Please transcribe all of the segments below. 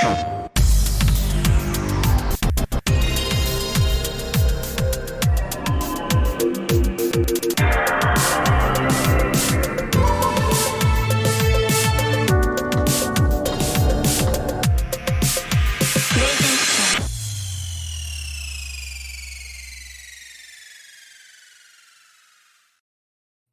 Trump.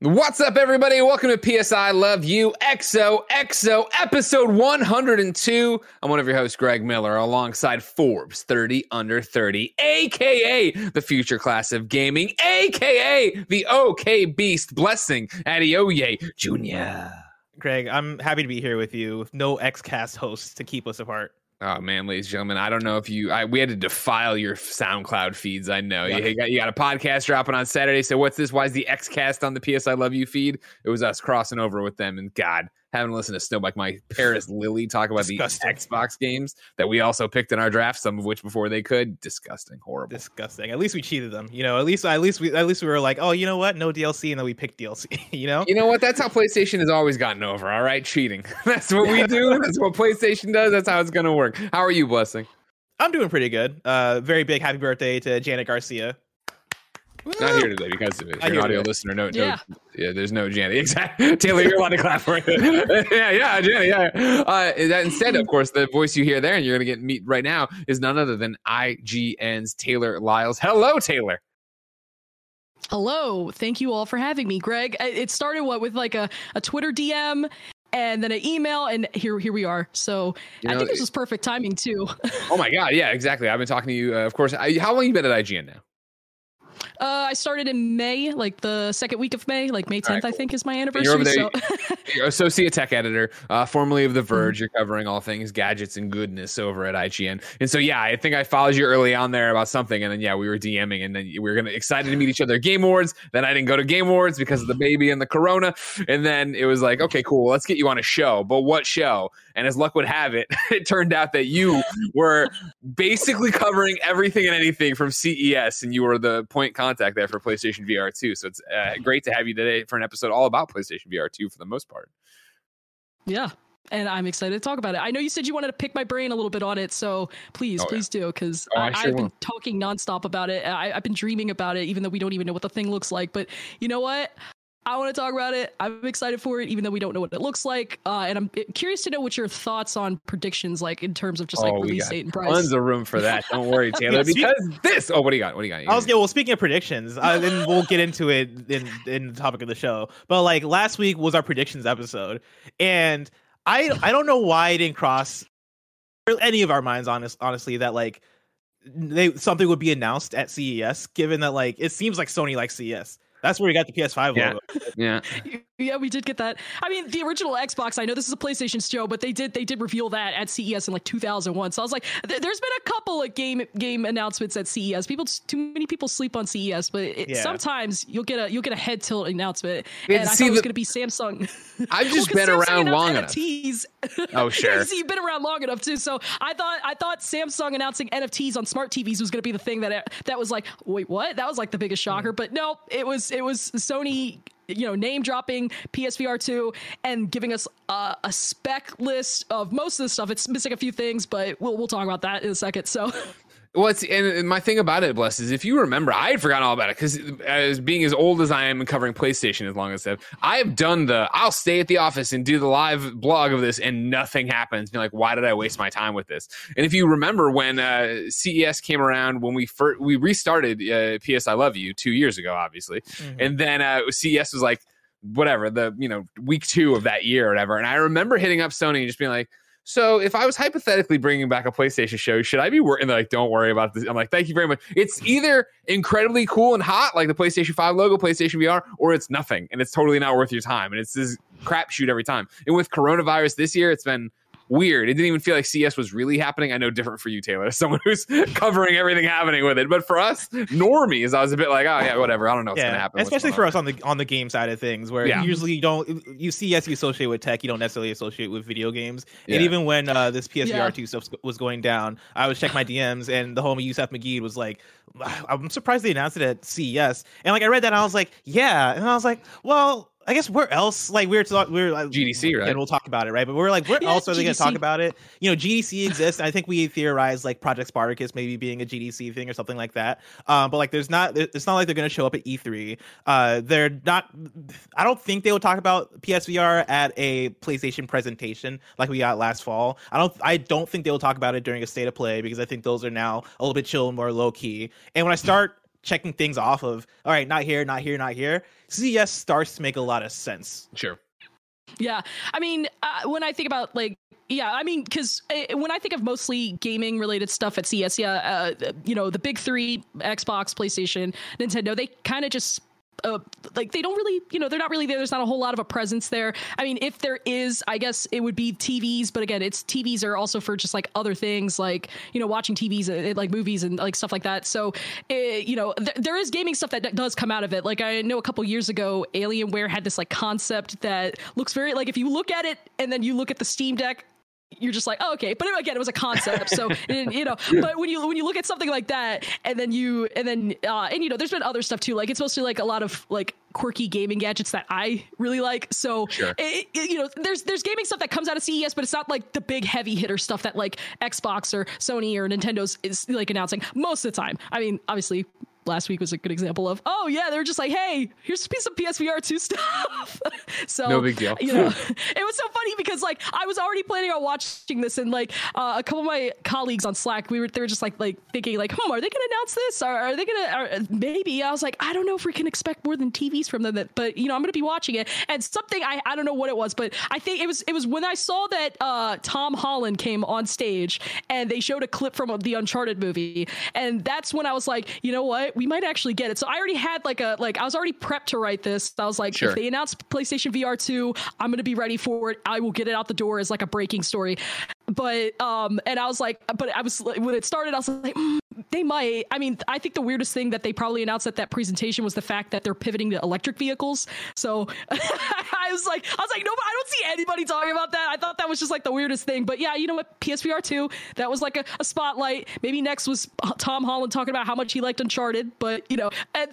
What's up, everybody? Welcome to PS I Love You XO XO episode 102. I'm one of your hosts, Greg Miller, alongside Forbes 30 Under 30, aka the future class of gaming, aka the OK Beast Blessing Adeoye Jr. Greg, I'm happy to be here with you. With no XCast hosts to keep us apart. Oh man, ladies and gentlemen, I don't know if you, I, we had to defile your SoundCloud feeds. I know yeah. you, got, you got a podcast dropping on Saturday. So what's this? Why is the XCast on the PS I Love You feed? It was us crossing over with them, and God, having listened to Snowbike, Mike Parris Lilly talk about Disgusting. the Xbox games that we also picked in our draft, some of which before they could. Disgusting, horrible, disgusting. At least we cheated them, you know. At least, at least we, at least we were like, oh, you know what? No DLC, and then we picked DLC. you know, you know what? That's how PlayStation has always gotten over. All right, cheating. That's what we do. That's what PlayStation does. That's how it's going to work. How are you, Blessing? I'm doing pretty good. Uh, very big happy birthday to Janet Garcia. Not here today because of it. If you're an audio today. listener, no, yeah. no, yeah, there's no Janet. Exactly, Taylor, you're allowed to clap for it. yeah, yeah, Janet, yeah. Uh, that instead, of course, the voice you hear there, and you're gonna get meet right now, is none other than IGN's Taylor Lyles. Hello, Taylor. Hello, thank you all for having me, Greg. It started what with like a, a Twitter DM and then an email and here here we are so you know, i think this was perfect timing too oh my god yeah exactly i've been talking to you uh, of course I, how long you been at ign now uh, I started in May, like the second week of May, like May 10th, right, cool. I think is my anniversary. You're, there, so. you're associate tech editor, uh, formerly of The Verge. Mm-hmm. You're covering all things gadgets and goodness over at IGN. And so, yeah, I think I followed you early on there about something. And then, yeah, we were DMing and then we were gonna excited to meet each other at Game Awards. Then I didn't go to Game Awards because of the baby and the corona. And then it was like, okay, cool, let's get you on a show. But what show? And as luck would have it, it turned out that you were basically covering everything and anything from CES, and you were the point contact there for PlayStation VR 2. So it's uh, great to have you today for an episode all about PlayStation VR 2 for the most part. Yeah. And I'm excited to talk about it. I know you said you wanted to pick my brain a little bit on it, so please, oh, please yeah. do, because oh, I've sure been will. talking nonstop about it. I, I've been dreaming about it, even though we don't even know what the thing looks like. But you know what? I want to talk about it. I'm excited for it, even though we don't know what it looks like. Uh, and I'm curious to know what your thoughts on predictions, like in terms of just like oh, release date and price. Tons of room for that. Don't worry, Taylor. because this. Oh, what do you got? What do you got? I was going well. Speaking of predictions, uh, then we'll get into it in in the topic of the show. But like last week was our predictions episode, and I I don't know why it didn't cross any of our minds. Honest, honestly, that like they something would be announced at CES, given that like it seems like Sony likes CES. That's where we got the PS5 yeah. logo. Yeah. yeah, we did get that. I mean, the original Xbox, I know this is a PlayStation show, but they did they did reveal that at CES in like 2001. So I was like, th- there's been a couple of game game announcements at CES. People too many people sleep on CES, but it, yeah. sometimes you'll get a you'll get a head tilt announcement. And, I thought it was going to be Samsung. I've just well, been Samsung around long enough. NFTs. Oh sure. See, you've been around long enough too. So I thought I thought Samsung announcing NFTs on smart TVs was going to be the thing that that was like, wait, what? That was like the biggest shocker. Mm. But no, it was it was Sony you know, name dropping PSVR 2 and giving us a, a spec list of most of the stuff. It's missing a few things, but we'll we'll talk about that in a second. So Well, it's, and my thing about it, Bless, is if you remember, I had forgotten all about it because as being as old as I am and covering PlayStation as long as I've, I've done the, I'll stay at the office and do the live blog of this and nothing happens. Be like, why did I waste my time with this? And if you remember when uh, CES came around, when we first, we restarted uh, PS I Love You two years ago, obviously. Mm-hmm. And then uh, CES was like, whatever, the, you know, week two of that year or whatever. And I remember hitting up Sony and just being like, so if I was hypothetically bringing back a PlayStation show, should I be worried? Like, don't worry about this. I'm like, thank you very much. It's either incredibly cool and hot, like the PlayStation 5 logo, PlayStation VR, or it's nothing and it's totally not worth your time. And it's this crapshoot every time. And with coronavirus this year, it's been weird. It didn't even feel like CES was really happening. I know different for you, Taylor, someone who's covering everything happening with it. But for us, normies, I was a bit like, oh yeah, whatever. I don't know what's yeah, gonna happen. Especially for us on the on the game side of things, where yeah. usually you don't you CES you associate with tech, you don't necessarily associate with video games. Yeah. And even when uh, this PSVR yeah. two stuff was going down, I was checking my DMs, and the homie Yusuf McGee was like, "I'm surprised they announced it at CES." And like I read that, and I was like, "Yeah," and I was like, "Well." I guess where else? Like we are talking, we are like, GDC, right? And we'll talk about it, right? But we're like, where yeah, else are GDC. they going to talk about it? You know, GDC exists. I think we theorized like Project Spartacus maybe being a GDC thing or something like that. Um, but like, there's not. It's not like they're going to show up at E3. Uh, they're not. I don't think they will talk about PSVR at a PlayStation presentation like we got last fall. I don't. I don't think they will talk about it during a state of play because I think those are now a little bit chill and more low key. And when I start checking things off of all right not here not here not here. Ces starts to make a lot of sense. Sure. Yeah i mean uh, when i think about like yeah, I mean, because uh, when I think of mostly gaming related stuff at CES, yeah, uh, you know, the big three Xbox, PlayStation, Nintendo, they kind of just like they don't really, you know, they're not really there. There's not a whole lot of a presence there. I mean, if there is, I guess it would be TVs, but again, it's TVs are also for just like other things, like you know, watching TVs, uh, like movies and like stuff like that. So, it, eh, you know, th- there is gaming stuff that does come out of it. Like I know a couple years ago, Alienware had this like concept that looks very like if you look at it and then you look at the Steam Deck you're just like, oh, okay. But again, it was a concept. So, you know, but when you, when you look at something like that and then you, and then, uh, and you know, there's been other stuff too. Like it's mostly like a lot of like quirky gaming gadgets that I really like. So, sure. it, it, you know, there's, there's gaming stuff that comes out of CES, but it's not like the big heavy hitter stuff that like Xbox or Sony or Nintendo's is like announcing most of the time. I mean, obviously last week was a good example of oh yeah they're just like hey here's a piece of psvr 2 stuff so no big deal you know it was so funny because like i was already planning on watching this and like uh, a couple of my colleagues on slack we were they were just like like thinking like hmm are they gonna announce this or are they gonna or maybe i was like i don't know if we can expect more than tvs from them but you know i'm gonna be watching it and something i i don't know what it was but i think it was it was when i saw that uh tom holland came on stage and they showed a clip from the uncharted movie and that's when i was like you know what we might actually get it. So I already had like a like I was already prepped to write this. I was like, sure. if they announce PlayStation VR two, I'm gonna be ready for it. I will get it out the door as like a breaking story. But um, and I was like, but I was when it started, I was like, mm, they might. I mean, I think the weirdest thing that they probably announced at that presentation was the fact that they're pivoting to electric vehicles. So I was like, I was like, no, I don't see anybody talking about that. I thought that was just like the weirdest thing. But yeah, you know what? PSVR two, that was like a, a spotlight. Maybe next was Tom Holland talking about how much he liked Uncharted, but you know, and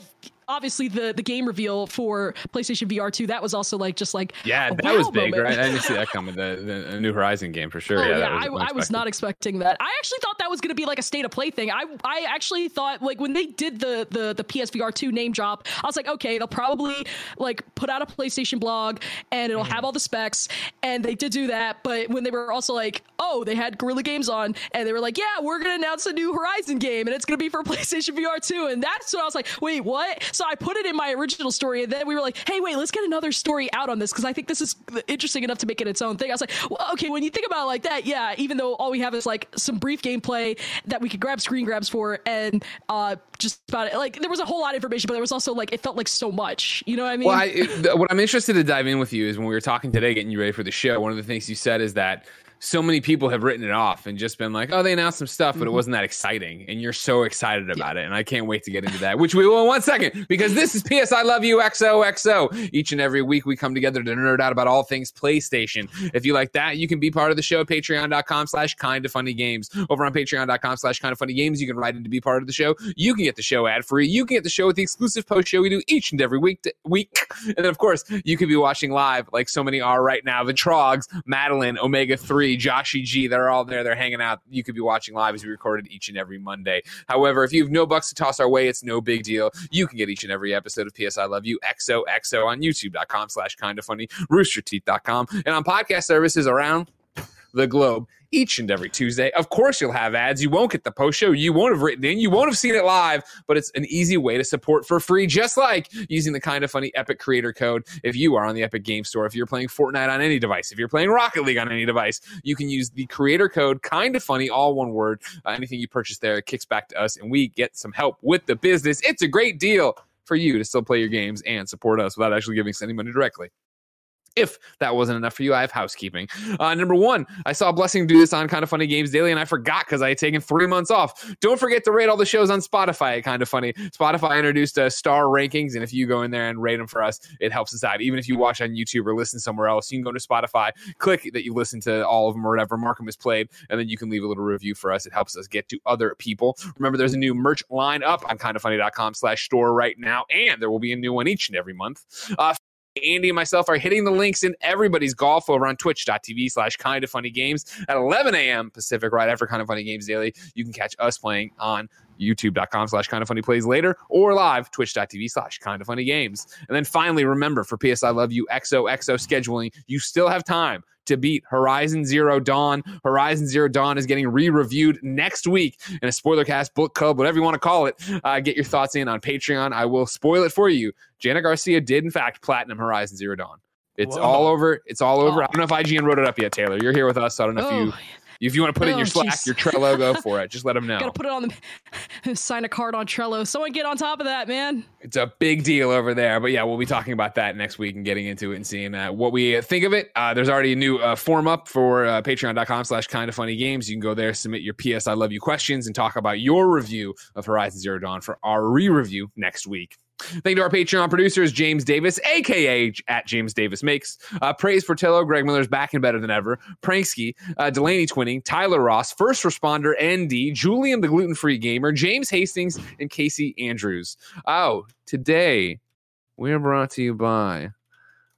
obviously the the game reveal for PlayStation VR 2 that was also like just like yeah that was big moment. right? I didn't see that coming the, the New Horizon game for sure. Oh, yeah, yeah was I, I, was not expecting that. I actually thought that was going to be like a state of play thing. I I actually thought like when they did the the the PSVR 2 name drop I was like okay they'll probably like put out a PlayStation blog and it'll mm. have all the specs and they did do that but when they were also like oh they had Guerrilla Games on and they were like yeah we're going to announce a new Horizon game and it's going to be for PlayStation VR 2 and that's when I was like wait what so I put it in my original story, and then we were like, hey, wait, let's get another story out on this because I think this is interesting enough to make it its own thing. I was like, well, okay, when you think about it like that, yeah, even though all we have is like some brief gameplay that we could grab screen grabs for, and uh, just about it, like there was a whole lot of information, but there was also like it felt like so much. You know what I mean? Well, I, what I'm interested to dive in with you is when we were talking today, getting you ready for the show. One of the things you said is that so many people have written it off and just been like, oh, they announced some stuff, but it mm-hmm. wasn't that exciting. And you're so excited about yeah. it. And I can't wait to get into that, which we will in one second, because this is PS I Love You XOXO. Each and every week we come together to nerd out about all things PlayStation. If you like that, you can be part of the show at patreon.com slash kind of funny games. Over on patreon.com slash kind of funny games, you can write in to be part of the show. You can get the show ad free. You can get the show with the exclusive post show we do each and every week. To, week. And then, of course, you can be watching live like so many are right now. The Trogs, Madeline, Omega 3, Joshy G, they're all there. They're hanging out. You could be watching live as we recorded each and every Monday. However, if you have no bucks to toss our way, it's no big deal. You can get each and every episode of PS I Love You XOXO on YouTube.com slash kind of funny, roosterteeth.com, and on podcast services around the globe each and every Tuesday. Of course, you'll have ads. You won't get the post show. You won't have written in. You won't have seen it live, but it's an easy way to support for free, just like using the kind of funny Epic creator code. If you are on the Epic Game Store, if you're playing Fortnite on any device, if you're playing Rocket League on any device, you can use the creator code kind of funny, all one word. Uh, anything you purchase there kicks back to us, and we get some help with the business. It's a great deal for you to still play your games and support us without actually giving us any money directly. If that wasn't enough for you, I have housekeeping. Uh, number one, I saw Blessing do this on Kind of Funny Games Daily, and I forgot because I had taken three months off. Don't forget to rate all the shows on Spotify. Kind of funny. Spotify introduced uh, star rankings, and if you go in there and rate them for us, it helps us out. Even if you watch on YouTube or listen somewhere else, you can go to Spotify, click that you listen to all of them or whatever Markham has played, and then you can leave a little review for us. It helps us get to other people. Remember, there's a new merch line up on kindoffunny.com slash store right now, and there will be a new one each and every month. Uh, Andy and myself are hitting the links in everybody's golf over on twitch.tv slash kind of funny games at 11 a.m. Pacific, right after kind of funny games daily. You can catch us playing on youtube.com slash kind of funny plays later or live twitch.tv slash kind of funny games. And then finally, remember for PS I Love You XOXO scheduling, you still have time to beat Horizon Zero Dawn. Horizon Zero Dawn is getting re reviewed next week in a spoiler cast, book club, whatever you want to call it. Uh, get your thoughts in on Patreon. I will spoil it for you. Janet Garcia did, in fact, platinum Horizon Zero Dawn. It's Whoa. all over. It's all over. Oh. I don't know if IGN wrote it up yet, Taylor. You're here with us. So I don't know oh. if you if you want to put oh, it in your Slack, geez. your Trello, go for it. Just let them know. Gotta put it on the sign a card on Trello. Someone get on top of that, man. It's a big deal over there. But yeah, we'll be talking about that next week and getting into it and seeing uh, what we think of it. Uh, there's already a new uh, form up for uh, patreon.com slash kind of funny games. You can go there, submit your PS I love you questions, and talk about your review of Horizon Zero Dawn for our re-review next week. Thank you to our Patreon producers, James Davis, aka at James Davis Makes. Uh, praise for Tillo, Greg Miller's back and better than ever. Pranksky, uh, Delaney Twinning, Tyler Ross, First Responder, ND, Julian the Gluten Free Gamer, James Hastings, and Casey Andrews. Oh, today we're brought to you by.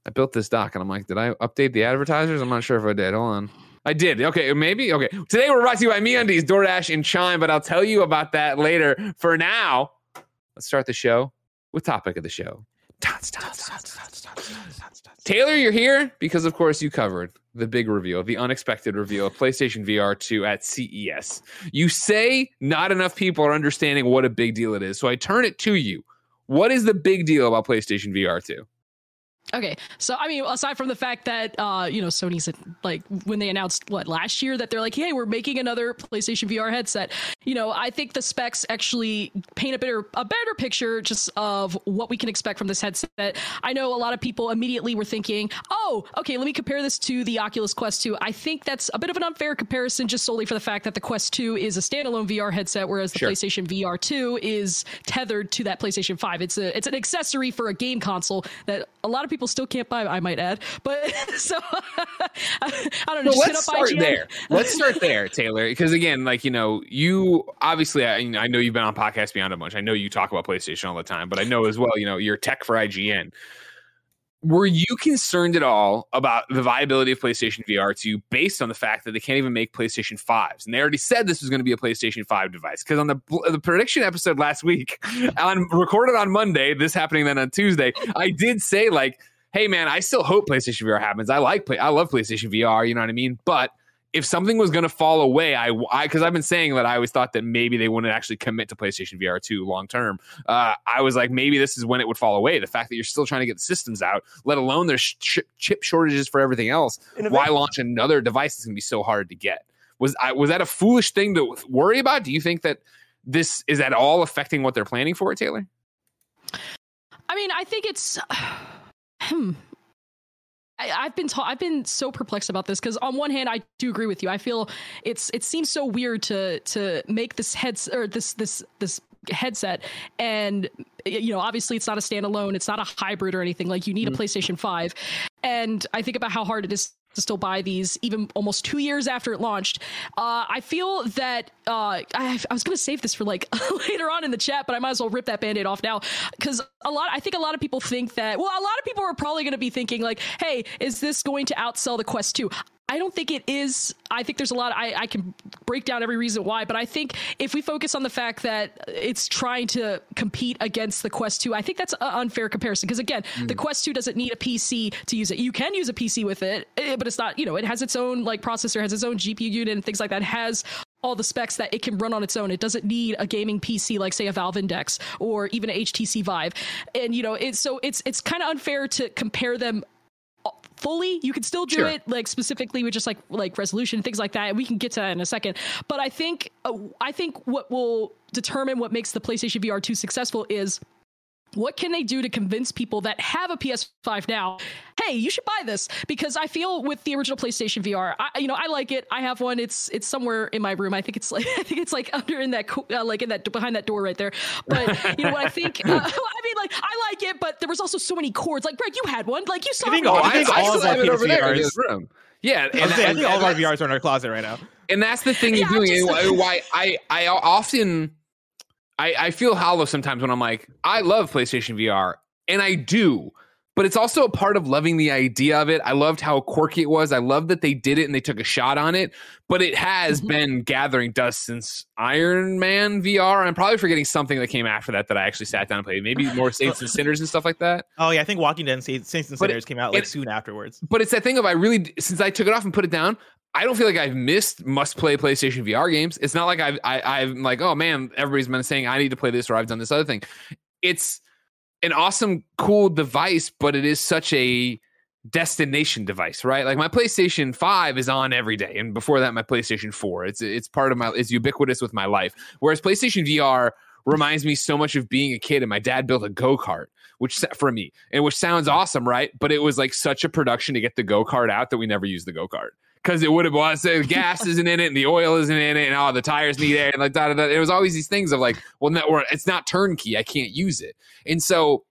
I built this doc and I'm like, did I update the advertisers? I'm not sure if I did. Hold on. I did. Okay, maybe. Okay. Today we're brought to you by Me MeUndies, DoorDash, and Chime, but I'll tell you about that later. For now, let's start the show with topic of the show. Taylor, you're here because, of course, you covered the big reveal, the unexpected reveal of PlayStation VR 2 at CES. You say not enough people are understanding what a big deal it is. So I turn it to you. What is the big deal about PlayStation VR 2? Okay, so I mean, aside from the fact that uh, you know Sony's like when they announced what last year that they're like, hey, we're making another PlayStation VR headset. You know, I think the specs actually paint a better a better picture just of what we can expect from this headset. I know a lot of people immediately were thinking, oh, okay, let me compare this to the Oculus Quest 2. I think that's a bit of an unfair comparison, just solely for the fact that the Quest 2 is a standalone VR headset, whereas the sure. PlayStation VR 2 is tethered to that PlayStation 5. It's a it's an accessory for a game console that a lot of people still can't buy. I might add, but so I, don't know. Well, let's start there. Let's start there, Taylor, because again, like you know, you obviously I, I know you've been on podcast beyond a bunch. I know you talk about PlayStation all the time, but I know as well, you know, you're tech for IGN were you concerned at all about the viability of PlayStation VR 2 based on the fact that they can't even make PlayStation 5s? And they already said this was going to be a PlayStation 5 device. Because on the, the prediction episode last week, on recorded on Monday, this happening then on Tuesday, I did say, like, hey, man, I still hope PlayStation VR happens. I like, play, I love PlayStation VR, you know what I mean? But if something was going to fall away, I because I've been saying that I always thought that maybe they wouldn't actually commit to PlayStation VR two long term. Uh, I was like, maybe this is when it would fall away. The fact that you're still trying to get the systems out, let alone there's sh- chip shortages for everything else. Why launch another device that's going to be so hard to get? Was I was that a foolish thing to worry about? Do you think that this is at all affecting what they're planning for, Taylor? I mean, I think it's. Hmm. I, have been ta- I've been so perplexed about this because on one hand I do agree with you. I feel it's it seems so weird to to make this heads or this this this headset and you know obviously it's not a standalone it's not a hybrid or anything like you need mm-hmm. a playstation 5 and i think about how hard it is to still buy these even almost two years after it launched. Uh, I feel that uh, I, I, was going to save this for like later on in the chat, but I might as well rip that band-aid off now because a lot. I think a lot of people think that. Well, a lot of people are probably going to be thinking like, "Hey, is this going to outsell the Quest 2? I don't think it is. I think there's a lot. I, I can break down every reason why, but I think if we focus on the fact that it's trying to compete against the Quest 2, I think that's an unfair comparison. Because again, mm. the Quest 2 doesn't need a PC to use it. You can use a PC with it, eh, but it's not, you know, it has its own like processor, has its own GPU unit and things like that, it has all the specs that it can run on its own. It doesn't need a gaming PC like say a Valve Index or even a HTC Vive. And you know, it's so it's it's kind of unfair to compare them fully. You can still do sure. it like specifically with just like like resolution things like that. We can get to that in a second. But I think uh, I think what will determine what makes the PlayStation VR 2 successful is what can they do to convince people that have a PS5 now, hey, you should buy this? Because I feel with the original PlayStation VR, I, you know, I like it. I have one. It's it's somewhere in my room. I think it's like I think it's like under in that uh, like in that behind that door right there. But you know what I think? Uh, I mean, like I like it, but there was also so many cords. Like Greg, you had one. Like you saw. I think, all, I, think I, all I of our PSVRs. Room. Yeah, and, and, I think all of our VRs are in our closet right now. And that's the thing yeah, you're doing. Just, why I I often I, I feel hollow sometimes when I'm like, I love PlayStation VR, and I do, but it's also a part of loving the idea of it. I loved how quirky it was. I love that they did it and they took a shot on it, but it has mm-hmm. been gathering dust since Iron Man VR. I'm probably forgetting something that came after that that I actually sat down and played. Maybe more Saints and Sinners and stuff like that. Oh yeah, I think Walking Dead and Saints and Sinners came out like it, soon afterwards. But it's that thing of I really since I took it off and put it down, I don't feel like I've missed must play PlayStation VR games. It's not like I've I, I'm like, oh man, everybody's been saying I need to play this or I've done this other thing. It's an awesome, cool device, but it is such a destination device, right? Like my PlayStation 5 is on every day. And before that, my PlayStation 4. It's it's part of my it's ubiquitous with my life. Whereas PlayStation VR reminds me so much of being a kid and my dad built a go-kart which for me and which sounds awesome right but it was like such a production to get the go-kart out that we never used the go-kart because it would have well, the gas isn't in it and the oil isn't in it and all oh, the tires need air and like da, da, da. it was always these things of like well no, or it's not turnkey. I can't use it. And so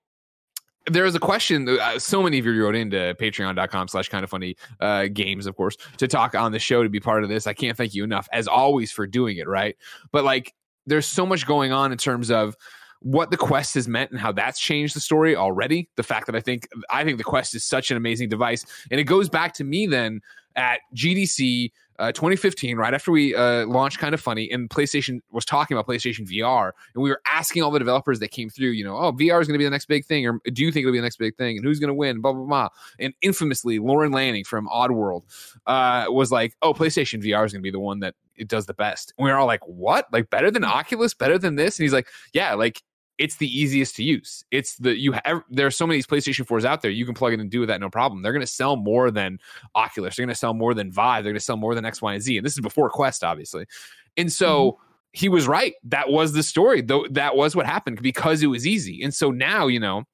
there was a question uh, so many of you wrote into patreon.com slash kind of funny uh, games of course to talk on the show to be part of this. I can't thank you enough as always for doing it right? But like there's so much going on in terms of what the quest has meant and how that's changed the story already the fact that i think i think the quest is such an amazing device and it goes back to me then at GDC uh, 2015, right after we uh, launched Kind of Funny, and PlayStation was talking about PlayStation VR, and we were asking all the developers that came through, you know, oh, VR is going to be the next big thing, or do you think it'll be the next big thing, and who's going to win, blah blah blah. And infamously, Lorne Lanning from Oddworld uh, was like, oh, PlayStation VR is going to be the one that it does the best. And we were all like, what? Like better than Oculus, better than this? And he's like, yeah, like it's the easiest to use. It's the you have there are so many PlayStation 4s out there. You can plug in and do that no problem. They're going to sell more than Oculus. They're going to sell more than Vive. They're going to sell more than X, Y, and Z. And this is before Quest, obviously. And so mm-hmm. he was right. That was the story. Though that was what happened because it was easy. And so now, you know,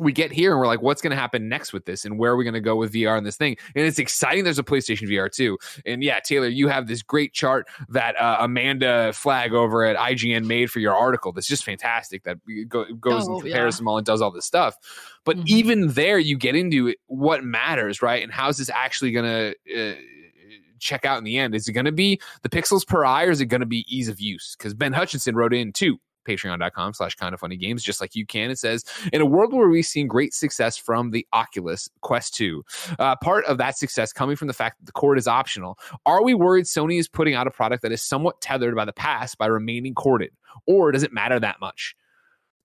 we get here and we're like, what's going to happen next with this, and where are we going to go with VR and this thing? And it's exciting. There's a PlayStation VR too, and yeah, Taylor, you have this great chart that uh, Amanda Flag over at IGN made for your article. That's just fantastic. That go, goes oh, and compares yeah. them all and does all this stuff. But mm-hmm. even there, you get into what matters, right? And how's this actually going to uh, check out in the end? Is it going to be the pixels per eye, or is it going to be ease of use? Because Ben Hutchinson wrote in too patreon.com slash kind of funny games, just like you can. It says, in a world where we've seen great success from the Oculus Quest 2, uh, part of that success coming from the fact that the cord is optional, are we worried Sony is putting out a product that is somewhat tethered by the past by remaining corded? Or does it matter that much?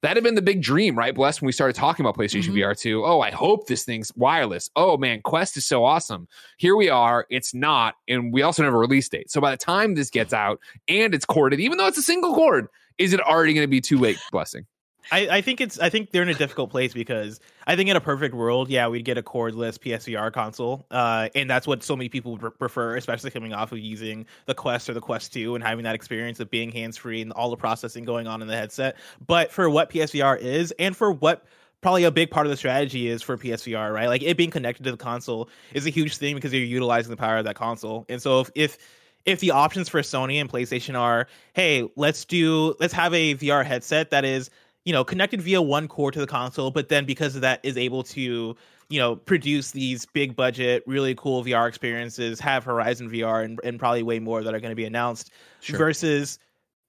That had been the big dream, right? Blessed when we started talking about PlayStation mm-hmm. VR 2. Oh, I hope this thing's wireless. Oh man, Quest is so awesome. Here we are. It's not. And we also never release date. So by the time this gets out and it's corded, even though it's a single cord, is it already going to be too late? Blessing. I, I, think it's I think they're in a difficult place because I think in a perfect world, yeah, we'd get a cordless PSVR console, uh, and that's what so many people would prefer, especially coming off of using the Quest or the Quest Two and having that experience of being hands free and all the processing going on in the headset. But for what PSVR is, and for what probably a big part of the strategy is for PSVR, right? Like it being connected to the console is a huge thing because you're utilizing the power of that console, and so if, if if the options for Sony and PlayStation are, hey, let's do let's have a VR headset that is, you know, connected via one core to the console, but then because of that is able to, you know, produce these big budget, really cool VR experiences, have Horizon VR and, and probably way more that are going to be announced sure. versus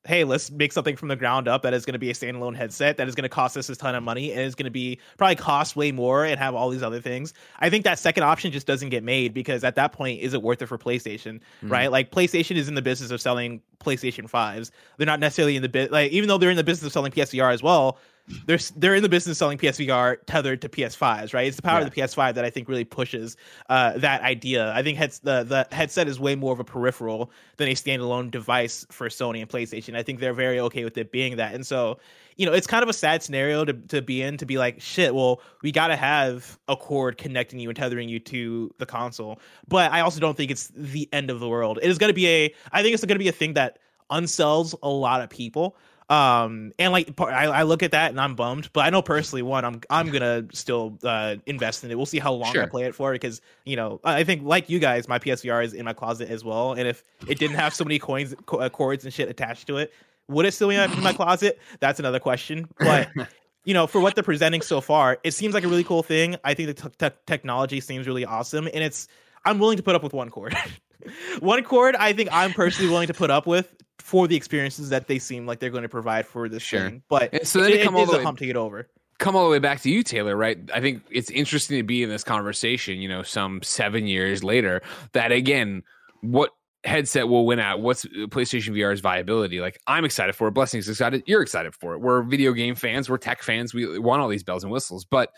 hey, let's make something from the ground up that is going to be a standalone headset that is going to cost us a ton of money and is going to be probably cost way more and have all these other things. I think that second option just doesn't get made because at that point, is it worth it for PlayStation, mm-hmm. right? Like PlayStation is in the business of selling PlayStation 5s. They're not necessarily in the bit, like, even though they're in the business of selling PSVR as well, they're they're in the business of selling PSVR tethered to PS5s, right? It's the power yeah. of the PS5 that I think really pushes uh, that idea. I think heads, the the headset is way more of a peripheral than a standalone device for Sony and PlayStation. I think they're very okay with it being that, and so you know it's kind of a sad scenario to to be in to be like shit. Well, we got to have a cord connecting you and tethering you to the console, but I also don't think it's the end of the world. It is going to be a I think it's going to be a thing that unsells a lot of people Um, and like I, I look at that and I'm bummed, but I know personally, one, I'm I'm gonna still uh invest in it. We'll see how long sure. I play it for because you know I think like you guys, my PSVR is in my closet as well, and if it didn't have so many coins, uh, cords and shit attached to it, would it still be in my closet? That's another question, but. you know, for what they're presenting so far, it seems like a really cool thing. I think the t- technology seems really awesome, and it's I'm willing to put up with one cord. one cord, I think I'm personally willing to put up with for the experiences that they seem like they're going to provide for this sure. thing. But so then it, it, it is a hump to get over come all the way back to you, Taylor, right? I think it's interesting to be in this conversation, you know, some seven years later, that again, what headset will win out? What's PlayStation VR's viability? Like, I'm excited for it. Blessings excited. You're excited for it. We're video game fans. We're tech fans. We want all these bells and whistles. But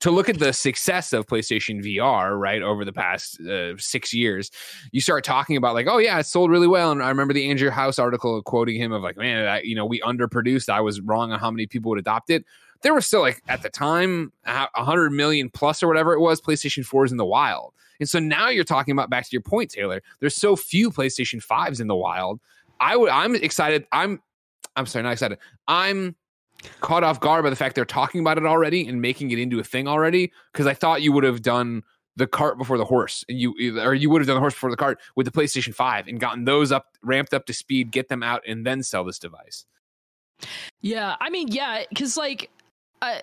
to look at the success of PlayStation VR, right, over the past uh, six years, you start talking about like, oh yeah, it sold really well. And I remember the Andrew House article quoting him of like, man, I, you know, we underproduced. I was wrong on how many people would adopt it. There were still like at the time, hundred million plus or whatever it was, PlayStation fours in the wild. And so now you're talking about back to your point, Taylor. There's so few PlayStation fives in the wild. I would. I'm excited. I'm. I'm sorry, not excited. I'm caught off guard by the fact they're talking about it already and making it into a thing already because I thought you would have done the cart before the horse and you or you would have done the horse before the cart with the PlayStation 5 and gotten those up ramped up to speed, get them out and then sell this device. Yeah, I mean, yeah, cuz like uh,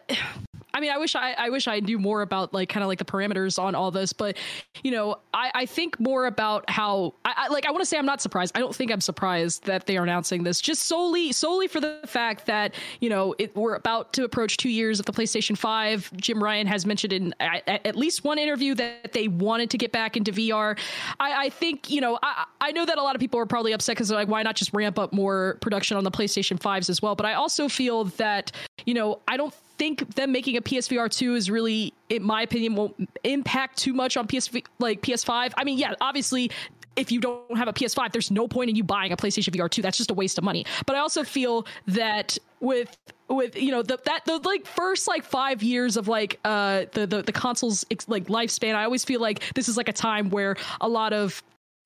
I mean, I wish I, I wish I knew more about like kind of like the parameters on all this, but you know, I, I think more about how I, I like I want to say I'm not surprised. I don't think I'm surprised that they are announcing this just solely solely for the fact that you know it, we're about to approach two years of the PlayStation Five. Jim Ryan has mentioned in at, at least one interview that they wanted to get back into VR. I, I think you know I, I know that a lot of people are probably upset because like why not just ramp up more production on the PlayStation Fives as well. But I also feel that you know I don't think them making a PSVR 2 is really, in my opinion, won't impact too much on PS like PS5. I mean, yeah, obviously if you don't have a PS5, there's no point in you buying a PlayStation VR 2. That's just a waste of money. But I also feel that with with you know the that the like first like five years of like uh the the, the console's like lifespan, I always feel like this is like a time where a lot of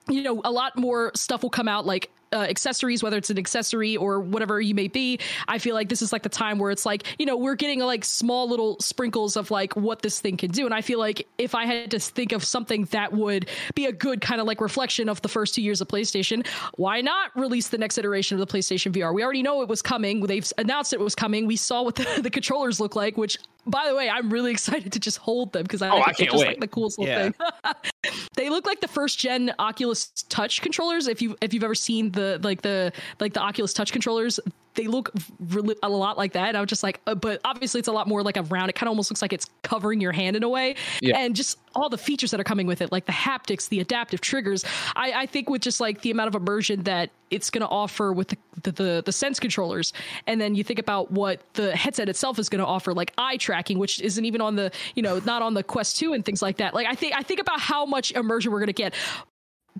you know a lot more stuff will come out like uh, accessories, whether it's an accessory or whatever you may be. I feel like this is like the time where it's like, you know, we're getting like small little sprinkles of like what this thing can do. And I feel like if I had to think of something that would be a good kind of like reflection of the first two years of PlayStation, why not release the next iteration of the PlayStation VR? We already know it was coming. They've announced it was coming. We saw what the, the controllers look like, which by the way, I'm really excited to just hold them because I, oh, I can't just wait. like the coolest little yeah. thing. they look like the first gen Oculus Touch controllers. If you if you've ever seen the like the like the Oculus Touch controllers, they look really, a lot like that. And I was just like, uh, but obviously it's a lot more like a round. It kind of almost looks like it's covering your hand in a way. Yeah. And just all the features that are coming with it, like the haptics, the adaptive triggers. I, I think with just like the amount of immersion that it's going to offer with the, the, the, the, sense controllers. And then you think about what the headset itself is going to offer, like eye tracking, which isn't even on the, you know, not on the Quest 2 and things like that. Like I think, I think about how much immersion we're going to get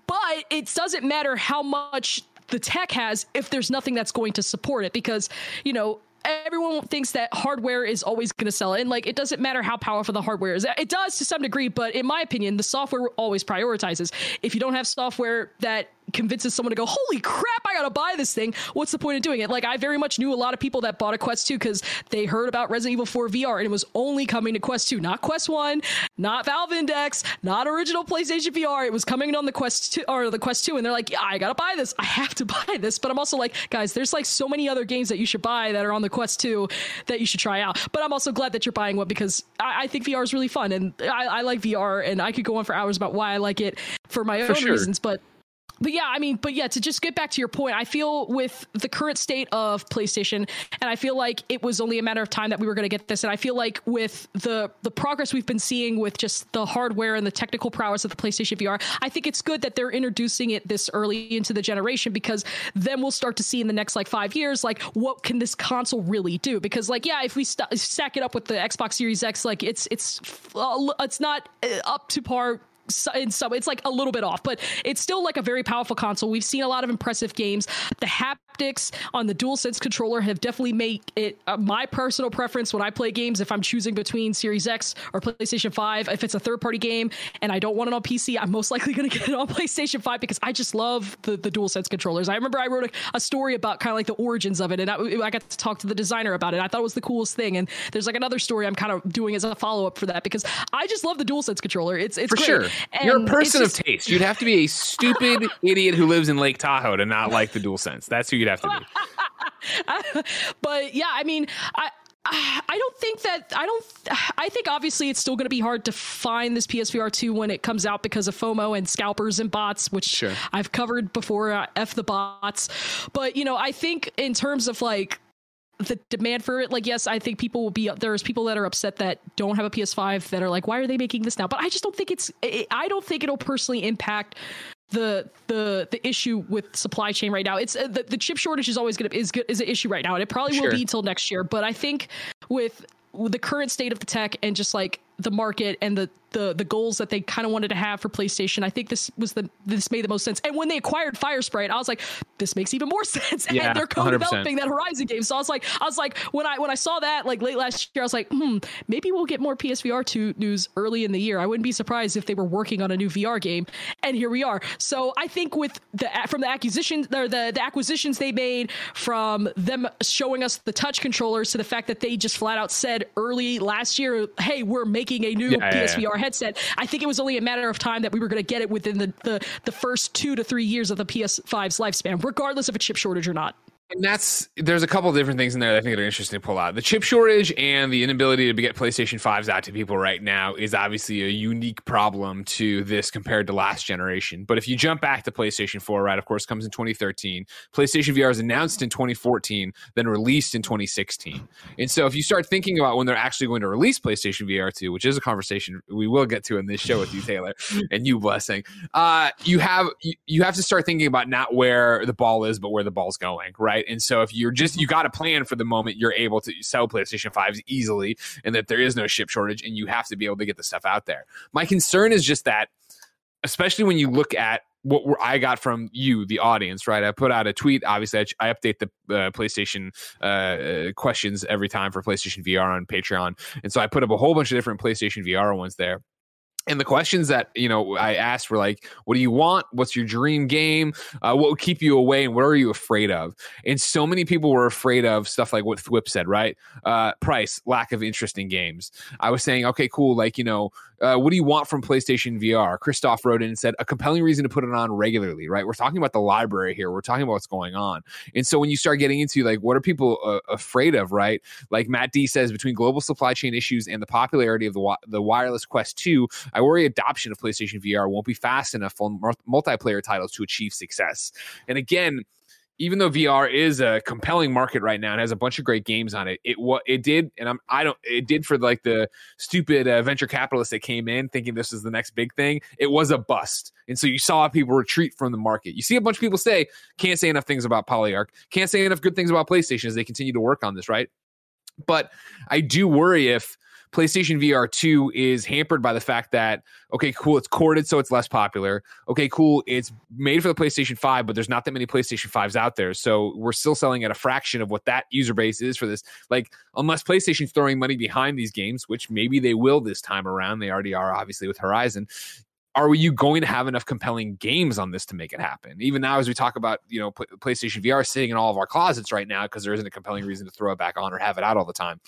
but it doesn't matter how much the tech has if there's nothing that's going to support it because you know everyone thinks that hardware is always going to sell and like it doesn't matter how powerful the hardware is. It does to some degree but in my opinion the software always prioritizes. If you don't have software that convinces someone to go, holy crap, I gotta buy this thing. What's the point of doing it? Like, I very much knew a lot of people that bought a Quest 2 because they heard about Resident Evil 4 VR and it was only coming to Quest 2, not Quest 1, not Valve Index, not original PlayStation VR. It was coming on the Quest 2 or the Quest 2, and they're like, yeah, I gotta buy this. I have to buy this. But I'm also like, guys, there's like so many other games that you should buy that are on the Quest 2 that you should try out. But I'm also glad that you're buying one because I, I think VR is really fun and I, I, like VR and I could go on for hours about why I like it for my for own sure. reasons. But but yeah, I mean, but yeah, to just get back to your point, I feel with the current state of PlayStation, and I feel like it was only a matter of time that we were going to get this. And I feel like with the the progress we've been seeing with just the hardware and the technical prowess of the PlayStation VR, I think it's good that they're introducing it this early into the generation because then we'll start to see in the next like five years, like what can this console really do? Because like, yeah, if we st- stack it up with the Xbox Series X, like it's it's uh, it's not uh, up to par in some it's like a little bit off but it's still like a very powerful console. We've seen a lot of impressive games. The hap haptics on the DualSense controller have definitely made it uh, my personal preference when I play games. If I'm choosing between Series X or PlayStation 5, if it's a third party game and I don't want it on PC, I'm most likely going to get it on PlayStation 5 because I just love the, the DualSense controllers. I remember I wrote a, a story about kind of like the origins of it, and I, I, got to talk to the designer about it. I thought it was the coolest thing. And there's like another story I'm kind of doing as a follow up for that because I just love the DualSense controller. It's it's for great. sure. And You're a person just, of taste. You'd have to be a stupid idiot who lives in Lake Tahoe to not like the DualSense. That's who you'd have to be. but yeah, I mean, I I don't think that I don't I think obviously it's still going to be hard to find this PSVR 2 when it comes out because of FOMO and scalpers and bots which sure. I've covered before uh, F the bots but you know I think in terms of like the demand for it like yes i think people will be there's people that are upset that don't have a ps5 that are like why are they making this now but i just don't think it's i don't think it'll personally impact the the the issue with supply chain right now. It's uh, the, the chip shortage is always going to is is an issue right now, and it probably sure. will be until next year. But I think with, with the current state of the tech and just like the market and the the the goals that they kind of wanted to have for PlayStation. I think this was the this made the most sense. And when they acquired Firesprite, I was like, this makes even more sense. Yeah, and they're co-developing 100%. that Horizon game. So I was like, I was like, when I when I saw that like late last year, I was like, hmm, maybe we'll get more PSVR two news early in the year. I wouldn't be surprised if they were working on a new VR game. And here we are. So I think with the from the acquisitions or the the acquisitions they made from them showing us the touch controllers to the fact that they just flat out said early last year, hey, we're making a new yeah, PSVR yeah, headset. I think it was only a matter of time that we were going to get it within the, the, the first two to three years of the PS5's lifespan, regardless of a chip shortage or not. And that's there's a couple of different things in there that I think are interesting to pull out. The chip shortage and the inability to get PlayStation 5s out to people right now is obviously a unique problem to this compared to last generation. But if you jump back to PlayStation 4, right, of course, comes in 2013. PlayStation VR is announced in 2014, then released in 2016. And so if you start thinking about when they're actually going to release PlayStation VR 2, which is a conversation we will get to in this show with you, Taylor, and you blessing, uh, you have you have to start thinking about not where the ball is, but where the ball's going, right? Right? And so if you're just you got a plan for the moment, you're able to sell PlayStation 5s easily, and that there is no ship shortage, and you have to be able to get the stuff out there. My concern is just that, especially when you look at what I got from you, the audience, right? I put out a tweet. Obviously, I, I update the uh, PlayStation uh, uh, questions every time for PlayStation VR on Patreon, and so I put up a whole bunch of different PlayStation VR ones there and the questions that you know I asked were like, "What do you want? What's your dream game? Uh, what would keep you away? And what are you afraid of?" And so many people were afraid of stuff like what Thwip said, right? Uh, price, lack of interesting games. I was saying, okay, cool. Like you know, uh, what do you want from PlayStation VR? Christoph wrote in and said, a compelling reason to put it on regularly, right? We're talking about the library here. We're talking about what's going on. And so when you start getting into like, what are people uh, afraid of, right? Like Matt D says, between global supply chain issues and the popularity of the, wi- the wireless Quest 2, I worry adoption of PlayStation VR won't be fast enough for multiplayer titles to achieve success. And again, even though VR is a compelling market right now and has a bunch of great games on it, it what it did, and I'm I don't it did for like the stupid uh, venture capitalists that came in thinking this is the next big thing. It was a bust, and so you saw people retreat from the market. You see a bunch of people say can't say enough things about Polyarc, can't say enough good things about PlayStation as they continue to work on this, right? But I do worry if PlayStation VR 2 is hampered by the fact that, okay, cool, it's corded, so it's less popular. Okay, cool, it's made for the PlayStation 5, but there's not that many PlayStation 5s out there. So we're still selling at a fraction of what that user base is for this. Like, unless PlayStation's throwing money behind these games, which maybe they will this time around, they already are, obviously, with Horizon, are you going to have enough compelling games on this to make it happen? Even now, as we talk about, you know, PlayStation VR sitting in all of our closets right now because there isn't a compelling reason to throw it back on or have it out all the time.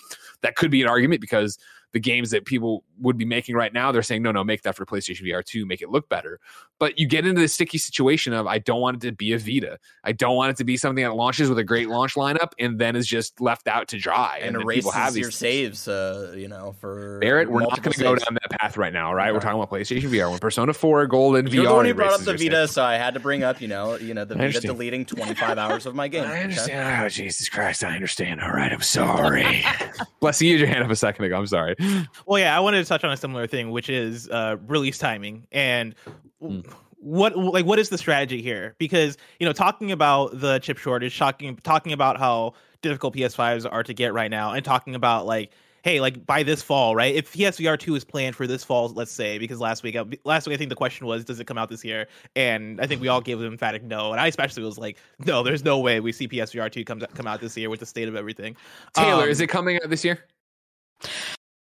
That could be an argument because the games that people would be making right now, they're saying, no, no, make that for PlayStation VR 2, make it look better. But you get into the sticky situation of, I don't want it to be a Vita. I don't want it to be something that launches with a great launch lineup and then is just left out to dry. And, and erases have your saves, uh, you know, for. Barrett, we're not going to go down that path right now, right? We're talking about PlayStation VR. When Persona 4 Golden You're VR. The one who brought up the Vita, so I had to bring up, you know, you know, the Vita deleting 25 hours of my game. I understand. Okay? Oh, Jesus Christ, I understand. All right, I'm sorry. Bless you, your hand up a second ago. I'm sorry. Well, yeah, I wanted to touch on a similar thing, which is uh, release timing and. Mm. What like what is the strategy here? Because you know, talking about the chip shortage, talking talking about how difficult PS5s are to get right now, and talking about like hey, like by this fall, right? If PSVR two is planned for this fall, let's say, because last week, last week I think the question was, does it come out this year? And I think we all gave an emphatic no, and I especially was like, no, there's no way we see PSVR two come come out this year with the state of everything. Taylor, um, is it coming out this year?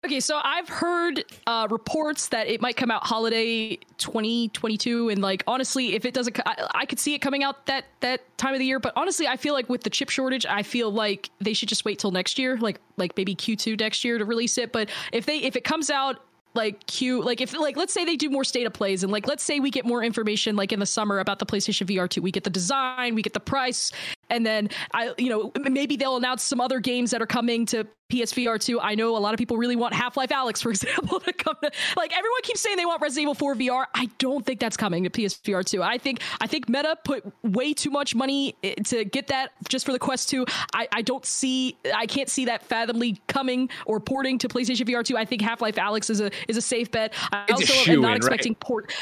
Okay, so I've heard uh, reports that it might come out holiday 2022, and like honestly, if it doesn't, I, I, could see it coming out that that time of the year. But honestly, I feel like with the chip shortage, I feel like they should just wait till next year, like like maybe Q2 next year to release it. But if they if it comes out like Q like if like let's say they do more state of plays and like let's say we get more information like in the summer about the PlayStation VR 2 we get the design we get the price and then I, you know, maybe they'll announce some other games that are coming to PSVR 2. I know a lot of people really want Half Life Alyx, for example, to come. To, like everyone keeps saying they want Resident Evil 4 VR. I don't think that's coming to PSVR 2. I think I think Meta put way too much money eh, to get that just for the Quest 2. I, I don't see, I can't see that fathomly coming or porting to PlayStation VR 2. I think Half Life Alyx is a is a safe bet. I it's also am not expecting right? port.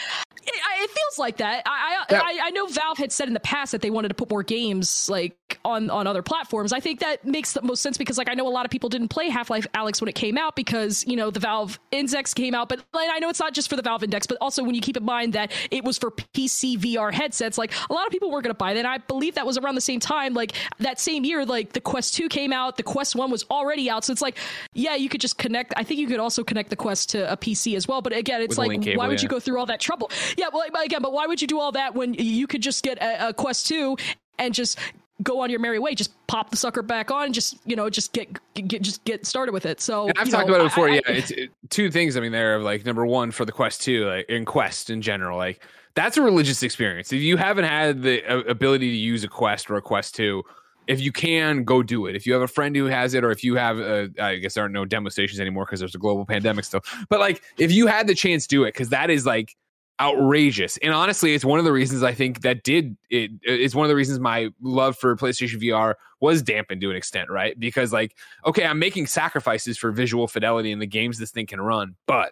It, it, feels like that. I I, that. I I know Valve had said in the past that they wanted to put more games like on on other platforms. I think that makes the most sense because like I know a lot of people didn't play Half-Life Alyx when it came out because, you know, the Valve Index came out, but like, I know it's not just for the Valve Index, but also when you keep in mind that it was for PC VR headsets, like a lot of people weren't going to buy that. And I believe that was around the same time like that same year like the Quest 2 came out, the Quest 1 was already out. So it's like yeah, you could just connect I think you could also connect the Quest to a PC as well, but again, it's With like cable, why would yeah. you go through all that trouble? Yeah, well again, but why would you do all that when you could just get a, a Quest 2 and just go on your merry way. Just pop the sucker back on. Just you know, just get get just get started with it. So and I've talked know, about it before. I, yeah, it's it, two things. I mean, there of like number one for the Quest two, like in Quest in general, like that's a religious experience. If you haven't had the uh, ability to use a Quest or a Quest two. If you can, go do it. If you have a friend who has it, or if you have, uh, I guess there aren't no demo stations anymore because there's a global pandemic still. But like, if you had the chance, do it because that is like outrageous. And honestly, it's one of the reasons I think that did. It's one of the reasons my love for PlayStation VR was dampened to an extent, right? Because like, okay, I'm making sacrifices for visual fidelity in the games this thing can run, but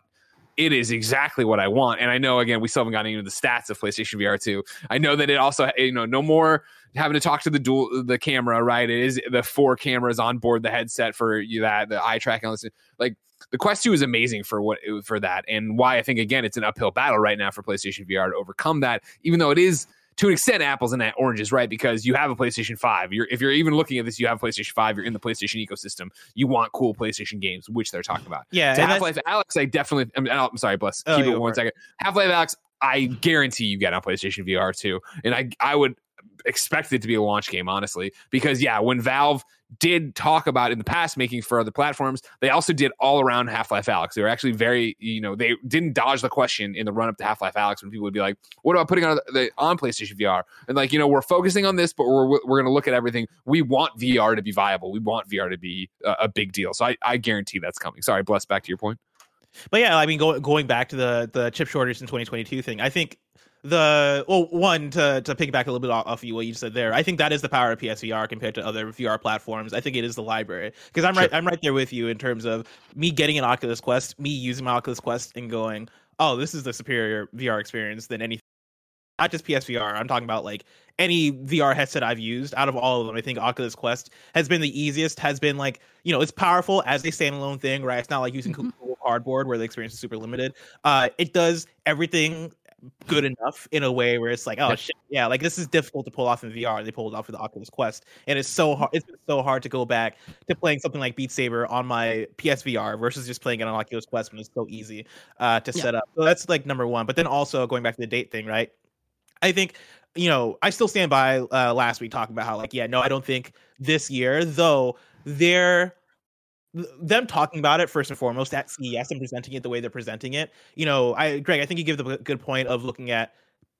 it is exactly what I want. And I know again, we still haven't gotten into the stats of PlayStation VR 2. I know that it also, you know, no more having to talk to the dual the camera, right? It is the four cameras on board the headset for you that the eye tracking. Like the Quest 2 is amazing for what for that, and why I think again it's an uphill battle right now for PlayStation VR to overcome that, even though it is to an extent apples and oranges, right? Because you have a PlayStation 5. You're if you're even looking at this, you have a PlayStation 5, you're in the PlayStation ecosystem. You want cool PlayStation games, which they're talking about. Yeah. Half Life Alyx, I definitely I'm, I'm sorry, bless. Oh, Keep it one second. Half Life Alyx, I guarantee you get on PlayStation VR too. And I I would expect it to be a launch game, honestly, because yeah, when Valve did talk about in the past making for other platforms, they also did all around Half Life Alyx. They were actually very, you know, they didn't dodge the question in the run up to Half Life Alyx when people would be like, "What about putting on the on PlayStation VR?" And like, you know, we're focusing on this, but we're we're going to look at everything. We want VR to be viable. We want VR to be a, a big deal. So I, I guarantee that's coming. Sorry, bless. Back to your point. But yeah, I mean, going going back to the the chip shortage in 2022 thing, I think the well one to to piggyback a little bit off, of you what you said there i think that is the power of psvr compared to other vr platforms i think it is the library because i'm sure. right i'm right there with you in terms of me getting an oculus quest me using my oculus quest and going oh this is the superior vr experience than anything not just psvr i'm talking about like any vr headset i've used out of all of them i think oculus quest has been the easiest has been like you know it's powerful as a standalone thing right it's not like using mm-hmm. Google cardboard where the experience is super limited uh it does everything good enough in a way where it's like, oh shit, yeah, like this is difficult to pull off in VR. They pulled it off with the Oculus Quest, and it's so hard. It's been so hard to go back to playing something like Beat Saber on my PSVR versus just playing it on Oculus Quest when it's so easy uh, to yeah. set up. So that's like number one. But then also going back to the date thing, right? I think you know I still stand by uh, last week talking about how like yeah, no, I don't think this year though they're them talking about it first and foremost at CES and presenting it the way they're presenting it. You know, I Greg, I think you give the good point of looking at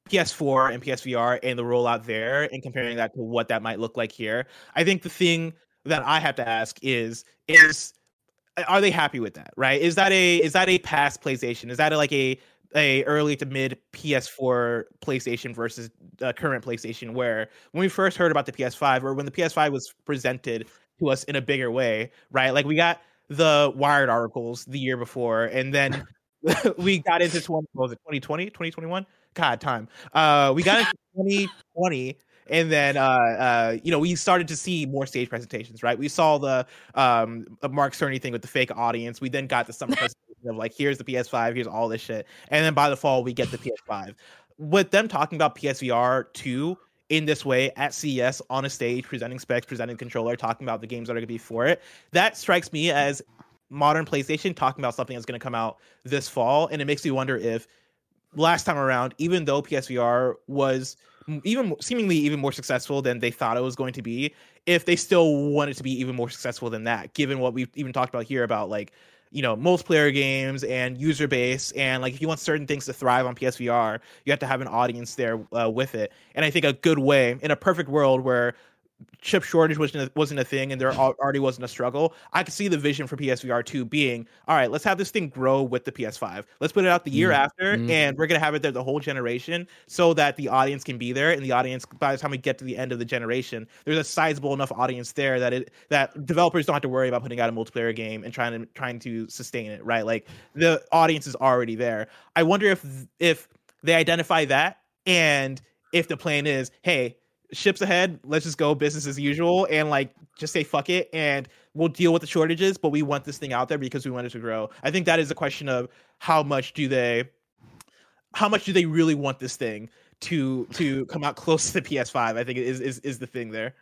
PS4 and PSVR and the rollout there and comparing that to what that might look like here. I think the thing that I have to ask is is are they happy with that? Right? Is that a is that a past PlayStation? Is that a, like a a early to mid PS4 PlayStation versus the current PlayStation where when we first heard about the PS5 or when the PS5 was presented to us in a bigger way, right? Like we got the Wired articles the year before, and then we got into 20, was it 2020, 2021? God, time. Uh, we got into 2020, and then uh, uh, you know we started to see more stage presentations. Right, we saw the um, Mark Cerny thing with the fake audience. We then got the summer presentation of like here's the PS5, here's all this shit, and then by the fall we get the PS5. With them talking about PSVR two in this way at CES on a stage, presenting specs, presenting controller, talking about the games that are going to be for it. That strikes me as modern PlayStation talking about something that's going to come out this fall, and it makes me wonder if last time around, even though PSVR was even seemingly even more successful than they thought it was going to be, if they still wanted to be even more successful than that, given what we've even talked about here about like you know multiplayer games and user base and like if you want certain things to thrive on PSVR, you have to have an audience there uh, with it. And I think a good way in a perfect world where chip shortage wasn't a, wasn't a thing and there already wasn't a struggle, I could see the vision for PSVR 2 being, all right, let's have this thing grow with the PS5. Let's put it out the year mm-hmm. after mm-hmm. and we're going to have it there the whole generation so that the audience can be there and the audience by the time we get to the end of the generation, there's a sizable enough audience there that it that developers don't have to worry about putting out a multiplayer game and trying to trying to sustain it, right? Like the audience is already there. I wonder if if they identify that and if the plan is, hey, ships ahead. Let's just go business as usual and like just say fuck it and we'll deal with the shortages, but we want this thing out there because we want it to grow. I think that is a question of how much do they how much do they really want this thing to to come out close to the PS5? I think is is is the thing there.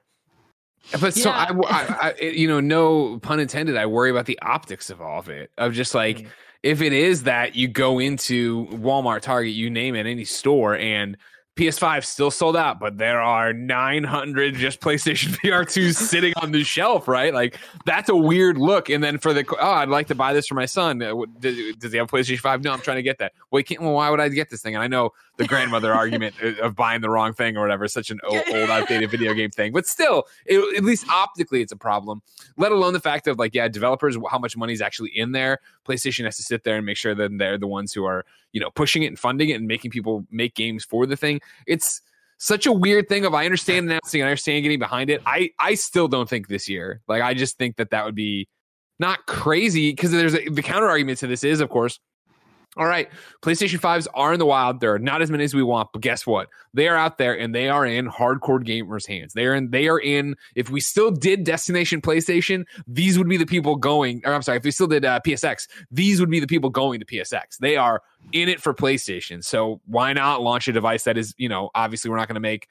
But yeah. so I, I, I, you know, no pun intended. I worry about the optics of all of it. Of just like, mm. if it is that you go into Walmart, Target, you name it, any store, and PS5 still sold out, but there are 900 just PlayStation VR 2s sitting on the shelf, right? Like that's a weird look. And then for the oh, I'd like to buy this for my son. Uh, does, does he have PlayStation 5? No, I'm trying to get that. Well, well, why would I get this thing? And I know the grandmother argument of buying the wrong thing or whatever, such an old, old outdated video game thing. But still, it, at least optically, it's a problem. Let alone the fact of like, yeah, developers, how much money is actually in there. PlayStation has to sit there and make sure that they're the ones who are you know pushing it and funding it and making people make games for the thing. It's such a weird thing of I understand announcing, and I understand getting behind it. I I still don't think this year. Like I just think that that would be not crazy because there's a, the counter argument to this is of course all right, PlayStation 5s are in the wild. There are not as many as we want, but guess what? They are out there and they are in hardcore gamers' hands. They are in they are in if we still did Destination PlayStation, these would be the people going or I'm sorry, if we still did uh, PSX, these would be the people going to PSX. They are in it for PlayStation. So why not launch a device that is, you know, obviously we're not going to make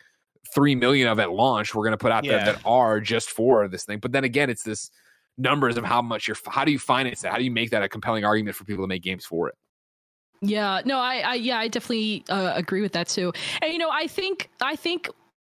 3 million of at launch. We're going to put out yeah. there that are just for this thing. But then again, it's this numbers of how much you're how do you finance that? How do you make that a compelling argument for people to make games for it? Yeah, no, I, I yeah, I definitely uh, agree with that too. And you know, I think I think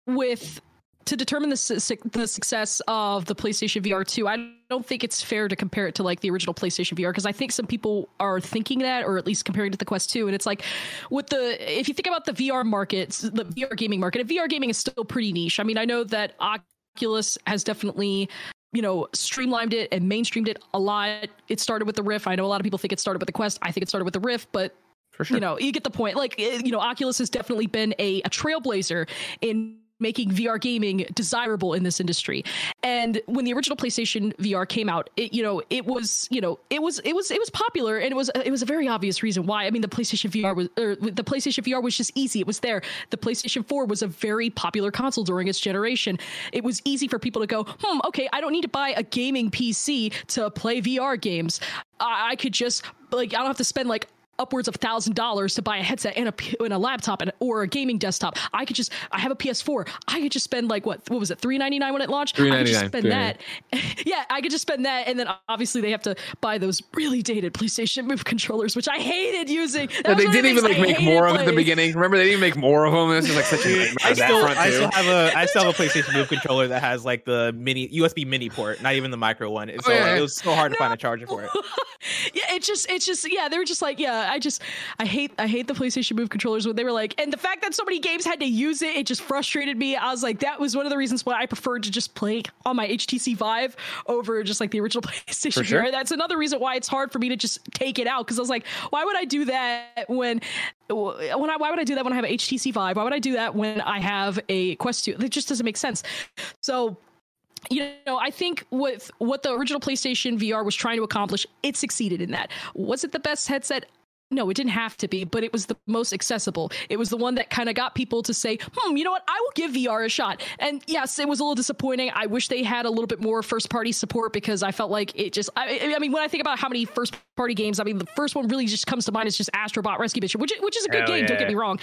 with to determine the su- the success of the PlayStation VR 2, I don't think it's fair to compare it to like the original PlayStation VR because I think some people are thinking that, or at least comparing it to the Quest 2. And it's like with the if you think about the VR market, the VR gaming market, VR gaming is still pretty niche. I mean, I know that Oculus has definitely you know, streamlined it and mainstreamed it a lot. It started with the Rift. I know a lot of people think it started with the Quest. I think it started with the Rift, but Sure. You know, you get the point. Like, eh, you know, Oculus has definitely been a, a trailblazer in making VR gaming desirable in this industry. And when the original PlayStation VR came out, it you know it was you know it was it was it was popular and it was it was a very obvious reason why. I mean, the PlayStation VR was or the PlayStation VR was just easy. It was there. The PlayStation 4 was a very popular console during its generation. It was easy for people to go, hmm, okay, I don't need to buy a gaming PC to play VR games. I, I could just like I don't have to spend like upwards of thousand dollars to buy a headset and a and a laptop and, or a gaming desktop. I could just I have a PS4. I could just spend like what what was it three ninety nine when it launched? Three ninety nine. Spend that. yeah, I could just spend that, and then obviously they have to buy those really dated PlayStation Move controllers, which I hated using. Yeah, they didn't even like make more of it at the beginning. Remember they didn't make more of them. This is like such a I still, I still have a I still have a PlayStation Move controller that has like the mini USB mini port, not even the micro one. oh, so yeah. it was so hard no. to find a charger for it. yeah, it just it's just yeah, they were just like yeah, I just I hate I hate the PlayStation Move controllers when they were like, and the fact that so many games had to use it, it just frustrated me. I was like, that was one of the reasons why I preferred to just play on my HTC Vive over just like the original PlayStation sure. That's another reason why it's hard for me to just take it out because I was like, why would I do that when when I why would I do that when I have an HTC Vive? Why would I do that when I have a Quest 2? It just doesn't make sense. So you know, I think with what the original PlayStation VR was trying to accomplish, it succeeded in that. Was it the best headset? No, it didn't have to be, but it was the most accessible. It was the one that kind of got people to say, hmm, you know what? I will give VR a shot. And yes, it was a little disappointing. I wish they had a little bit more first party support because I felt like it just, I, I mean, when I think about how many first party games, I mean, the first one really just comes to mind is just Astrobot Rescue Mission, which, which is a good Hell game, yeah. don't get me wrong.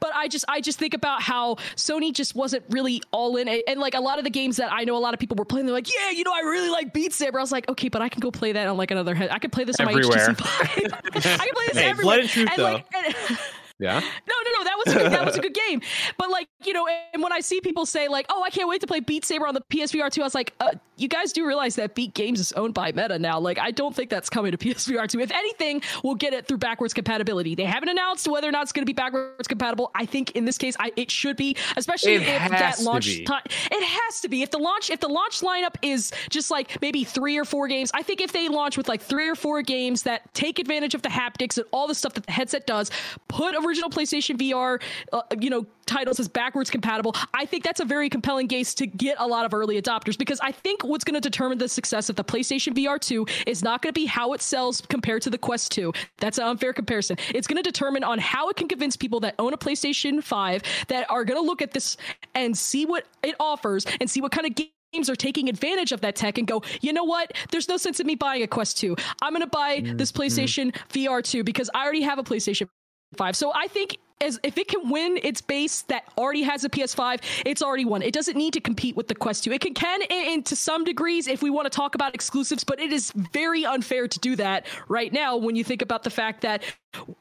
But I just, I just think about how Sony just wasn't really all in. And like a lot of the games that I know a lot of people were playing, they're like, yeah, you know, I really like Beat Saber. I was like, okay, but I can go play that on like another head. I could play this Everywhere. on my HTC Vive. I can play this everywhere. Blood and truth, and though. Like, yeah. No, no, no. That was a good, that was a good game. But like you know, and when I see people say like, "Oh, I can't wait to play Beat Saber on the PSVR 2," I was like, uh, "You guys do realize that Beat Games is owned by Meta now? Like, I don't think that's coming to PSVR 2. If anything, we'll get it through backwards compatibility. They haven't announced whether or not it's going to be backwards compatible. I think in this case, I, it should be, especially it if that launch time. It has to be. If the launch, if the launch lineup is just like maybe three or four games, I think if they launch with like three or four games that take advantage of the haptics and all the stuff that the headset does, put original PlayStation VR, uh, you know, titles as backwards compatible. I think that's a very compelling case to get a lot of early adopters because I think what's going to determine the success of the PlayStation VR 2 is not going to be how it sells compared to the Quest 2. That's an unfair comparison. It's going to determine on how it can convince people that own a PlayStation 5 that are going to look at this and see what it offers and see what kind of games are taking advantage of that tech and go, you know what? There's no sense in me buying a Quest 2. I'm going to buy mm-hmm. this PlayStation VR 2 because I already have a PlayStation 5. So I think as if it can win its base that already has a PS5, it's already won. It doesn't need to compete with the Quest 2. It can can and to some degrees if we want to talk about exclusives, but it is very unfair to do that right now when you think about the fact that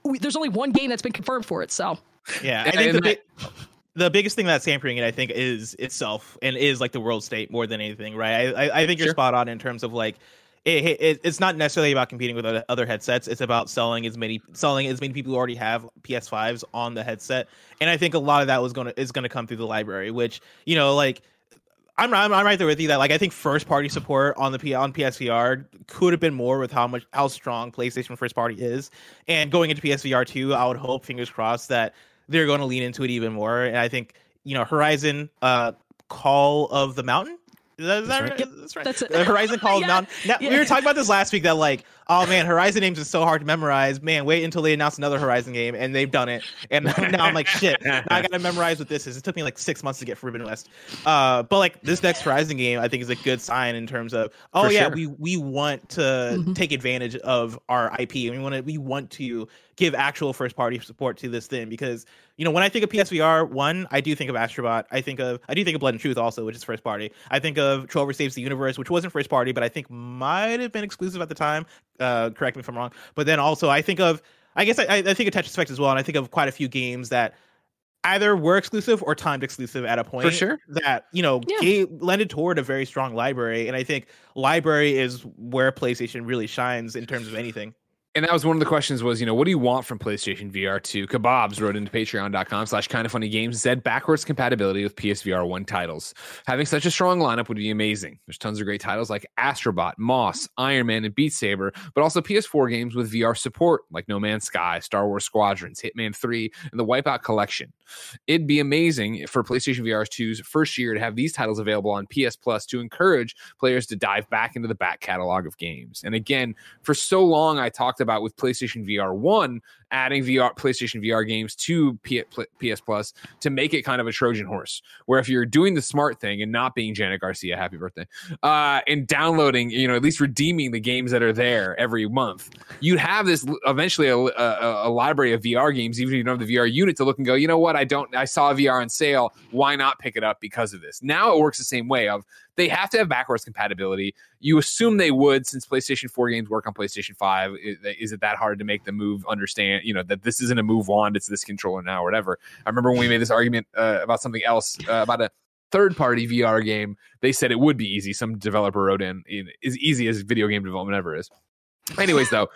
we, there's only one game that's been confirmed for it. So yeah, I think the big, the biggest thing that's hampering it, I think, is itself and is like the world state more than anything, right? I, I think you're sure. spot on in terms of like it, it, it's not necessarily about competing with other headsets. It's about selling as many selling as many people who already have PS5s on the headset. And I think a lot of that was to is to come through the library, which you know, like I'm, I'm I'm right there with you that like I think first party support on the P on PSVR could have been more with how much how strong PlayStation first party is. And going into PSVR two, I would hope, fingers crossed, that they're going to lean into it even more. And I think you know Horizon, uh, Call of the Mountain is that, is that right? That's right. That's it. The Horizon Call yeah. Now, yeah. we were talking about this last week that like, oh man, Horizon names is so hard to memorize. Man, wait until they announce another Horizon game, and they've done it. And now I'm like, shit, now I gotta memorize what this is. It took me like six months to get Forbidden West. Uh, but like this next Horizon game, I think is a good sign in terms of, oh For yeah, sure. we we want to mm-hmm. take advantage of our IP, and we want to we want to give actual first party support to this thing because you know when I think of PSVR one, I do think of Astrobot. I think of I do think of Blood and Truth also, which is first party. I think of Trover Saves the Universe, which wasn't first party, but I think might have been exclusive at the time. Uh, correct me if I'm wrong. But then also I think of I guess I, I think of Tetris Effect as well, and I think of quite a few games that either were exclusive or timed exclusive at a point for sure that you know yeah. lended toward a very strong library and i think library is where playstation really shines in terms of anything and that was one of the questions was, you know, what do you want from PlayStation VR 2? Kebabs wrote into patreon.com slash kind of funny games said backwards compatibility with PSVR 1 titles. Having such a strong lineup would be amazing. There's tons of great titles like Astrobot, Moss, Iron Man, and Beat Saber, but also PS4 games with VR support like No Man's Sky, Star Wars Squadrons, Hitman 3, and the Wipeout Collection. It'd be amazing for PlayStation VR 2's first year to have these titles available on PS Plus to encourage players to dive back into the back catalog of games. And again, for so long I talked about with PlayStation VR 1 adding VR PlayStation VR games to P- PS Plus to make it kind of a Trojan horse. Where if you're doing the smart thing and not being Janet Garcia, happy birthday, uh, and downloading, you know, at least redeeming the games that are there every month, you'd have this eventually a, a, a library of VR games, even if you don't have the VR unit to look and go, you know what, I don't, I saw VR on sale, why not pick it up because of this? Now it works the same way of they have to have backwards compatibility. You assume they would since PlayStation 4 games work on PlayStation 5. Is, it that hard to make the move understand? you know that this isn't a move wand; it's this controller now, or whatever. I remember when we made this argument uh, about something else uh, about a third party VR game. They said it would be easy. Some developer wrote in, in as easy as video game development ever is. Anyways, though,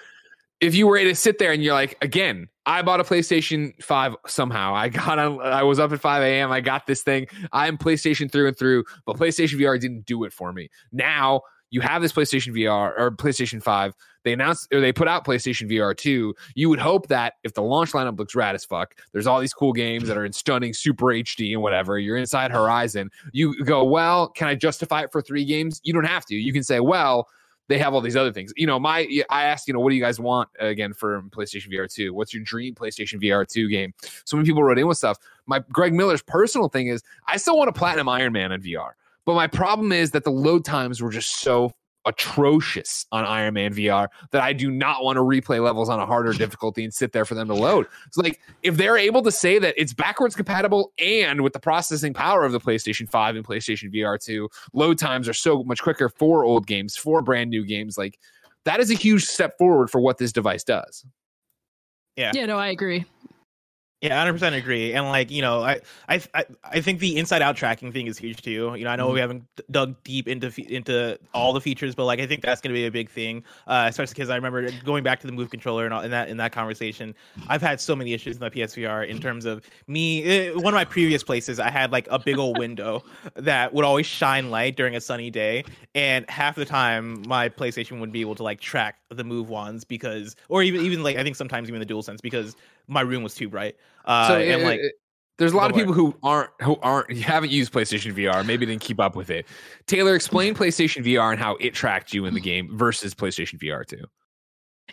if you were to sit there and you're like, again, I bought a PlayStation 5 somehow. I got on, I was up at 5 a.m. I got this thing. I'm PlayStation through and through, but PlayStation VR didn't do it for me. Now you have this PlayStation VR or PlayStation 5. They announced or they put out PlayStation VR 2. You would hope that if the launch lineup looks rad as fuck, there's all these cool games that are in stunning super HD and whatever. You're inside Horizon. You go, well, can I justify it for three games? You don't have to. You can say, well, they have all these other things. You know, my I asked, you know, what do you guys want uh, again for PlayStation VR 2? What's your dream PlayStation VR 2 game? So many people wrote in with stuff. My Greg Miller's personal thing is I still want a platinum Iron Man in VR. But my problem is that the load times were just so atrocious on Iron Man VR that I do not want to replay levels on a harder difficulty and sit there for them to load. It's like if they're able to say that it's backwards compatible and with the processing power of the PlayStation 5 and PlayStation VR 2, load times are so much quicker for old games, for brand new games, like that is a huge step forward for what this device does. Yeah. Yeah, no, I agree. Yeah, hundred percent agree. And like you know, I, I I think the inside out tracking thing is huge too. You know, I know mm-hmm. we haven't dug deep into into all the features, but like I think that's going to be a big thing. Uh, especially because I remember going back to the Move controller and all, in that in that conversation, I've had so many issues in my PSVR in terms of me. It, eh, one of my previous places, I had like a big old window that would always shine light during a sunny day, and half the time my PlayStation wouldn't be able to like track the Move wands because, or even even like I think sometimes even the Dual Sense because my room was too bright. Uh, so and like. there's a lot of people who aren't who aren't haven't used PlayStation VR, maybe didn't keep up with it. Taylor, explain PlayStation VR and how it tracked you in the game versus PlayStation VR 2.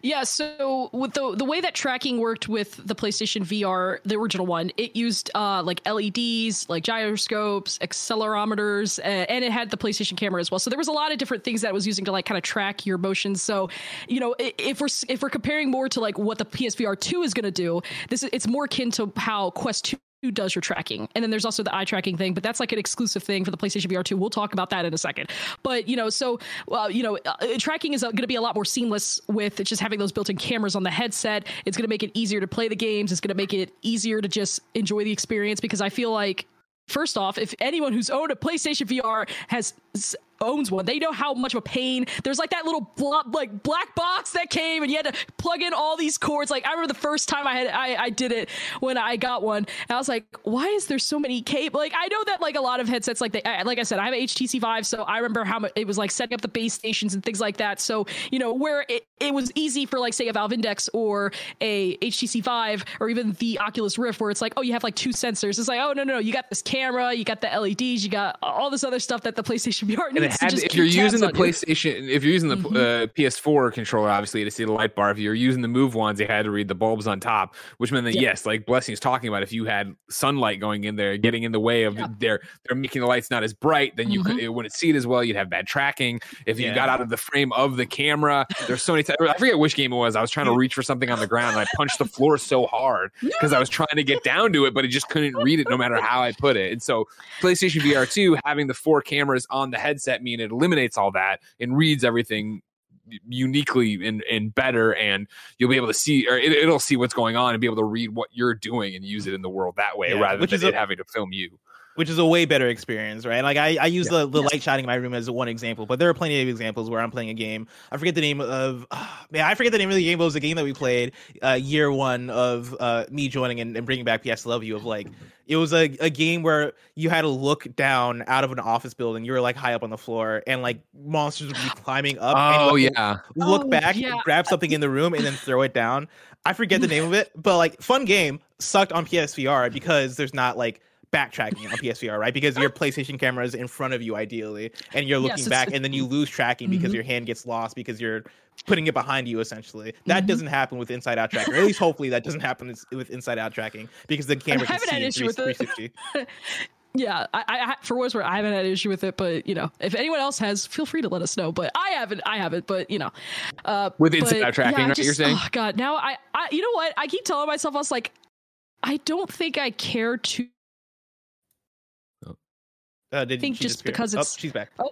Yeah, so with the the way that tracking worked with the PlayStation VR, the original one, it used uh, like LEDs, like gyroscopes, accelerometers, uh, and it had the PlayStation camera as well. So there was a lot of different things that was using to like kind of track your motions. So, you know, if we're if we're comparing more to like what the PSVR two is going to do, this is it's more akin to how Quest two who does your tracking. And then there's also the eye tracking thing, but that's like an exclusive thing for the PlayStation VR 2. We'll talk about that in a second. But, you know, so, uh, you know, uh, tracking is going to be a lot more seamless with just having those built in cameras on the headset. It's going to make it easier to play the games. It's going to make it easier to just enjoy the experience because I feel like First off, if anyone who's owned a PlayStation VR has owns one. They know how much of a pain. There's like that little blob, like black box that came, and you had to plug in all these cords. Like I remember the first time I had I, I did it when I got one, and I was like, why is there so many cable? Like I know that like a lot of headsets, like they, like I said, I have an HTC Vive, so I remember how much it was like setting up the base stations and things like that. So you know where it, it was easy for like say a Valve Index or a HTC Vive or even the Oculus Rift, where it's like, oh, you have like two sensors. It's like, oh no no, no you got this camera, you got the LEDs, you got all this other stuff that the PlayStation VR needs had, if you're using the PlayStation, if you're using the mm-hmm. uh, PS4 controller, obviously to see the light bar. If you're using the Move ones, you had to read the bulbs on top, which meant that yep. yes, like Blessing's talking about, if you had sunlight going in there, getting in the way of their they're making the lights not as bright, then you mm-hmm. could it wouldn't see it as well. You'd have bad tracking. If you got out of the frame of the camera, there's so many. T- I forget which game it was. I was trying to reach for something on the ground, and I punched the floor so hard because I was trying to get down to it, but it just couldn't read it no matter how I put it. And so PlayStation VR 2 having the four cameras on the headset mean it eliminates all that and reads everything uniquely and, and better and you'll be able to see or it, will see what's going on and be able to read what you're doing and use it in the world that way yeah, rather than it a, having to film you which is a way better experience, right? Like I, I use yeah. the, the light shining in my room as one example, but there are plenty of examples where I'm playing a game. I forget the name of, uh, man, I forget the name of the game, but it was a game that we played uh, year one of uh, me joining and, and bringing back PS Love You of like, it was a, a game where you had to look down out of an office building. You were like high up on the floor and like monsters would be climbing up. Oh, yeah. Look oh, back, yeah. grab something in the room and then throw it down. I forget the name of it, but like fun game sucked on PSVR because there's not like backtracking on PSVR, right? Because your PlayStation camera is in front of you ideally, and you're looking yes, back, and then you lose tracking mm-hmm. because your hand gets lost because you're putting it behind you essentially. That mm-hmm. doesn't happen with inside out tracking, or at least hopefully that doesn't happen with inside out tracking because the camera can see issue 360. With yeah, I, I for what's worth, I haven't had an issue with it, but you know, if anyone else has, feel free to let us know. But I haven't, I haven't. But you know, uh, with inside out tracking, yeah, right? Just, you're saying? Oh God, now I, I, you know what? I keep telling myself, I was like, I don't think I care too uh, did think just because oh, it's oh, she's back. Oh.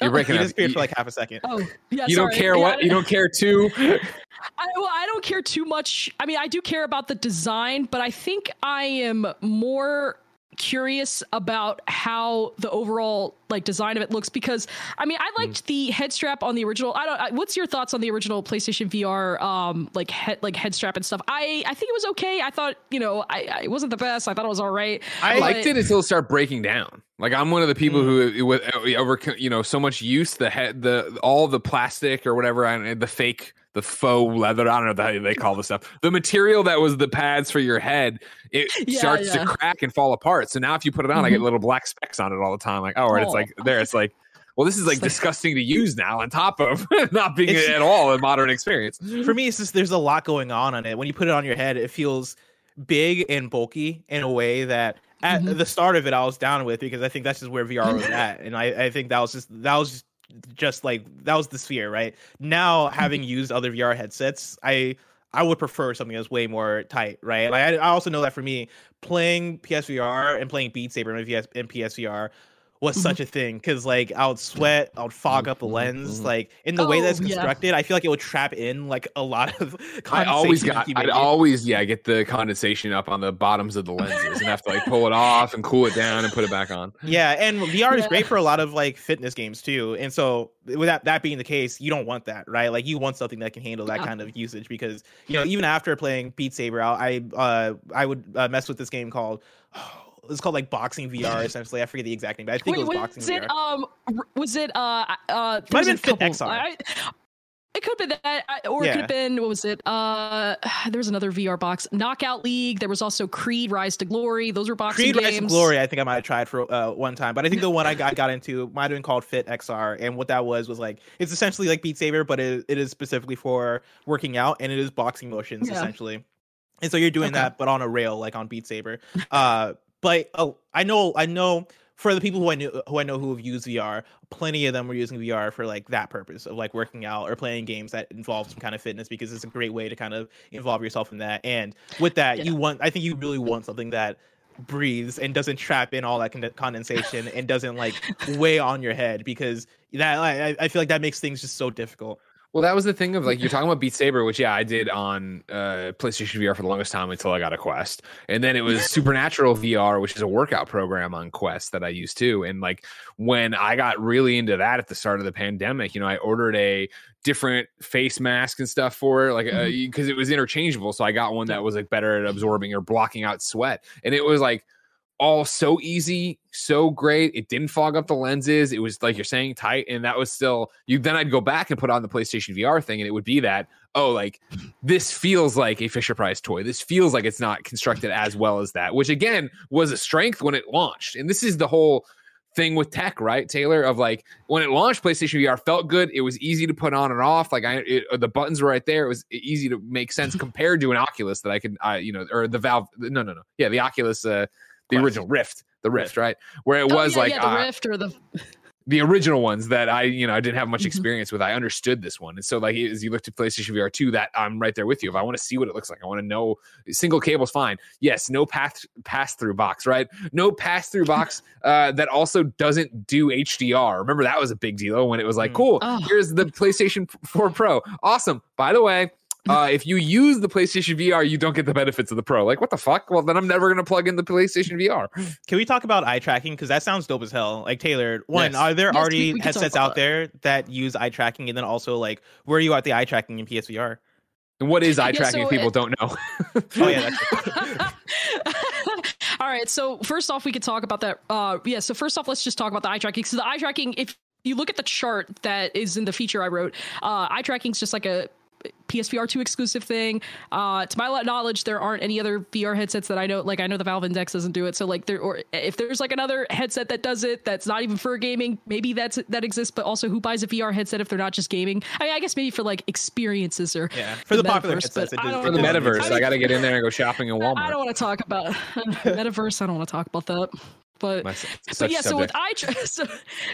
You're oh, breaking up. disappeared for like half a second. Oh, yeah. You sorry. don't care yeah, what? You don't care too. I, well, I don't care too much. I mean, I do care about the design, but I think I am more curious about how the overall like design of it looks because I mean I liked mm. the head strap on the original. I don't. I, what's your thoughts on the original PlayStation VR um like head like head strap and stuff? I I think it was okay. I thought you know I, I it wasn't the best. I thought it was all right. I liked it until it started breaking down. Like I'm one of the people mm. who with over you know so much use the head the all the plastic or whatever and the fake the faux leather. I don't know how they call the stuff. The material that was the pads for your head, it yeah, starts yeah. to crack and fall apart. So now if you put it on, mm-hmm. I get mm-hmm. little black specks on it all the time. Like, oh, and it's like there. It's like well, this is like disgusting to use now on top of not being at all a modern experience. For me, it's just there's a lot going on on it. When you put it on your head, it feels big and bulky in a way that at mm-hmm. the start of it I was down with because I think that's just where VR was at, and I, I think that was just that was just, just like that was the sphere, right? Now having used other VR headsets, I I would prefer something that's way more tight, right? Like I, I also know that for me, playing PSVR and playing Beat Saber in, PS, in PSVR was mm-hmm. such a thing because like I would sweat, I would fog up the mm-hmm. lens. Mm-hmm. Like in the oh, way that's constructed, yeah. I feel like it would trap in like a lot of. I always got, I'd always yeah get the condensation up on the bottoms of the lenses and have to like pull it off and cool it down and put it back on. Yeah, and VR yeah. is great for a lot of like fitness games too. And so with that that being the case, you don't want that, right? Like you want something that can handle that yeah. kind of usage because you know even after playing Beat Saber, I uh I would uh, mess with this game called. Oh, it's called like boxing VR essentially. I forget the exact name, but I think Wait, it was, was boxing it, VR. Um, was it uh uh? Might have been Fit XR. I, it could have been that, or yeah. it could have been what was it? Uh, there was another VR box, Knockout League. There was also Creed Rise to Glory. Those were boxing Creed games. Rise to Glory. I think I might have tried for uh, one time, but I think the one I got, got into might have been called Fit XR, and what that was was like it's essentially like Beat Saber, but it, it is specifically for working out, and it is boxing motions yeah. essentially. And so you're doing okay. that, but on a rail, like on Beat Saber. Uh, but oh, I know, I know for the people who I knew who I know who have used VR, plenty of them were using VR for like that purpose of like working out or playing games that involve some kind of fitness because it's a great way to kind of involve yourself in that. And with that, yeah. you want I think you really want something that breathes and doesn't trap in all that condensation and doesn't like weigh on your head because that I, I feel like that makes things just so difficult. Well, that was the thing of like you're talking about Beat Saber, which yeah, I did on uh, PlayStation VR for the longest time until I got a Quest, and then it was Supernatural VR, which is a workout program on Quest that I used too. And like when I got really into that at the start of the pandemic, you know, I ordered a different face mask and stuff for it, like because uh, mm-hmm. it was interchangeable. So I got one that was like better at absorbing or blocking out sweat, and it was like all so easy, so great. It didn't fog up the lenses. It was like you're saying tight, and that was still you. Then I'd go back and put on the PlayStation VR thing, and it would be that oh, like this feels like a Fisher Price toy. This feels like it's not constructed as well as that, which again was a strength when it launched. And this is the whole thing with tech, right, Taylor? Of like when it launched, PlayStation VR felt good. It was easy to put on and off. Like I, it, the buttons were right there. It was easy to make sense compared to an Oculus that I could, I, you know, or the Valve. No, no, no. Yeah, the Oculus. Uh, the Quest. original Rift, the Rift, right? Where it oh, was yeah, like yeah, the uh, Rift or the the original ones that I, you know, I didn't have much mm-hmm. experience with. I understood this one, and so like as you look to PlayStation VR two, that I'm right there with you. If I want to see what it looks like, I want to know single cable's fine. Yes, no path pass through box, right? No pass through box uh, that also doesn't do HDR. Remember that was a big deal when it was like, mm. cool, oh. here's the PlayStation 4 Pro, awesome. By the way, uh, if you use the PlayStation VR, you don't get the benefits of the Pro. Like, what the fuck? Well, then I'm never going to plug in the PlayStation VR. Can we talk about eye tracking? Because that sounds dope as hell. Like, Taylor, one, yes. are there yes, already we, we headsets out there that use eye tracking? And then also, like, where are you at the eye tracking in PSVR? And what is eye yeah, tracking so if people it, don't know? oh, yeah. All right. So, first off, we could talk about that. Uh, yeah. So, first off, let's just talk about the eye tracking. So, the eye tracking, if you look at the chart that is in the feature I wrote, uh, eye tracking is just like a PSVR 2 exclusive thing. Uh, to my knowledge, there aren't any other VR headsets that I know. Like I know the Valve Index doesn't do it. So like there, or if there's like another headset that does it, that's not even for gaming, maybe that's that exists. But also, who buys a VR headset if they're not just gaming? I, mean, I guess maybe for like experiences or yeah, for the, the popular headsets. for the metaverse, I, mean, I got to get in there and go shopping in Walmart. I don't want to talk about metaverse. I don't want to talk about that. But, but yeah, so with eye tra- so,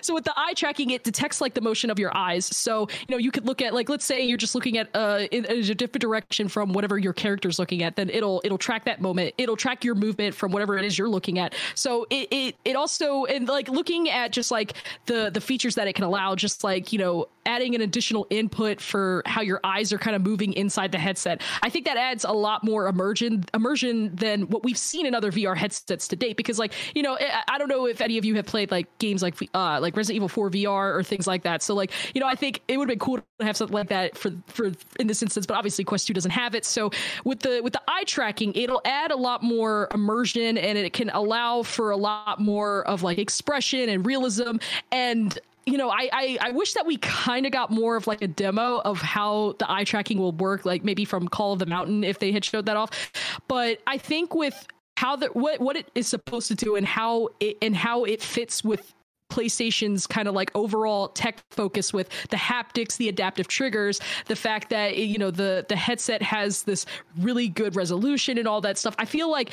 so with the eye tracking, it detects like the motion of your eyes. So you know you could look at like let's say you're just looking at uh in, in a different direction from whatever your character's looking at, then it'll it'll track that moment. It'll track your movement from whatever it is you're looking at. So it it, it also and like looking at just like the the features that it can allow, just like you know adding an additional input for how your eyes are kind of moving inside the headset. I think that adds a lot more immersion immersion than what we've seen in other VR headsets to date. Because like you know, I, don't know if any of you have played like games like uh like Resident Evil 4 VR or things like that. So like you know, I think it would have been cool to have something like that for for in this instance. But obviously, Quest 2 doesn't have it. So with the with the eye tracking, it'll add a lot more immersion and it can allow for a lot more of like expression and realism and you know, I, I, I wish that we kind of got more of like a demo of how the eye tracking will work, like maybe from Call of the Mountain if they had showed that off. But I think with how the what what it is supposed to do and how it and how it fits with PlayStation's kind of like overall tech focus with the haptics, the adaptive triggers, the fact that you know the the headset has this really good resolution and all that stuff. I feel like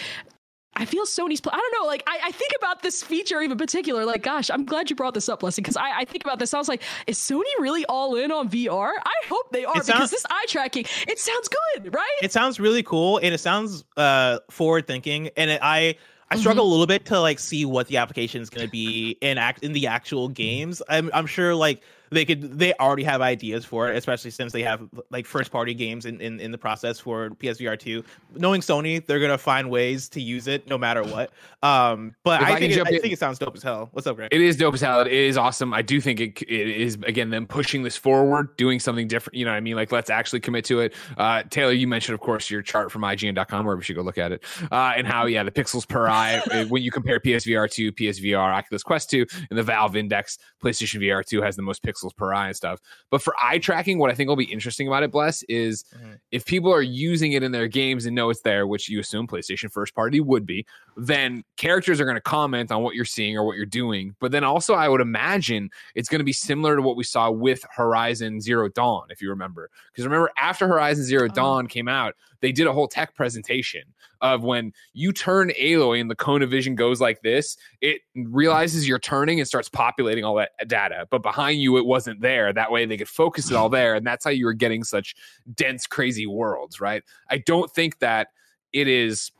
I feel Sony's. Pl- I don't know. Like I, I, think about this feature in particular. Like, gosh, I'm glad you brought this up, Leslie, because I, I, think about this. I was like, is Sony really all in on VR? I hope they are because this eye tracking. It sounds good, right? It sounds really cool, and it sounds uh, forward thinking. And it, I I struggle mm-hmm. a little bit to like see what the application is going to be in act in the actual games. I'm I'm sure like they could they already have ideas for it, especially since they have like first party games in, in, in the process for PSVR two. Knowing Sony, they're gonna find ways to use it no matter what. Um, but I, I, think it, I think it sounds dope as hell. What's up, Greg? It is dope as hell. It is awesome. I do think it, it is again them pushing this forward, doing something different. You know, what I mean, like let's actually commit to it. Uh, Taylor, you mentioned, of course, your chart from IGN.com, where we should go look at it, uh, and how yeah, the pixels per eye when you compare PSVR two, PSVR, Oculus Quest two, and the Valve Index, PlayStation VR two has the most pixels per eye and stuff. But for eye tracking, what I think will be interesting about it, Bless, is mm-hmm. if people are using it in their games and know it's there, which you assume PlayStation first party would be, then characters are going to comment on what you're seeing or what you're doing. But then also, I would imagine it's going to be similar to what we saw with Horizon Zero Dawn, if you remember. Because remember, after Horizon Zero oh. Dawn came out, they did a whole tech presentation of when you turn Aloy and the Kona vision goes like this, it realizes you're turning and starts populating all that data. But behind you, it wasn't there. That way they could focus it all there. And that's how you were getting such dense, crazy worlds, right? I don't think that it is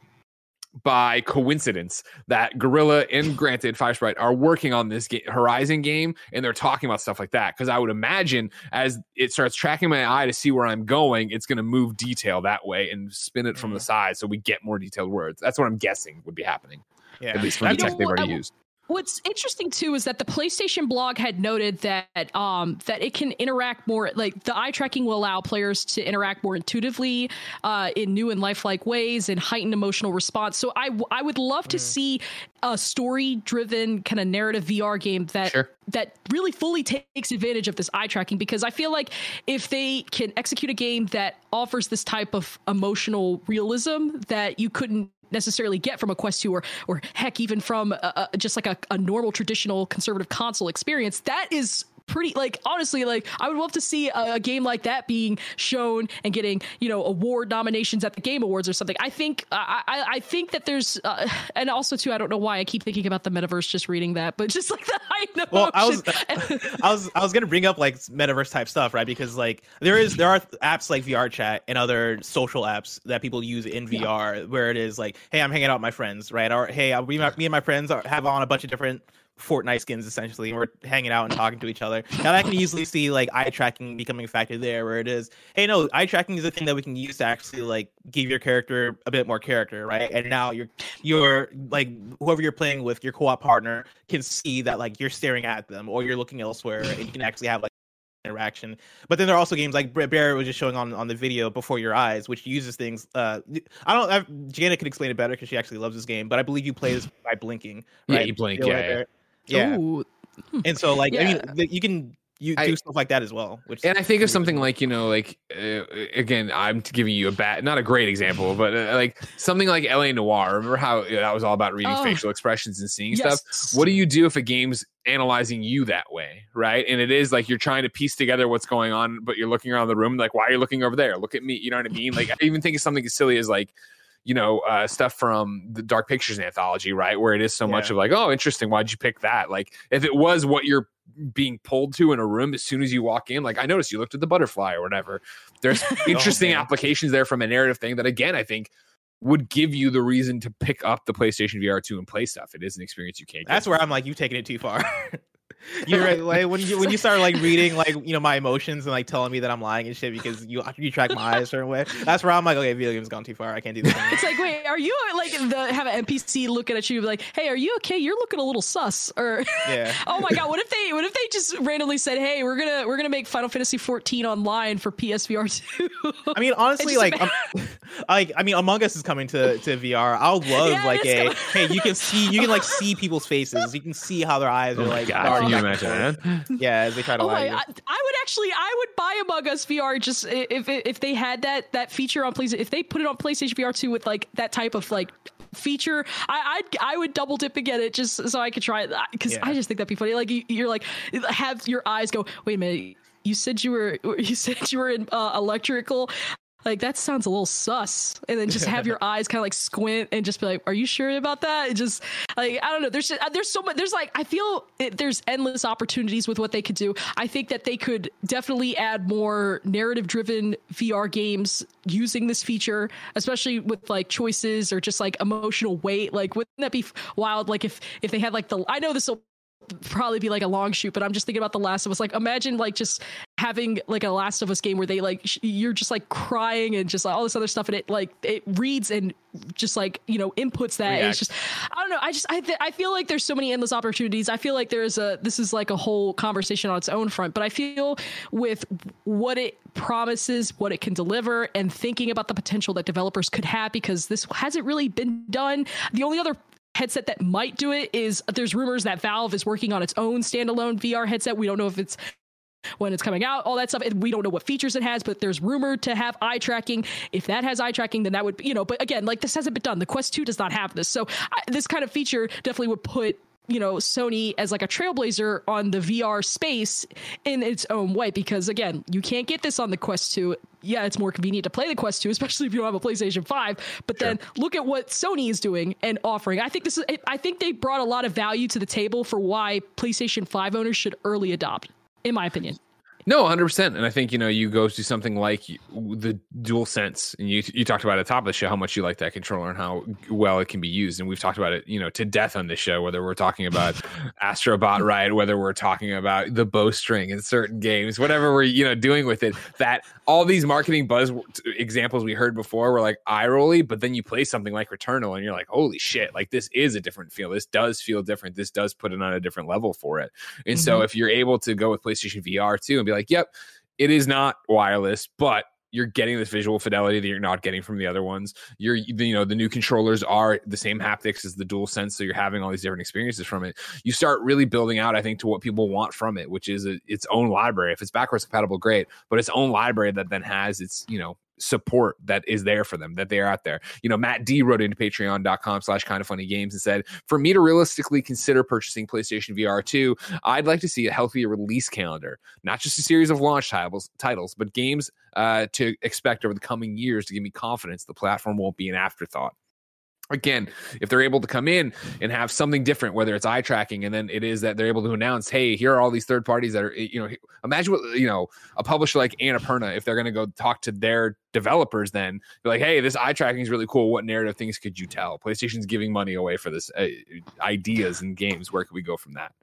by coincidence that Guerrilla and granted Firesprite are working on this Horizon game and they're talking about stuff like that. Because I would imagine as it starts tracking my eye to see where I'm going, it's going to move detail that way and spin it from the mm. side so we get more detailed words. That's what I'm guessing would be happening. Yeah. At least from the tech they've already used. What's interesting too is that the PlayStation blog had noted that um, that it can interact more, like the eye tracking will allow players to interact more intuitively uh, in new and lifelike ways and heightened emotional response. So I I would love to mm. see a story driven kind of narrative VR game that sure. that really fully takes advantage of this eye tracking because I feel like if they can execute a game that offers this type of emotional realism that you couldn't necessarily get from a Quest 2 or, or heck, even from a, a, just like a, a normal traditional conservative console experience, that is pretty like honestly like i would love to see a, a, game like that being shown and getting you know award nominations at the game awards or something. I think i i, I think that there's uh, and also too i don't know why i keep thinking about the metaverse just reading that but just like the high well i was i was i was gonna bring up like metaverse type stuff right? Because like there is there are apps like vr chat and other social apps that people use in vr yeah. where it is like hey i'm hanging out with my friends right? Or hey we, me and my friends are, have on a bunch of different Fortnite skins essentially. And we're hanging out and talking to each other. Now I can easily see like eye tracking becoming a factor there, where it is, hey, no, eye tracking is a thing that we can use to actually like give your character a bit more character, right? And now you're you're like whoever you're playing with, your co-op partner can see that like you're staring at them or you're looking elsewhere, and you can actually have like interaction. But then there are also games like Barrett was just showing on, on the video before your eyes, which uses things. Uh, I don't. I've, Jana can explain it better because she actually loves this game. But I believe you play this by blinking. Right? Yeah, you blink. Yeah, yeah. Yeah. Ooh. And so like yeah. I mean you can you I, do stuff like that as well. Which and I think of something like you know, like uh, again, I'm giving you a bad, not a great example, but uh, like something like LA Noire. Remember how you know, that was all about reading oh, facial expressions and seeing yes. stuff. What do you do if a game's analyzing you that way, right? And it is like you're trying to piece together what's going on, but you're looking around the room, like, why are you looking over there? Look at me. You know what I mean? Like I even think of something as silly as like you know, uh, stuff from the Dark Pictures anthology, right? Where it is so yeah. much of like, oh, interesting. Why'd you pick that? Like, if it was what you're being pulled to in a room as soon as you walk in, like I noticed you looked at the butterfly or whatever. There's interesting oh, applications there from a narrative thing that, again, I think would give you the reason to pick up the PlayStation VR 2 and play stuff. It is an experience you can't. That's where I'm like, you've taken it too far. You're like when you when you start like reading like you know my emotions and like telling me that I'm lying and shit because you you track my eyes a certain way. That's where I'm like, okay, video game's gone too far. I can't do this. It's like, wait, are you like the have an NPC looking at you like, hey, are you okay? You're looking a little sus. Or yeah. oh my god, what if they what if they just randomly said, hey, we're gonna we're gonna make Final Fantasy 14 online for PSVR 2. I mean, honestly, like, um, like I mean, Among Us is coming to to VR. I would love yeah, like a coming. hey, you can see you can like see people's faces. You can see how their eyes oh are like. God, you imagine Yeah, as they try to oh lie. I, I, would actually, I would buy Among Us VR just if if they had that that feature on PlayStation. If they put it on PlayStation VR two with like that type of like feature, I I'd, I would double dip and get it just so I could try it because yeah. I just think that'd be funny. Like you, you're like have your eyes go. Wait a minute. You said you were you said you were in uh, electrical like that sounds a little sus. And then just have your eyes kind of like squint and just be like are you sure about that? It just like i don't know. There's uh, there's so much there's like i feel it, there's endless opportunities with what they could do. I think that they could definitely add more narrative driven vr games using this feature especially with like choices or just like emotional weight. Like wouldn't that be wild? Like if if they had like the i know this will probably be like a long shoot but i'm just thinking about the last of us. Like imagine like just having like a last of us game where they like sh- you're just like crying and just like all this other stuff and it like it reads and just like you know inputs that. It's just i don't know. I just I, th- I feel like there's so many endless opportunities. I feel like there's a this is like a whole conversation on its own front but i feel with what it promises what it can deliver and thinking about the potential that developers could have because this hasn't really been done. The only other headset that might do it is there's rumors that Valve is working on its own standalone VR headset. We don't know if it's when it's coming out, all that stuff. We don't know what features it has, but there's rumored to have eye tracking. If that has eye tracking, then that would, you know, but again, like this hasn't been done. The Quest 2 does not have this. So I, this kind of feature definitely would put you know Sony as like a trailblazer on the VR space in its own way because again you can't get this on the Quest 2 yeah it's more convenient to play the Quest 2 especially if you don't have a PlayStation 5 but sure. then look at what Sony is doing and offering. I think this is I think they brought a lot of value to the table for why PlayStation 5 owners should early adopt in my opinion no, 100%. And I think, you know, you go to something like the Dual Sense, and you, you talked about at the top of the show how much you like that controller and how well it can be used. And we've talked about it, you know, to death on this show, whether we're talking about Astrobot Ride, whether we're talking about the bowstring in certain games, whatever we're, you know, doing with it, that all these marketing buzz examples we heard before were like eye rolly, but then you play something like Returnal and you're like, holy shit, like this is a different feel. This does feel different. This does put it on a different level for it. And mm-hmm. so if you're able to go with PlayStation VR too and be like, yep, it is not wireless, but you're getting this visual fidelity that you're not getting from the other ones. You're, you know, the new controllers are the same haptics as the dual sense. So you're having all these different experiences from it. You start really building out, I think, to what people want from it, which is a, its own library. If it's backwards compatible, great, but its own library that then has its, you know, support that is there for them, that they're out there. You know, Matt D wrote into patreon.com slash kind of funny games and said, for me to realistically consider purchasing PlayStation VR 2, I'd like to see a healthy release calendar, not just a series of launch titles, titles but games uh, to expect over the coming years to give me confidence the platform won't be an afterthought again, if they're able to come in and have something different, whether it's eye tracking, and then it is that they're able to announce, hey, here are all these third parties that are, you know, imagine what, you know, a publisher like Annapurna, if they're going to go talk to their developers, then be like, hey, this eye tracking is really cool. What narrative things could you tell? PlayStation's giving money away for this uh, ideas and games. Where can we go from that?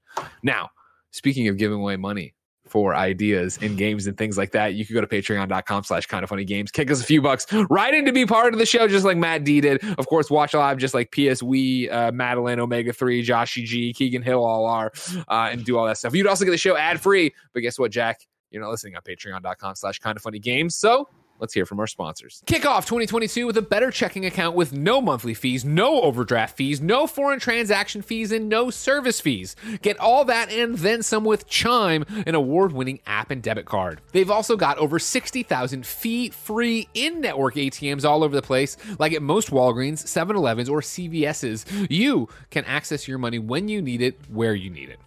Now, speaking of giving away money, for ideas in games and things like that, you can go to patreon.com slash kind of funny games, kick us a few bucks right in to be part of the show, just like Matt D did. Of course, watch live, just like PS Wee, uh, Madeline, Omega 3, Joshy G, Keegan Hill all are, uh, and do all that stuff. You'd also get the show ad free, but guess what, Jack? You're not listening on patreon.com slash kind of funny games. So Let's hear from our sponsors. Kick off 2022 with a better checking account with no monthly fees, no overdraft fees, no foreign transaction fees, and no service fees. Get all that and then some with Chime, an award winning app and debit card. They've also got over 60,000 fee free in network ATMs all over the place, like at most Walgreens, 7 Elevens, or CVS's. You can access your money when you need it, where you need it.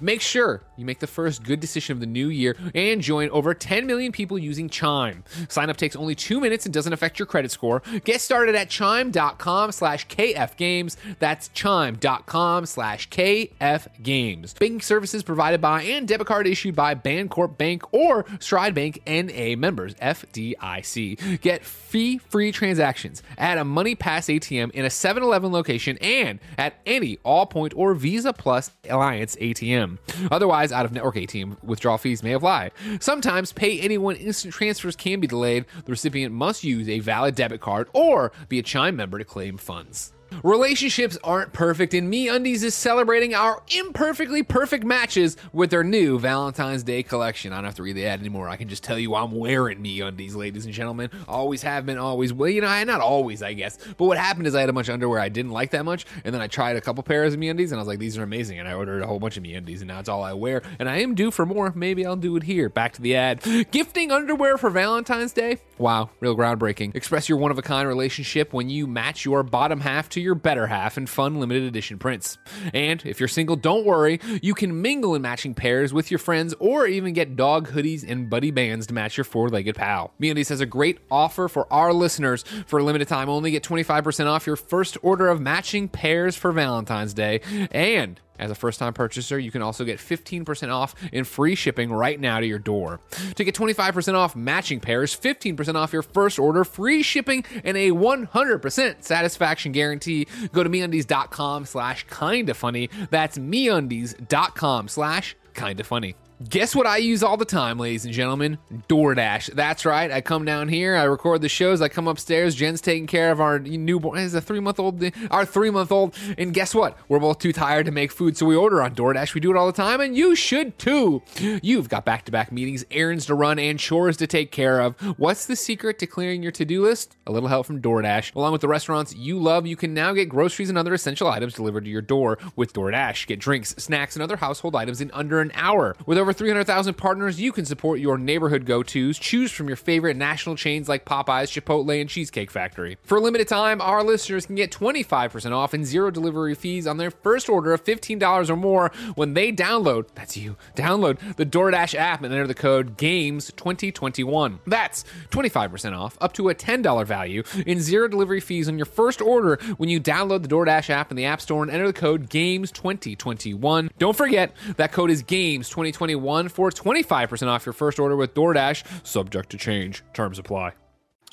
Make sure you make the first good decision of the new year and join over 10 million people using Chime. Sign up takes only two minutes and doesn't affect your credit score. Get started at chime.com slash kfgames. That's chime.com slash kfgames. Banking services provided by and debit card issued by Bancorp Bank or Stride Bank NA members, FDIC. Get fee-free transactions at a Money Pass ATM in a 7-Eleven location and at any Allpoint or Visa Plus Alliance ATM. ATM. Otherwise, out of network ATM withdrawal fees may apply. Sometimes pay anyone instant transfers can be delayed. The recipient must use a valid debit card or be a Chime member to claim funds. Relationships aren't perfect, and Me Undies is celebrating our imperfectly perfect matches with their new Valentine's Day collection. I don't have to read the ad anymore. I can just tell you I'm wearing Me Undies, ladies and gentlemen. Always have been, always will. You know, not always, I guess. But what happened is I had a bunch of underwear I didn't like that much, and then I tried a couple pairs of Me Undies, and I was like, these are amazing. And I ordered a whole bunch of Me Undies, and now it's all I wear. And I am due for more. Maybe I'll do it here. Back to the ad. Gifting underwear for Valentine's Day? Wow, real groundbreaking. Express your one of a kind relationship when you match your bottom half to your better half in fun limited edition prints. And if you're single, don't worry, you can mingle in matching pairs with your friends or even get dog hoodies and buddy bands to match your four legged pal. MeUndies has a great offer for our listeners. For a limited time only, get 25% off your first order of matching pairs for Valentine's Day. And as a first time purchaser, you can also get 15% off in free shipping right now to your door. To get 25% off matching pairs, 15% off your first order, free shipping, and a 100% satisfaction guarantee, go to meundies.com slash kinda funny. That's meundies.com slash kinda funny. Guess what I use all the time, ladies and gentlemen? DoorDash. That's right. I come down here, I record the shows, I come upstairs. Jen's taking care of our newborn, is a three month old, our three month old. And guess what? We're both too tired to make food, so we order on DoorDash. We do it all the time, and you should too. You've got back to back meetings, errands to run, and chores to take care of. What's the secret to clearing your to do list? A little help from DoorDash. Along with the restaurants you love, you can now get groceries and other essential items delivered to your door with DoorDash. Get drinks, snacks, and other household items in under an hour. With over 300,000 partners, you can support your neighborhood go tos. Choose from your favorite national chains like Popeyes, Chipotle, and Cheesecake Factory. For a limited time, our listeners can get 25% off and zero delivery fees on their first order of $15 or more when they download, that's you, download the DoorDash app and enter the code GAMES2021. That's 25% off, up to a $10 value, and zero delivery fees on your first order when you download the DoorDash app in the App Store and enter the code GAMES2021. Don't forget, that code is GAMES2021 for 25% off your first order with DoorDash, subject to change. Terms apply.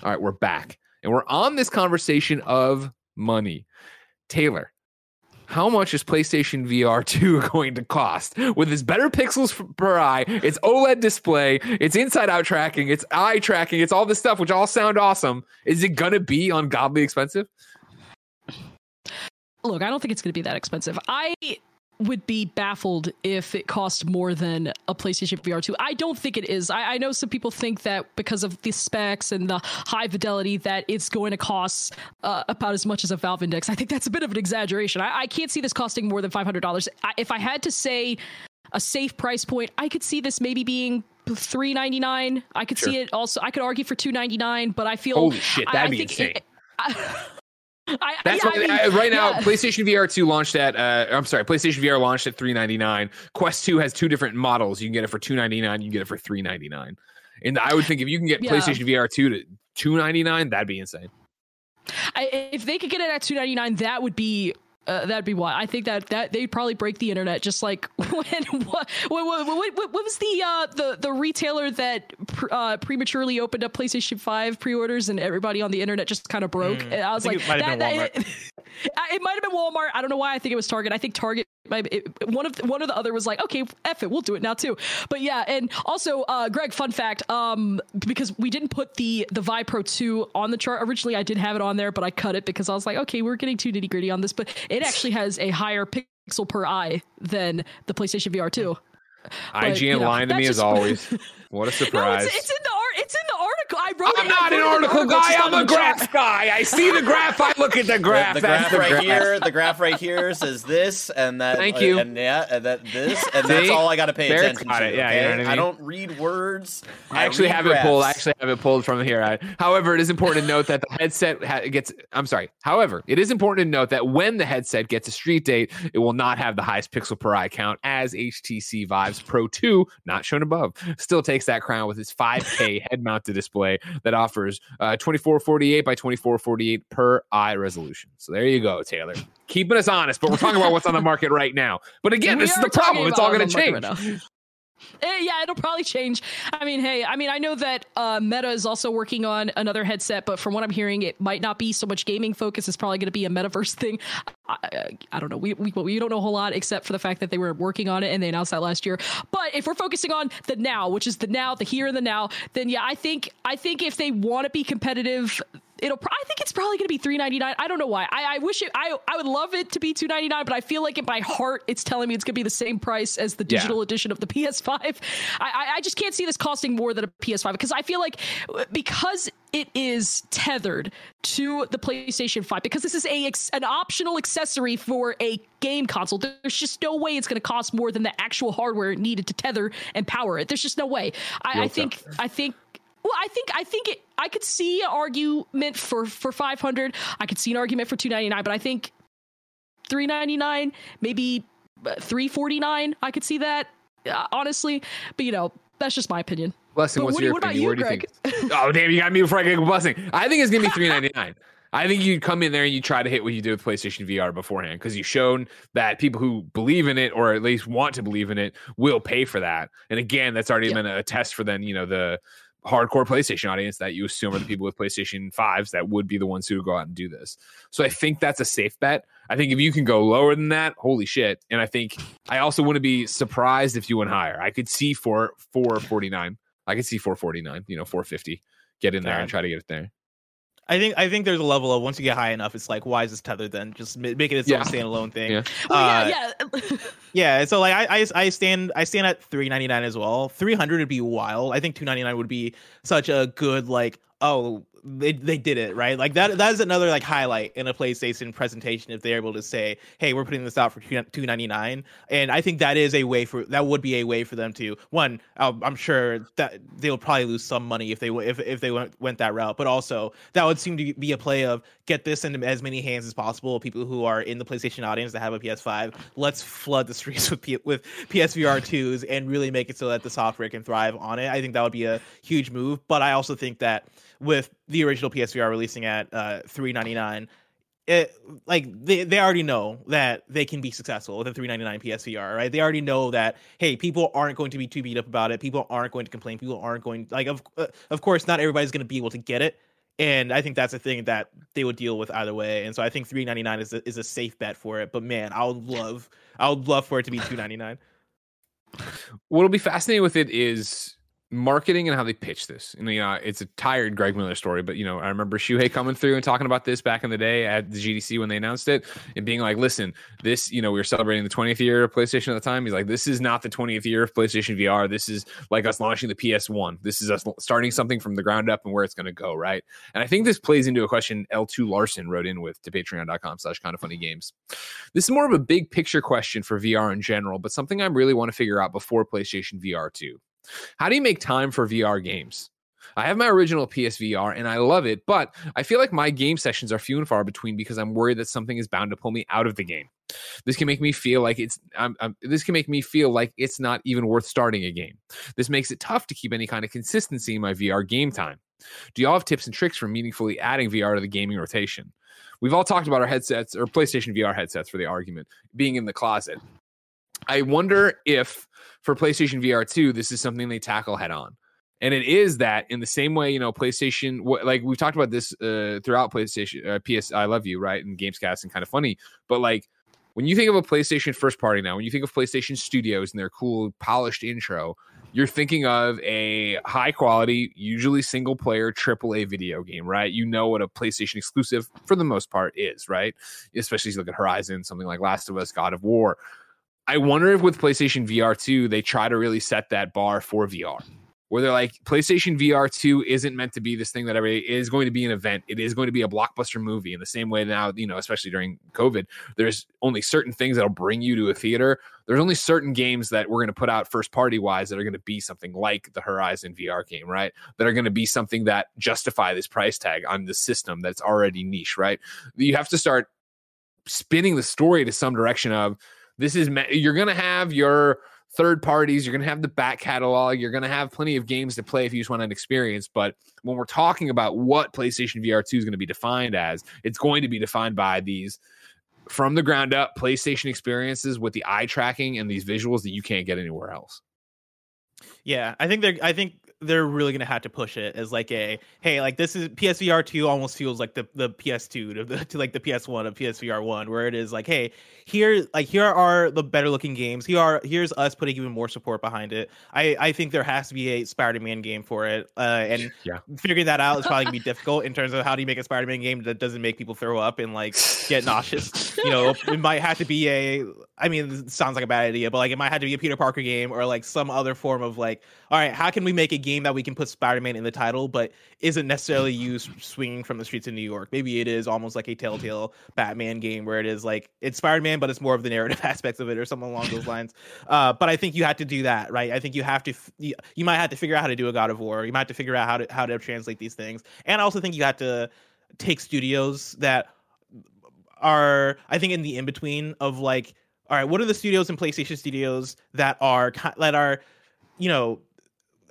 All right, we're back. And we're on this conversation of money. Taylor, how much is PlayStation VR 2 going to cost? With its better pixels per eye, its OLED display, its inside out tracking, its eye tracking, it's all this stuff, which all sound awesome. Is it going to be ungodly expensive? Look, I don't think it's going to be that expensive. I would be baffled if it cost more than a PlayStation VR 2. I don't think it is. I, I, know some people think that because of the specs and the high fidelity that it's going to cost uh, about as much as a Valve Index. I think that's a bit of an exaggeration. I, I can't see this costing more than $500. I, if I had to say a safe price point, I could see this maybe being three ninety nine. I could sure. see it also. I could argue for two ninety nine, but I feel holy shit, that'd be insane. It, I, That's yeah, I mean, I, right now. Yeah. PlayStation VR two launched at. Uh, I'm sorry, PlayStation VR launched at 399. Quest two has two different models. You can get it for 299. You can get it for 399. And I would think if you can get yeah. PlayStation VR two to 299, that'd be insane. I, if they could get it at 299, that would be uh, that'd be why I think that that they'd probably break the internet just like when what what, what, what, what was the uh, the the retailer that pr- uh, prematurely opened up PlayStation Five pre-orders and everybody on the internet just kind of broke. Mm, I was I like, it might that, that, it, it might have been Walmart. I don't know why. I think it was Target. I think Target it, one of the, one of the other was like, okay, F it, we'll do it now too. But yeah, and also, uh, Greg, fun fact, um, because we didn't put the the Vive Pro 2 on the chart originally, I did have it on there, but I cut it because I was like, okay, we're getting too nitty gritty on this, but it actually has a higher pixel per eye than the PlayStation VR 2. IGN you know, lying to me just, as always. What a surprise! No, it's, it's, in the art. It's in the article. I wrote. I'm not an article guy. I'm a graph guy. I see the graph. I look at the graph. The, the graph the right graph. here. The graph right here says this and that. Thank you. And yeah, and that this and that's all I got to pay Fair attention to. It. Yeah, you know I, mean? I don't read words. I, I actually have graphs. it pulled. I actually have it pulled from here. However, it is important to note that the headset gets. I'm sorry. However, it is important to note that when the headset gets a street date, it will not have the highest pixel per eye count as HTC Vive's Pro 2, not shown above, still takes that crown with its 5K head mounted display that offers uh, 2448 by 2448 per eye resolution. So there you go, Taylor. Keeping us honest, but we're talking about what's on the market right now. But again, we this is the problem. It's all going to change. Right yeah, it'll probably change. I mean, hey, I mean, I know that uh, Meta is also working on another headset, but from what I'm hearing, it might not be so much gaming focus. It's probably going to be a metaverse thing. I, I, don't know. We, we we don't know a whole lot except for the fact that they were working on it and they announced that last year. But if we're focusing on the now, which is the now, the here and the now, then yeah, I think I think if they want to be competitive, it'll. I think it's probably going to be three ninety nine. I don't know why. I, I wish it. I I would love it to be two ninety nine, but I feel like in my heart, it's telling me it's going to be the same price as the digital yeah. edition of the PS Five. I I just can't see this costing more than a PS Five because I feel like because it is tethered to the PlayStation 5 because this is a an optional accessory for a game console. There's just no way it's going to cost more than the actual hardware needed to tether and power it. There's just no way. I, I think I think Well, I think I think it, I could see an argument for for 500. I could see an argument for 299, but I think 399, maybe uh, 349. I could see that uh, honestly, but you know that's just my opinion. Blessing, what's what, your what opinion? What do you think? oh damn, you got me before I get blessing. I think it's gonna be 399. I think you come in there and you try to hit what you did with PlayStation VR beforehand because you've shown that people who believe in it or at least want to believe in it will pay for that. And again, that's already been a test for then you know the hardcore PlayStation audience that you assume are the people with PlayStation 5s that would be the ones who would go out and do this. So I think that's a safe bet. I think if you can go lower than that, holy shit. And I think I also wouldn't be surprised if you went higher. I could see for 449. I could see 449, you know, 450. Get in there and try to get it there. I think I think there's a level of once you get high enough, it's like why is this tethered? Then just make it its yeah. own standalone thing. Yeah, well, yeah, uh, yeah. yeah. So like I, I I stand I stand at 399 as well. 300 would be wild. I think 299 would be such a good like oh they they did it right? Like that that is another like highlight in a playstation presentation if they're able to say hey we're putting this out for 299 and i think that is a way for that would be a way for them to one um, i'm sure that they'll probably lose some money if they if, if they went, went that route. But also that would seem to be a play of get this into as many hands as possible. People who are in the playstation audience that have a ps5 let's flood the streets with P- with psvr 2s and really make it so that the software can thrive on it. I think that would be a huge move. But i also think that with the original PSVR releasing at uh, 399 it like they, they already know that they can be successful with a 399 PSVR, right? They already know that hey, people aren't going to be too beat up about it. People aren't going to complain. People aren't going like of uh, of course not everybody's going to be able to get it. And I think that's a thing that they would deal with either way. And so I think 399 is a, is a safe bet for it. But man, I would love I would love for it to be 299. What'll be fascinating with it is marketing and how they pitch this. And you know, it's a tired Greg Miller story, but you know, I remember Shuhei coming through and talking about this back in the day at the GDC when they announced it and being like, listen, this, you know, we were celebrating the 20th year of PlayStation at the time. He's like, this is not the 20th year of PlayStation VR. This is like us launching the PS1. This is us starting something from the ground up and where it's going to go. Right. And I think this plays into a question L2 Larson wrote in with to patreon.com slash kind of funny games. This is more of a big picture question for VR in general, but something I really want to figure out before PlayStation VR 2. How do you make time for VR games? I have my original PSVR and I love it, but I feel like my game sessions are few and far between because I'm worried that something is bound to pull me out of the game. This can make me feel like it's I'm, I'm, this can make me feel like it's not even worth starting a game. This makes it tough to keep any kind of consistency in my VR game time. Do y'all have tips and tricks for meaningfully adding VR to the gaming rotation? We've all talked about our headsets or PlayStation VR headsets for the argument being in the closet. I wonder if for PlayStation VR 2, this is something they tackle head on. And it is that in the same way, you know, PlayStation, like we've talked about this uh, throughout PlayStation, uh, PS, I love you, right? And Gamescast and kind of funny. But like when you think of a PlayStation first party now, when you think of PlayStation Studios and their cool, polished intro, you're thinking of a high quality, usually single player AAA video game, right? You know what a PlayStation exclusive for the most part is, right? Especially you look at Horizon, something like Last of Us, God of War. I wonder if with PlayStation VR 2, they try to really set that bar for VR. Where they're like, PlayStation VR 2 isn't meant to be this thing that is going to be an event. It is going to be a blockbuster movie in the same way now, you know, especially during COVID, there's only certain things that'll bring you to a theater. There's only certain games that we're going to put out first party wise that are going to be something like the Horizon VR game, right? That are going to be something that justify this price tag on the system that's already niche, right? You have to start spinning the story to some direction of, this is you're going to have your third parties, you're going to have the back catalog, you're going to have plenty of games to play if you just want an experience. But when we're talking about what PlayStation VR 2 is going to be defined as, it's going to be defined by these from the ground up PlayStation experiences with the eye tracking and these visuals that you can't get anywhere else. Yeah, I think they're. I think they're really gonna have to push it as like a hey, like this is PSVR two almost feels like the the PS2 to, the, to like the PS1 of PSVR one, where it is like hey, here like here are the better looking games. Here are here's us putting even more support behind it. I I think there has to be a Spider-Man game for it, uh, and yeah. figuring that out is probably gonna be difficult in terms of how do you make a Spider-Man game that doesn't make people throw up and like get nauseous. you know, it might have to be a I mean, sounds like a bad idea, but like it might have to be a Peter Parker game or like some other form of like, all right, how can we make a game that we can put Spider-Man in the title, but isn't necessarily you swinging from the streets of New York? Maybe it is almost like a Telltale Batman game where it is like it's Spider-Man, but it's more of the narrative aspects of it or something along those lines. Uh, but I think you have to do that, right? I think you have to, you, you might have to figure out how to do a God of War. You might have to figure out how to how to translate these things, and I also think you have to take studios that are, I think, in the in between of like all right, what are the studios and PlayStation studios that are that are, you know,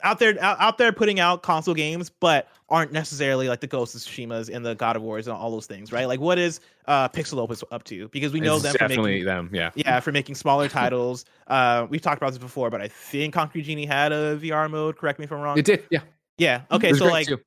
out there out, out there putting out console games, but aren't necessarily like the Ghost of Tsushima's and the God of Wars and all those things, right? Like, what is uh Pixelopus up to? Because we know it's them definitely for making, them, yeah, yeah, for making smaller titles. uh, we've talked about this before, but I think Concrete Genie had a VR mode. Correct me if I'm wrong. It did, yeah, yeah. Okay, so like. Too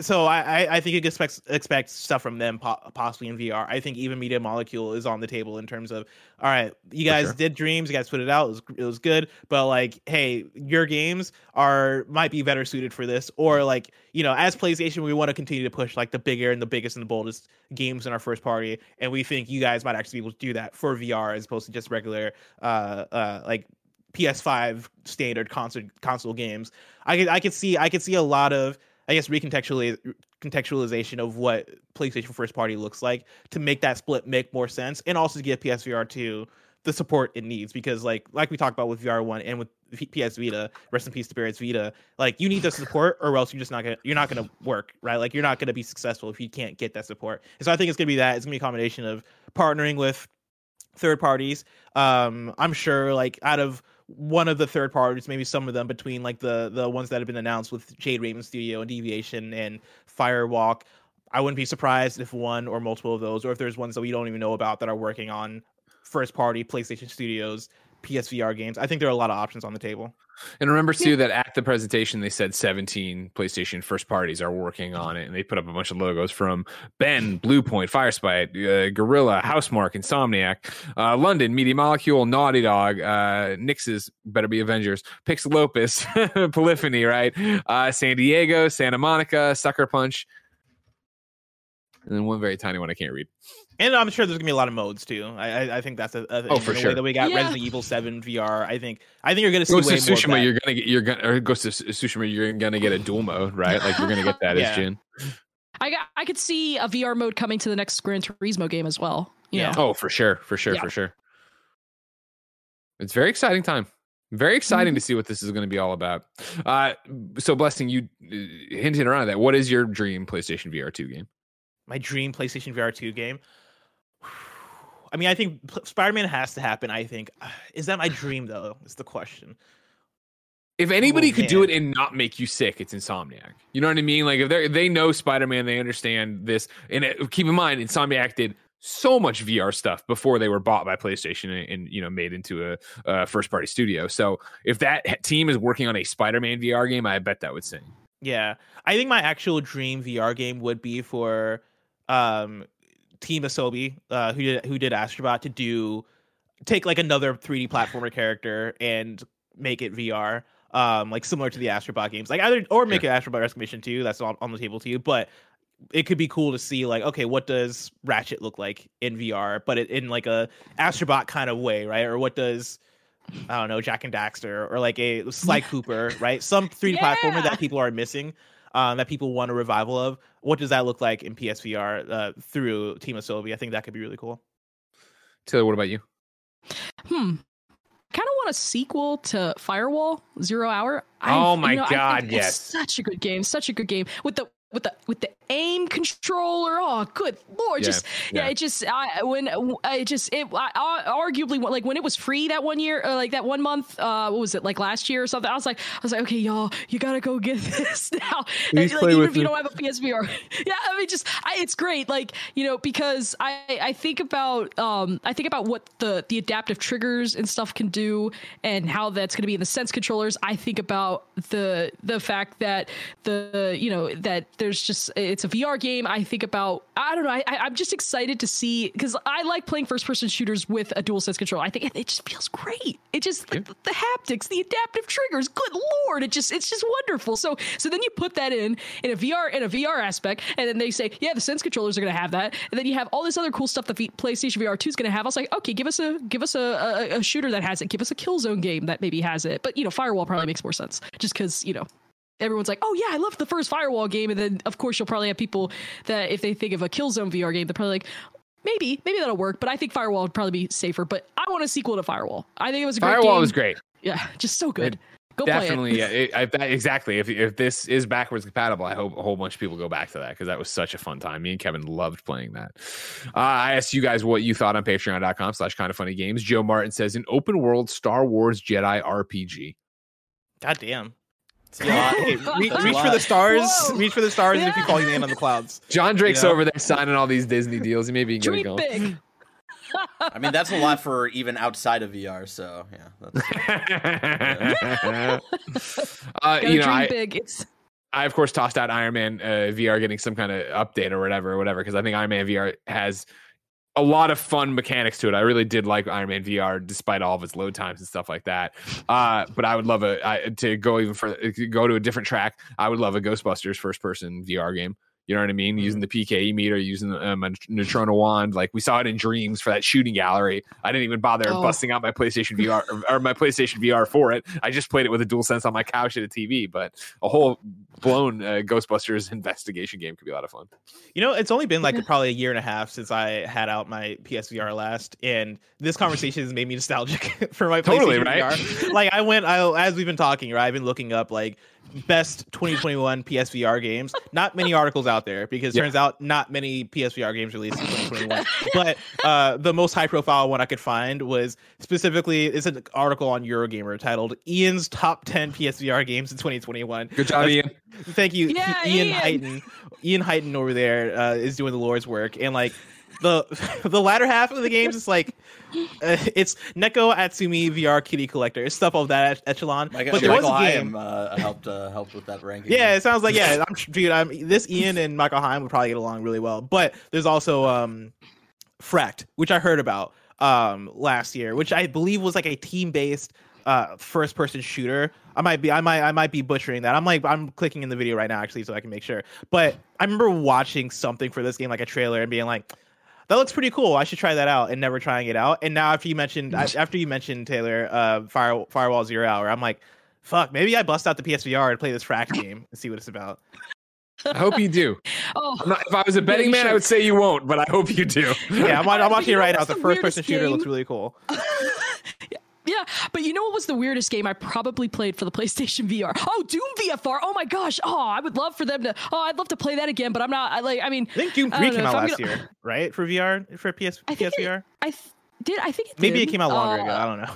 so I, I think you can expect expect stuff from them possibly in VR. I think even Media Molecule is on the table in terms of all right, you guys sure. did Dreams, you guys put it out, it was, it was good, but like, hey, your games are might be better suited for this, or like you know, as PlayStation, we want to continue to push like the bigger and the biggest and the boldest games in our first party, and we think you guys might actually be able to do that for VR as opposed to just regular uh uh like PS5 standard console console games. I could I could see I could see a lot of I guess recontextualize contextualization of what PlayStation first party looks like to make that split make more sense, and also to give PSVR two the support it needs because like like we talked about with VR one and with PS Vita, rest in peace to Barrett's Vita, like you need the support or else you're just not gonna you're not gonna work right. Like you're not gonna be successful if you can't get that support. And so I think it's gonna be that it's gonna be a combination of partnering with third parties. Um, I'm sure like out of one of the third parties, maybe some of them between like the the ones that have been announced with Jade Raymond Studio and Deviation and Firewalk. I wouldn't be surprised if one or multiple of those, or if there's ones that we don't even know about that are working on first party PlayStation Studios PSVR games. I think there are a lot of options on the table. And remember too that at the presentation they said 17 PlayStation first parties are working on it, and they put up a bunch of logos from Bend, Bluepoint, Firesprite, uh, Guerrilla, Housemarque, Insomniac, uh, London, Media Molecule, Naughty Dog, uh, Nixxes better be Avengers, Pixelopus, Polyphony, right? Uh, San Diego, Santa Monica, Sucker Punch, and then one very tiny one I can't read. And I'm sure there's gonna be a lot of modes too. I I, I think that's a, a oh for sure. that we got yeah. Resident Evil Seven VR. I think I think you're gonna see Ghost way of Tsushima. You're gonna get you're gonna or Ghost of Tsushima. You're gonna get a dual mode, right? Like you're gonna get that yeah. as Jin. I got I could see a VR mode coming to the next Gran Turismo game as well. yeah. Know? Oh, for sure, for sure, yeah. for sure. It's very exciting time. Very exciting mm-hmm. to see what this is going to be all about. Uh, so, blessing you uh, hinted around that. What is your dream PlayStation VR two game? my dream PlayStation VR 2 game. I mean, I think Spider Man has to happen. I think is that my dream though? Is the question. If anybody oh, could man. do it and not make you sick, it's Insomniac. You know what I mean? Like if they they know Spider Man, they understand this. And it, keep in mind, Insomniac did so much VR stuff before they were bought by PlayStation and, and you know made into a, a first party studio. So if that team is working on a Spider Man VR game, I bet that would sing. Yeah, I think my actual dream VR game would be for um, Team Asobi, uh, who did who did Astrobot, to do take like another 3D platformer character and make it VR, um, like similar to the Astrobot games, like either or make yeah. an Astrobot Rescue Mission too. That's on, on the table to you, but it could be cool to see like okay what does ratchet look like in vr but it, in like a astrobot kind of way right or what does i don't know Jak and Daxter or like a sly cooper right some 3d yeah. platformer that people are missing um, that people want a revival of. What does that look like in PSVR uh, through Team Asobi? I think that could be really cool. Taylor, what about you? Hmm. Kind of want a sequel to Firewall Zero Hour. I've, oh my you know, god, yes! Such a good game, such a good game with the with the with the aim controller. Oh, good lord! Yeah, just yeah, yeah it just I, when I just it I, arguably like when it was free that one year, like that one month. Uh, what was it like last year or something? I was like, I was like, okay, y'all, you gotta go get this now. And, like, even if you don't have a PSVR, yeah, I mean, just I, it's great. Like you know, because I I think about um I think about what the the adaptive triggers and stuff can do and how that's going to be in the sense controllers. I think about the the fact that the you know that there's just it's it's a VR game, I think about I don't know. I, I'm just excited to see because I like playing first person shooters with a dual sense control. I think it, it just feels great. It just yeah. the, the, haptics, the adaptive triggers. Good lord, it just it's just wonderful. So so then you put that in in a VR in a VR aspect, and then they say yeah, the sense controllers are going to have that, and then you have all this other cool stuff that the PlayStation VR 2 is going to have. I was like, okay, give us a give us a, a, a shooter that has it. Give us a Killzone game that maybe has it. But you know, Firewall probably makes more sense just because you know everyone's like, oh yeah, I love the first Firewall game, and then of course you'll probably have people that if they think of a Killzone VR game, they're probably like, maybe, maybe that'll work. But I think Firewall would probably be safer. But I want a sequel to Firewall. I think it was a great Firewall game. was great. Yeah, just so good. It, Go Definitely, yeah, it, I, exactly. If if this is backwards compatible, I hope a whole bunch of people go back to that because that was such a fun time. Me and Kevin loved playing that. Uh, I asked you guys what you thought on Patreon.com/slash Kind of Funny Games. Joe Martin says an open world Star Wars Jedi RPG. God damn. Hey, reach, reach for the stars. Whoa. Reach for the stars yeah. if you call your name on the clouds. John Drake's over there signing all these Disney deals. He may be getting going. Big. I mean, that's a lot for even outside of VR. So yeah. yeah. uh, you know, I, big. It's... I of course tossed out Iron Man uh, VR getting some kind of update or whatever, or whatever, because I think Iron Man VR has a lot of fun mechanics to it. I really did like Iron Man VR, despite all of its load times and stuff like that. Uh, but I would love a I, to go even further, go to a different track. I would love a Ghostbusters first person VR game. You know what I mean? Mm-hmm. Using the PKE meter, using um, a neutrino wand. Like we saw it in Dreams for that shooting gallery. I didn't even bother oh. busting out my PlayStation VR or, or, my PlayStation VR for it. I just played it with a dual sense on my couch at a TV. But a whole blown uh, Ghostbusters investigation game could be a lot of fun. You know, it's only been like probably a year and a half since I had out my PSVR last, and this conversation has made me nostalgic for my totally, PlayStation right? VR. like I went, I as we've been talking, right? I've been looking up like best 2021 PSVR games. Not many articles out there because turns out not many PSVR games released in 2021. but uh, the most high profile one I could find was specifically it's an article on Eurogamer titled Ian's top 10 PSVR games in 2021. Good job, That's, Ian. Thank you, yeah, Ian, Ian Higton. Ian Higton over there uh, is doing the Lord's work and like the the latter half of the games is like uh, it's Neko Atsume VR Kitty Collector, stuff of that echelon. My but there Michael was a game uh, helped uh, helped with that ranking. Yeah, it sounds like yeah. I'm dude. I'm this Ian and Michael Heim would probably get along really well. But there's also um, Fracked, which I heard about um last year, which I believe was like a team based uh first person shooter. I might be I might I might be butchering that. I'm like I'm clicking in the video right now actually so I can make sure. But I remember watching something for this game like a trailer and being like that looks pretty cool. I should try that out and never trying it out. And now after you mentioned after you mentioned Taylor, uh, Fire, Firewall Zero Hour, I'm like, fuck, maybe I bust out the PSVR and play this frack game and see what it's about. I hope you do. oh, not, if I was a betting man, I would say you won't, but I hope you do. yeah, I'm, I'm watching it right now. The first person shooter looks really cool. Yeah, but you know what was the weirdest game I probably played for the PlayStation VR? Oh, Doom VFR. Oh my gosh. Oh, I would love for them to. Oh, I'd love to play that again, but I'm not. I like. I mean, I think Doom Three came out last gonna, year, right? For VR, for PS, PSVR. It, I th- did. I think it maybe it came out longer uh, ago. I don't know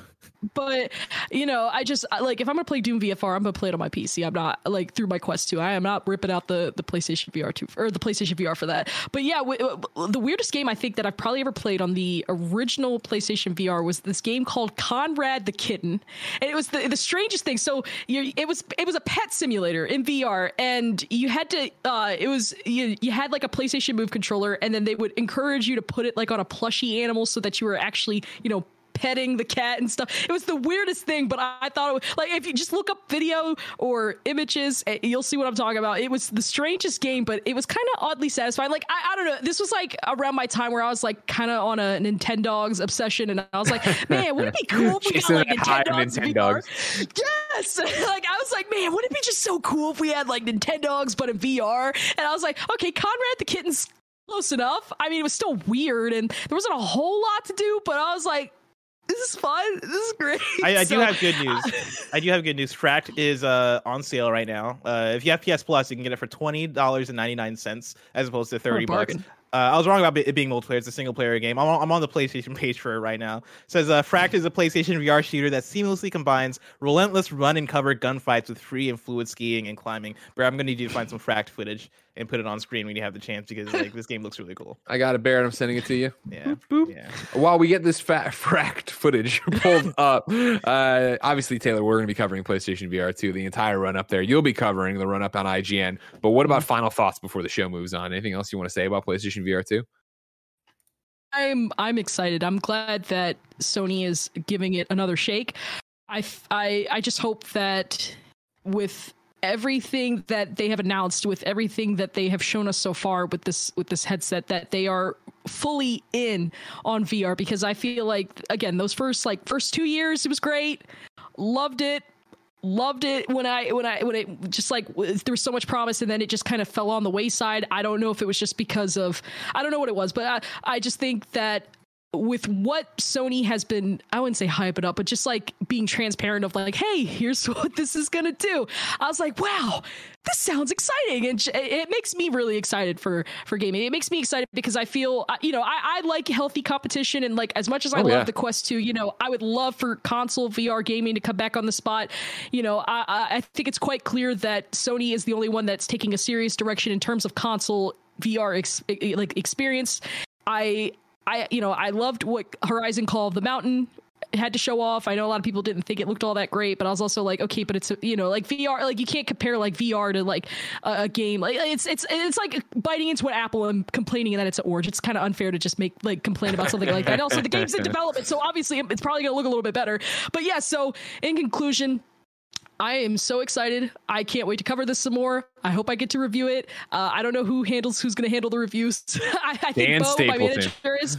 but you know, I just like if I'm gonna play Doom VFR, I'm gonna play it on my PC. I'm not like through my Quest 2. I am not ripping out the the PlayStation VR 2 or the PlayStation VR for that. But yeah, w- the weirdest game I think that I've probably ever played on the original PlayStation VR was this game called Konrad the Kitten, and it was the the strangest thing. So you, it was it was a pet simulator in VR, and you had to uh, it was you you had like a PlayStation Move controller, and then they would encourage you to put it like on a plushy animal so that you were actually you know petting the cat and stuff. It was the weirdest thing, but I, thought it was like if you just look up video or images, eh, you'll see what I'm talking about. It was the strangest game, but it was kind of oddly satisfying. Like I, I don't know, this was like around my time where I was like kind of on a Nintendogs obsession, and I was like, man, would it be cool if we got like Nintendogs? Nintendogs. Yes, like I was like, man, wouldn't it be just so cool if we had like Nintendogs but in VR? And I was like, okay, Konrad the Kitten's close enough. I mean, it was still weird and there wasn't a whole lot to do, but I was like, this is fun. This is great. I, I so, do have good news. I do have good news. Fracked is uh, on sale right now. Uh, if you have PS Plus, you can get it for twenty dollars and ninety nine cents as opposed to thirty bucks. Uh, I was wrong about it being multiplayer. It's a single player game. I'm on, I'm on the PlayStation page for it right now. It says uh, Fracked is a PlayStation VR shooter that seamlessly combines relentless run and cover gunfights with free and fluid skiing and climbing. But I'm gonna need you to find some Fracked footage and put it on screen when you have the chance because like this game looks really cool. I got it, Barrett. I'm sending it to you. Yeah. Boop, boop. yeah. While we get this fat fracked footage pulled up, uh, obviously Taylor, we're going to be covering PlayStation VR 2, the entire run up there. You'll be covering the run up on IGN. But what about final thoughts before the show moves on? Anything else you want to say about PlayStation VR 2? I'm I'm excited. I'm glad that Sony is giving it another shake. I I I just hope that with everything that they have announced with everything that they have shown us so far with this with this headset that they are fully in on VR because I feel like again those first like first 2 years it was great. Loved it. Loved it when I when I when it just like there was so much promise and then it just kind of fell on the wayside. I don't know if it was just because of I don't know what it was, but I, I just think that with what Sony has been, I wouldn't say hype it up, but just like being transparent of like, hey, here's what this is gonna do. I was like, wow, this sounds exciting, and it makes me really excited for for gaming. It makes me excited because I feel, uh, you know, I, I like healthy competition, and like as much as I oh, love yeah. the Quest 2, you know, I would love for console VR gaming to come back on the spot. You know, I I think it's quite clear that Sony is the only one that's taking a serious direction in terms of console VR ex- like experience. I I you know I loved what Horizon Call of the Mountain had to show off. I know a lot of people didn't think it looked all that great, but I was also like, okay, but it's you know like VR, like you can't compare like VR to like a, a game. Like it's it's it's like biting into what Apple and complaining that it's an orange. It's kind of unfair to just make like complain about something like that. Also, the game's in development, so obviously it's probably gonna look a little bit better. But yeah, so in conclusion. I am so excited. I can't wait to cover this some more. I hope I get to review it. Uh, I don't know who handles who's going to handle the reviews. I, I think Bo, Stapleton. my manager, is.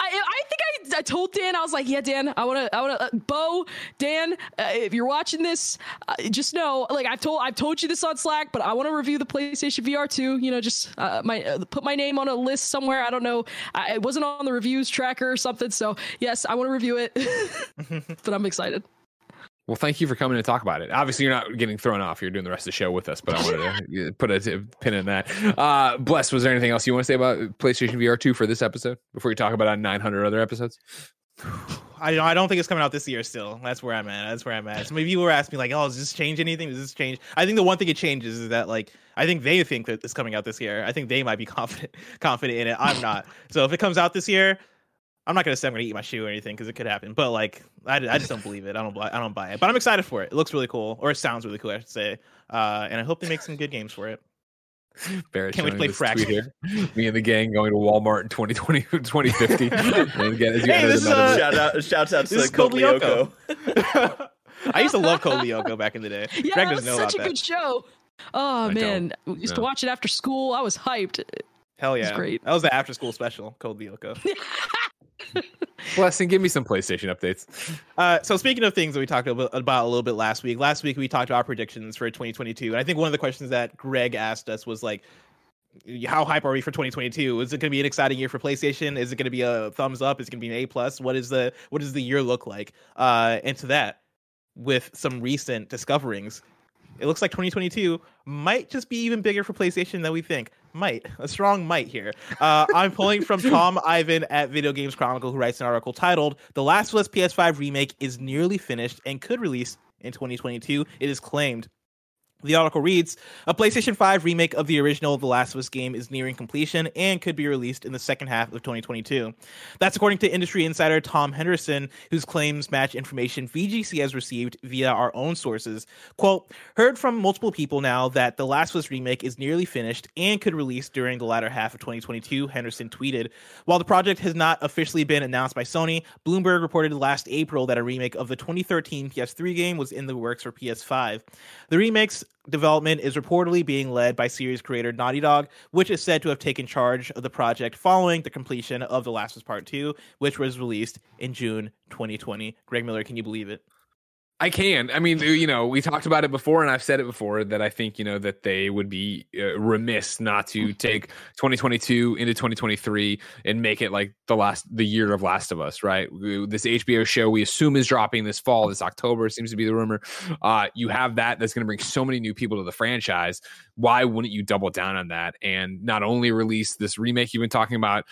I, I think I, I told Dan I was like, yeah, Dan, I want to, I want to, uh, Bo, Dan, uh, if you're watching this, uh, just know, like I've told, I've told you this on Slack, but I want to review the PlayStation VR 2. You know, just uh, my uh, put my name on a list somewhere. I don't know. I, it wasn't on the reviews tracker or something. So yes, I want to review it, but I'm excited. Well, thank you for coming to talk about it. Obviously, you're not getting thrown off. You're doing the rest of the show with us, but I wanted to put a pin in that. Uh, Bless, was there anything else you want to say about PlayStation VR 2 for this episode before we talk about on 900 other episodes? I don't, I don't think it's coming out this year still. That's where I'm at. That's where I'm at. So maybe you were asking me like, oh, does this change anything? Does this change? I think the one thing it changes is that like I think they think that it's coming out this year. I think they might be confident confident in it. I'm not. so if it comes out this year, I'm not gonna say I'm gonna eat my shoe or anything because it could happen, but like I, I just don't believe it. I don't I don't buy it. But I'm excited for it. It looks really cool, or it sounds really cool, I should say. Uh, and I hope they make some good games for it. Barrett Can we play Frack. Me and the gang going to Walmart in 2020, 2050. and get, hey, this is, uh, shout out, shouts out to Code Lyoko. I used to love Code Lyoko back in the day. Yeah, Greg that was such a that. good show. Oh I man, we used no. to watch it after school. I was hyped. Hell yeah, great. That was the after school special, Code Lyoko. Blessing, give me some PlayStation updates. Uh, so speaking of things that we talked about, a little bit last week, last week we talked about predictions for 2022, and I think one of the questions that Greg asked us was like, how hype are we for 2022? Is it going to be an exciting year for PlayStation? Is it going to be a thumbs up? Is it going to be an A plus? What is the what does the year look like? Uh, and to that, with some recent discoverings, it looks like 2022 might just be even bigger for PlayStation than we think might a strong might here. Uh, i'm pulling from tom ivan at video games chronicle who writes an article titled the last of us ps5 remake is nearly finished and could release in 2022 it is claimed the article reads A PlayStation 5 remake of the original The Last of Us game is nearing completion and could be released in the second half of 2022. That's according to industry insider Tom Henderson, whose claims match information VGC has received via our own sources. Quote, heard from multiple people now that The Last of Us remake is nearly finished and could release during the latter half of 2022, Henderson tweeted. While the project has not officially been announced by Sony, Bloomberg reported last April that a remake of the 2013 PS3 game was in the works for PS5. The remakes development is reportedly being led by series creator Naughty Dog, which is said to have taken charge of the project following the completion of The Last of Us Part 2, which was released in June 2020. Greg Miller, can you believe it? I can. I mean, you know, we talked about it before, and I've said it before that I think you know that they would be uh, remiss not to take 2022 into 2023 and make it like the last the year of Last of Us. Right? This HBO show we assume is dropping this fall, this October seems to be the rumor. Uh, you have that that's going to bring so many new people to the franchise. Why wouldn't you double down on that and not only release this remake you've been talking about?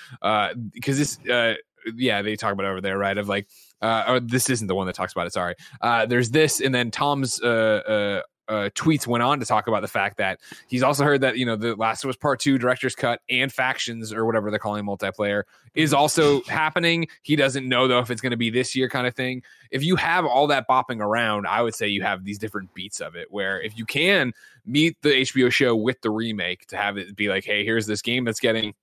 Because uh, this, uh, yeah, they talk about over there, right? Of like uh, or this isn't the one that talks about it. Sorry. Uh, there's this, and then Tom's uh, uh, uh, tweets went on to talk about the fact that he's also heard that you know the Last of Us Part Two director's cut and factions or whatever they're calling multiplayer is also happening. He doesn't know though if it's going to be this year kind of thing. If you have all that bopping around, I would say you have these different beats of it. Where if you can meet the HBO show with the remake to have it be like, hey, here's this game that's getting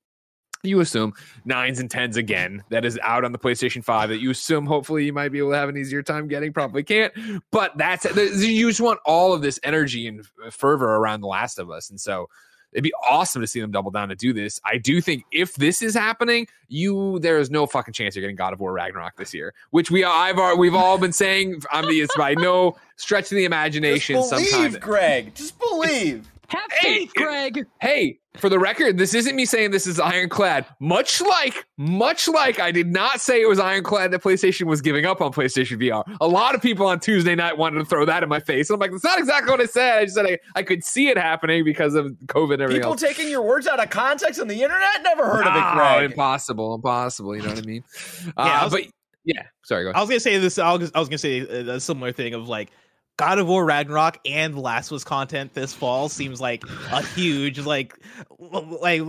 you assume nines and tens again that is out on the PlayStation 5 that you assume hopefully you might be able to have an easier time getting. Probably can't, but that's you just want all of this energy and fervor around The Last of Us. And so it'd be awesome to see them double down to do this. I do think if this is happening, you there is no fucking chance you're getting God of War Ragnarok this year, which we I've uh, we've all been saying. I mean, it's by no stretch of the imagination. Just believe, sometime. Greg. Just believe. Have faith, hey, Greg. Hey, for the record, this isn't me saying this is ironclad. Much like, much like I did not say it was ironclad that PlayStation was giving up on PlayStation VR. A lot of people on Tuesday night wanted to throw that in my face. I'm like, that's not exactly what I said. I just said I, I could see it happening because of COVID and everything People else. taking your words out of context on the internet? Never heard no, of it, Greg. Impossible, impossible. You know what I mean? Yeah, uh, I was, but yeah, sorry. Go ahead. I was gonna say this. I was, I was gonna say a similar thing of like God of War Ragnarok and Last of Us content this fall seems like a huge like like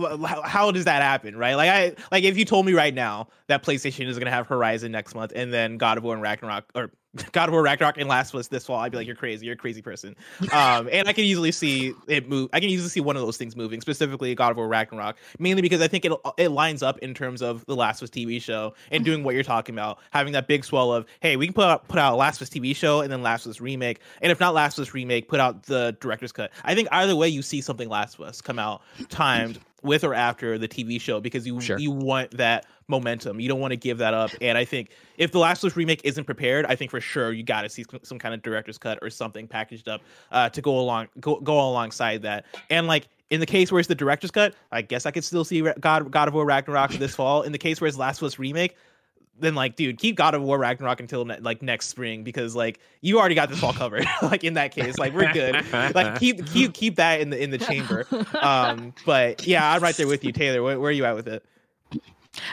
how does that happen right? Like I like if you told me right now that PlayStation is gonna have Horizon next month and then God of War and Ragnarok or God of War Ragnarok and Last of Us this fall, I'd be like, you're crazy, you're a crazy person. Um, and I can easily see it move. I can easily see one of those things moving, specifically God of War Ragnarok, mainly because I think it it lines up in terms of the Last of Us TV show and doing what you're talking about, having that big swell of, hey, we can put out put out Last of Us TV show and then Last of Us remake, and if not Last of Us remake, put out the director's cut. I think either way, you see something Last of Us come out timed with or after the TV show because you sure. you want that momentum. You don't want to give that up. And I think if the Last of Us remake isn't prepared, I think for sure you got to see some kind of director's cut or something packaged up uh, to go along go go alongside that. And like in the case where it's the director's cut, I guess I could still see God God of War Ragnarok this fall. In the case where it's Last of Us remake, then like dude keep god of war ragnarok until ne- like next spring because like you already got this all covered like in that case like we're good like keep keep keep that in the in the chamber um but yeah i'm right there with you taylor where, where are you at with it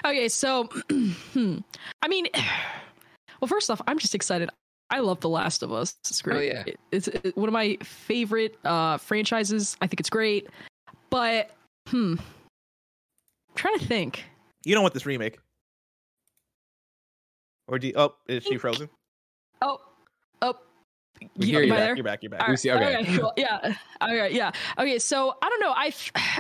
okay so hmm, i mean well first off i'm just excited I love The Last of Us. It's great. Oh, yeah. It, it's, it's one of my favorite uh, franchises. I think it's great. But, hmm. I'm trying to think. You don't want this remake. Or do you, oh, is she frozen? Oh, oh. We hear you back, you're back. You're back. Right. See, okay. okay. Cool. Yeah. All right. Yeah. Okay. So I don't know. I,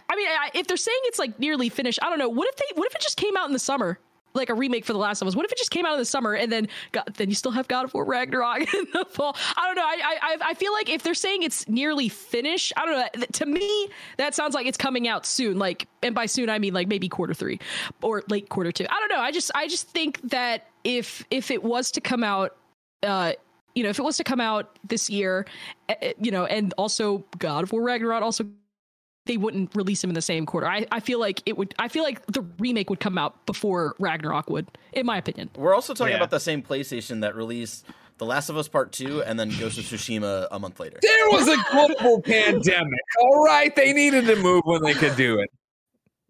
I mean, I, if they're saying it's like nearly finished, I don't know. What if they? What if it just came out in the summer? like a remake for The Last of Us. What if it just came out in the summer and then got, then you still have God of War Ragnarok in the fall? I don't know. I, I I feel like if they're saying it's nearly finished, I don't know. To me, that sounds like it's coming out soon. Like, and by soon I mean like maybe quarter three or late quarter two. I don't know. I just I just think that if if it was to come out uh you know if it was to come out this year eh, eh, you know and also god of war ragnarok also they wouldn't release him in the same quarter I, I feel like it would i feel like the remake would come out before ragnarok would in my opinion we're also talking yeah. about the same playstation that released the Last of Us Part 2 and then Ghost of Tsushima a month later. There was a global pandemic. All right, they needed to move when they could do it.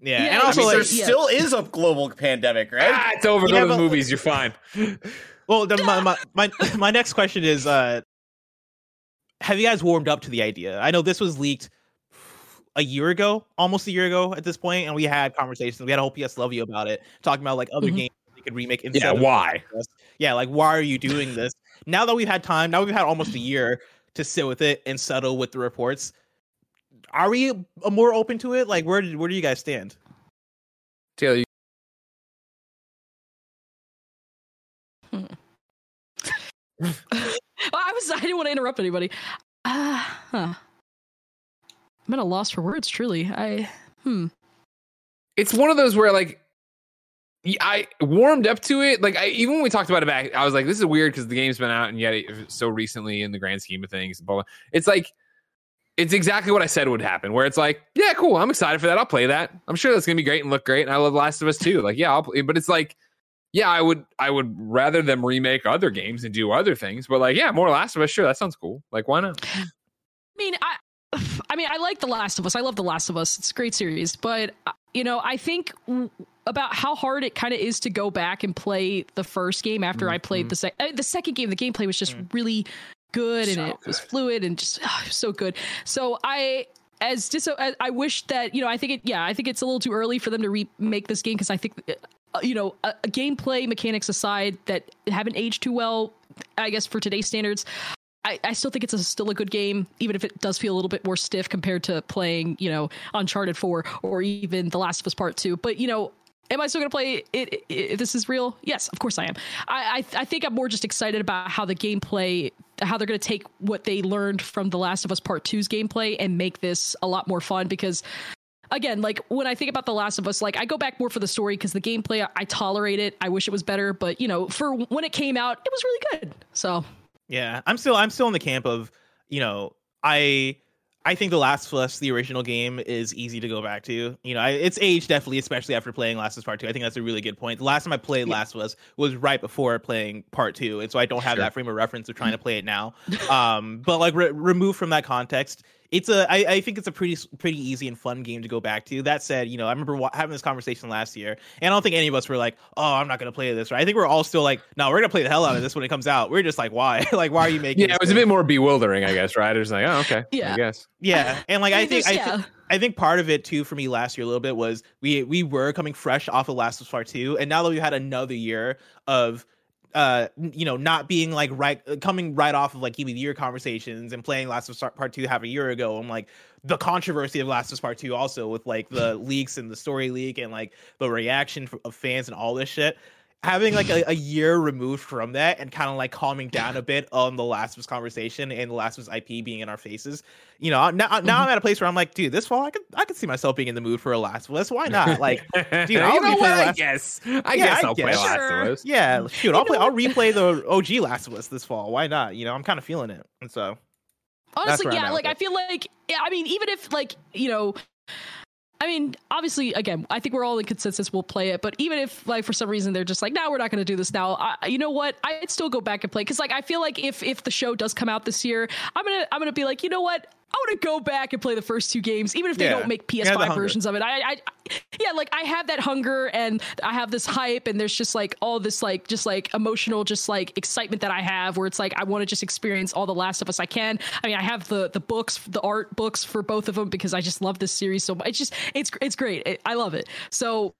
Yeah, yeah and also I mean, like, there still is a global pandemic, right? Ah, it's over. Yeah, Go to the movies. You're fine. Well, the, my, my my my next question is: uh, Have you guys warmed up to the idea? I know this was leaked a year ago, almost a year ago at this point, and we had conversations. We had a whole PS Love You about it, talking about like other mm-hmm. games they could remake. Yeah, why? Yeah, like why are you doing this? now that we've had time, now we've had almost a year to sit with it and settle with the reports are we more open to it? Like, where did where do you guys stand? Taylor, you- hmm. well, I was I didn't want to interrupt anybody. Uh, huh. I'm at a loss for words. Truly, I hmm. It's one of those where like I warmed up to it. Like I, even when we talked about it back, I was like, "This is weird" because the game's been out and yet it, so recently in the grand scheme of things. Blah, blah. It's like it's exactly what I said would happen. Where it's like, yeah, cool, I'm excited for that. I'll play that. I'm sure that's gonna be great and look great. And I love Last of Us too. Like, yeah, I'll play. But it's like, yeah, I would, I would rather them remake other games and do other things. But like, yeah, more Last of Us. Sure, that sounds cool. Like, why not? I mean, I, I mean, I like The Last of Us. I love The Last of Us. It's a great series. But uh, you know, I think about how hard it kind of is to go back and play the first game after mm-hmm. I played the second. Uh, the second game. The gameplay was just mm. really good and so it good. was fluid and just oh, so good. So I as dis- I wish that you know I think it yeah I think it's a little too early for them to remake this game because I think uh, you know a, a gameplay mechanics aside that haven't aged too well I guess for today's standards I, I, still think it's a, still a good game, even if it does feel a little bit more stiff compared to playing, you know, Uncharted 4 or even The Last of Us Part 2. But, you know, am I still going to play it, if this is real? Yes, of course I am. I, I, I think I'm more just excited about how the gameplay, how they're going to take what they learned from The Last of Us Part 2's gameplay and make this a lot more fun because again, like when I think about The Last of Us, like I go back more for the story because the gameplay, I tolerate it. I wish it was better, but you know, for when it came out, it was really good. So yeah, I'm still I'm still in the camp of you know I I think The Last of Us, the original game, is easy to go back to. You know, I, it's aged definitely, especially after playing Last of Us Part Two. I think that's a really good point. The last time I played yeah. Last of Us was right before playing Part Two, and so I don't have sure. that frame of reference of trying to play it now. um, but like re- removed from that context, it's a I, I think it's a pretty pretty easy and fun game to go back to. That said, you know, I remember having this conversation last year, and I don't think any of us were like, "Oh, I'm not going to play this." Right? I think we're all still like, "No, we're going to play the hell out of this when it comes out." We're just like, "Why? like, why are you making?" Yeah, it was thing? a bit more bewildering, I guess. Right? It was like, "Oh, okay." Yeah. I guess. Yeah, and like I think I, th- I think part of it too for me last year a little bit was we we were coming fresh off of Last of Us Part Two, and now that we had another year of uh you know not being like right uh, coming right off of like even year conversations and playing last of us part two half a year ago i'm like the controversy of last of us part two also with like the leaks and the story leak and like the reaction of fans and all this shit having like a, a, year removed from that and kind of like calming down a bit on the Last of Us conversation and the Last of Us IP being in our faces. You know, now, now I'm mm-hmm. at a place where I'm like, dude, this fall I could I could see myself being in the mood for a Last of Us. Why not? Like, dude, I'll you know what? I guess I yeah, guess I'll play Last of Us. Yeah, shoot, I'll play. I'll replay the OG Last of Us this fall. Why not? You know, I'm kind of feeling it, and so. Honestly, yeah, like I feel like, yeah, I mean, even if like you know, I mean, obviously, again, I think we're all in consensus. We'll play it, but even if, like, for some reason they're just like, "No, we're not going to do this now," I, you know what? I'd still go back and play because, like, I feel like if if the show does come out this year, I'm gonna I'm gonna be like, you know what? I want to go back and play the first two games, even if they yeah. don't make PS5 versions of it. I, I, yeah, like I have that hunger and I have this hype, and there's just like all this like just like emotional, just like excitement that I have, where it's like I want to just experience all the Last of Us I can. I mean, I have the the books, the art books for both of them because I just love this series so much. It's just it's it's great. It, I love it. So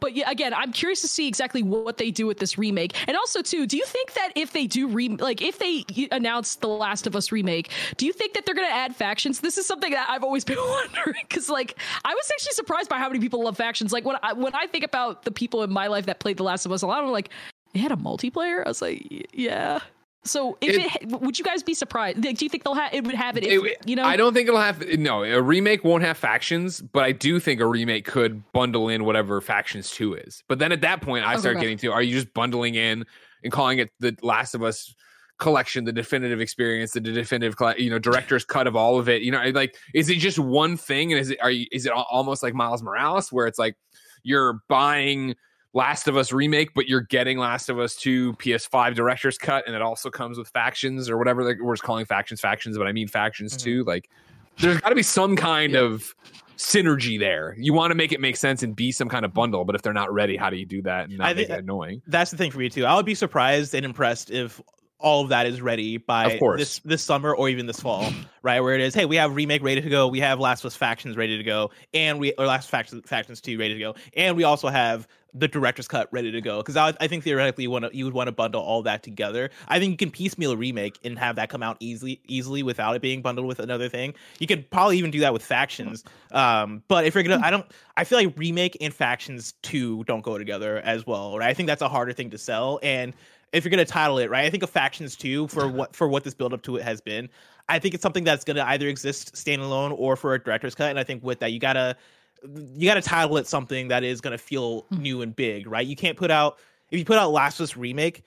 but yeah, again, I'm curious to see exactly what they do with this remake. And also, too, do you think that if they do re like if they announce the Last of Us remake, do you think that they're going to add factions? This is something that I've always been wondering because, like, I was actually surprised by how many people love factions. Like when I when I think about the people in my life that played the Last of Us, a lot them like they had a multiplayer. I was like, yeah. So, if it, it, would you guys be surprised? Do you think they'll have it would have it? If, it you know, I don't think it'll have. No, a remake won't have factions, but I do think a remake could bundle in whatever factions two is. But then at that point, I okay, start getting to: Are you just bundling in and calling it the Last of Us? collection the definitive experience the definitive you know director's cut of all of it you know like is it just one thing and is it are you is it almost like miles morales where it's like you're buying Last of Us remake, but you're getting Last of Us 2 PS5 director's cut, and it also comes with factions or whatever like, we're just calling factions factions, but I mean factions mm-hmm. too. Like, there's got to be some kind yeah. of synergy there. You want to make it make sense and be some kind of bundle, but if they're not ready, how do you do that and not I think, make it annoying? That's the thing for me too. I would be surprised and impressed if all of that is ready by this this summer or even this fall, right? Where it is, hey, we have remake ready to go, we have Last of Us factions ready to go, and we or Last factions factions two ready to go, and we also have the director's cut ready to go because I, I, think theoretically you want to you would want to bundle all that together. I think you can piecemeal a remake and have that come out easily easily without it being bundled with another thing. You could probably even do that with factions. Um, but if you're gonna, I don't. I feel like remake and factions two don't go together as well. Right? I think that's a harder thing to sell. And if you're gonna title it right, I think of factions two for what for what this build up to it has been. I think it's something that's gonna either exist standalone or for a director's cut. And I think with that you gotta you got to title it something that is going to feel mm-hmm. new and big, right? You can't put out if you put out Last of Us remake,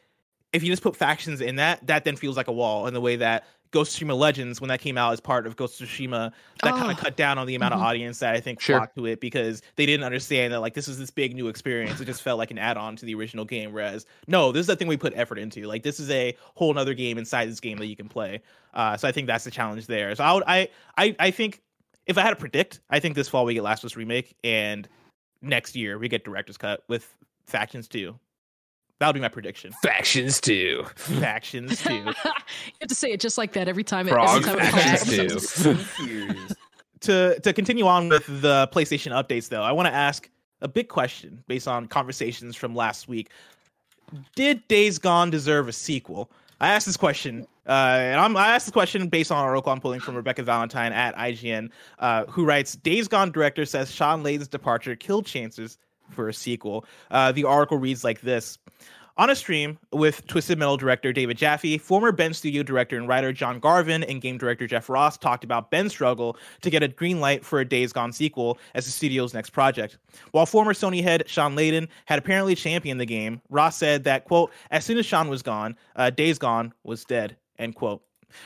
if you just put factions in that, that then feels like a wall in the way that Ghost of Tsushima Legends, when that came out as part of Ghost of Tsushima, that oh. kind of cut down on the amount mm-hmm. of audience that I think sure. flocked to it because they didn't understand that like this is this big new experience. It just felt like an add-on to the original game. Whereas no, this is the thing we put effort into. Like this is a whole other game inside this game that you can play. Uh, so I think that's the challenge there. So I would, I I I think if I had to predict, I think this fall we get Last of Us remake and next year we get director's cut with Factions 2. That would be my prediction. Factions two. Factions two. you have to say it just like that every time. It, every time Factions two. to to continue on with the PlayStation updates, though, I want to ask a big question based on conversations from last week. Did Days Gone deserve a sequel? I asked this question, uh, and I'm, i asked this question based on an article I'm pulling from Rebecca Valentine at IGN, uh, who writes: Days Gone director says Shawn Layden's departure killed chances for a sequel. Uh, the article reads like this. On a stream with Twisted Metal director David Jaffe, former Bend Studio director and writer John Garvin and game director Jeff Ross talked about Bend's struggle to get a green light for a Days Gone sequel as the studio's next project. While former Sony head Shawn Layden had apparently championed the game, Ross said that, quote, as soon as Shawn was gone, uh, Days Gone was dead, end quote.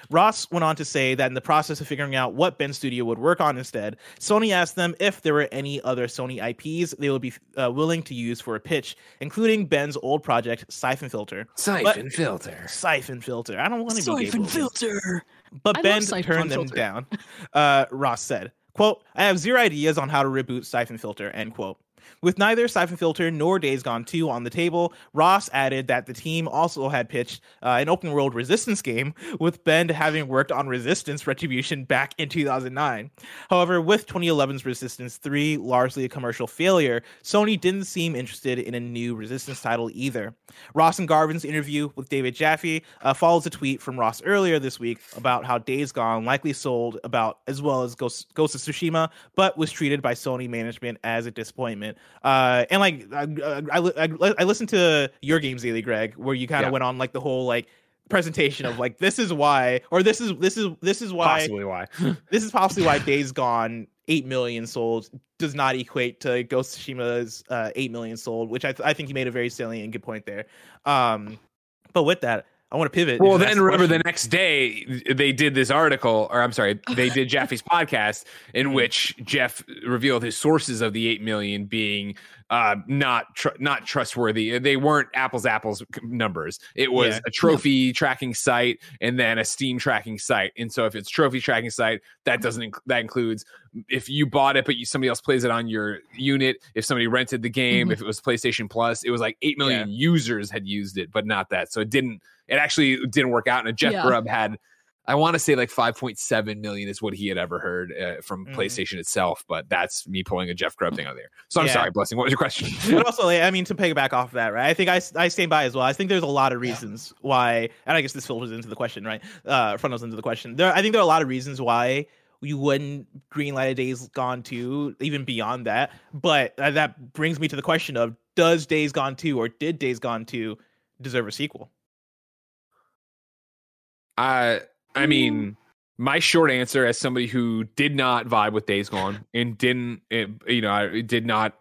Ross went on to say that in the process of figuring out what Bend Studio would work on instead, Sony asked them if there were any other Sony IPs they would be uh, willing to use for a pitch, including Bend's old project Syphon Filter. Syphon but, Filter. Syphon Filter. I don't want to be Syphon Filter. But I Ben turned them down. Uh, Ross said, "Quote: I have zero ideas on how to reboot Syphon Filter." End quote. With neither Syphon Filter nor Days Gone 2 on the table, Ross added that the team also had pitched uh, an open world Resistance game, with Bend having worked on Resistance Retribution back in 2009. However, with 2011's Resistance 3 largely a commercial failure, Sony didn't seem interested in a new Resistance title either. Ross and Garvin's interview with David Jaffe uh, follows a tweet from Ross earlier this week about how Days Gone likely sold about as well as Ghost, Ghost of Tsushima, but was treated by Sony management as a disappointment. Uh, and like I, I, I, I listened to your games daily, Greg, where you kind of yeah. went on like the whole like presentation of like this is why or this is this is this is why possibly why this is possibly why Days Gone eight million sold does not equate to Ghost Tsushima's uh, eight million sold, which I th- I think you made a very salient and good point there. Um, but with that, I want to pivot. Well, then remember the next day they did this article, or I'm sorry, they did Jaffe's podcast in which Jeff revealed his sources of the eight million being uh, not tr- not trustworthy. They weren't apples apples numbers. It was yeah. a trophy yeah. tracking site and then a Steam tracking site. And so if it's trophy tracking site, that doesn't inc- that includes if you bought it but you, somebody else plays it on your unit. If somebody rented the game, mm-hmm. if it was PlayStation Plus, it was like eight million yeah. users had used it, but not that. So it didn't. It actually didn't work out. And Jeff Grubb had I want to say like 5.7 million is what he had ever heard uh, from mm-hmm. PlayStation itself, but that's me pulling a Jeff Grubb thing out there. So I'm yeah. sorry, Blessing. What was your question? but also, I mean, to piggyback off of that, right? I think I, I stand by as well. I think there's a lot of reasons yeah. why, and I guess this filters into the question, right? Uh, funnels into the question. There, I think there are a lot of reasons why you wouldn't greenlight a Days Gone 2, even beyond that. But uh, that brings me to the question of does Days Gone 2 or did Days Gone 2 deserve a sequel? Uh I mean, my short answer as somebody who did not vibe with Days Gone and didn't, you know, I did not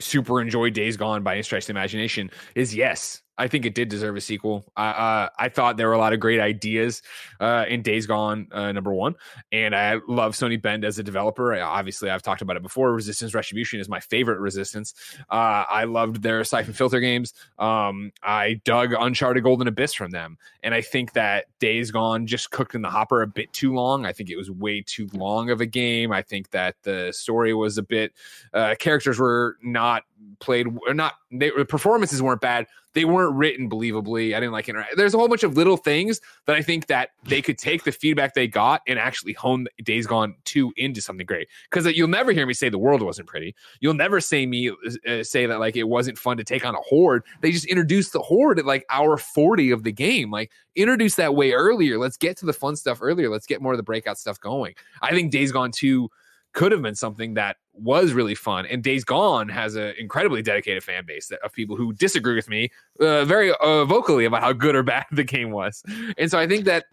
super enjoy Days Gone by any stretch of imagination is yes. I think it did deserve a sequel. Uh, I thought there were a lot of great ideas uh, in Days Gone, uh, number one, and I love Sony Bend as a developer. obviously, I've talked about it before. Resistance Retribution is my favorite Resistance. Uh, I loved their Syphon Filter games. Um, I dug Uncharted Golden Abyss from them, and I think that Days Gone just cooked in the hopper a bit too long. I think it was way too long of a game. I think that the story was a bit. Uh, characters were not played not they performances weren't bad. They weren't written believably. I didn't like it there's a whole bunch of little things that i think that they could take the feedback they got and actually hone days gone 2 into something great. Because you'll never hear me say the world wasn't pretty. You'll never say me uh, say that like it wasn't fun to take on a horde. They just introduced the horde at like hour 40 of the game. Like introduce that way earlier. Let's get to the fun stuff earlier. Let's get more of the breakout stuff going. I think days gone 2 could have been something that was really fun. And Days Gone has an incredibly dedicated fan base of people who disagree with me uh, very uh, vocally about how good or bad the game was. And so I think that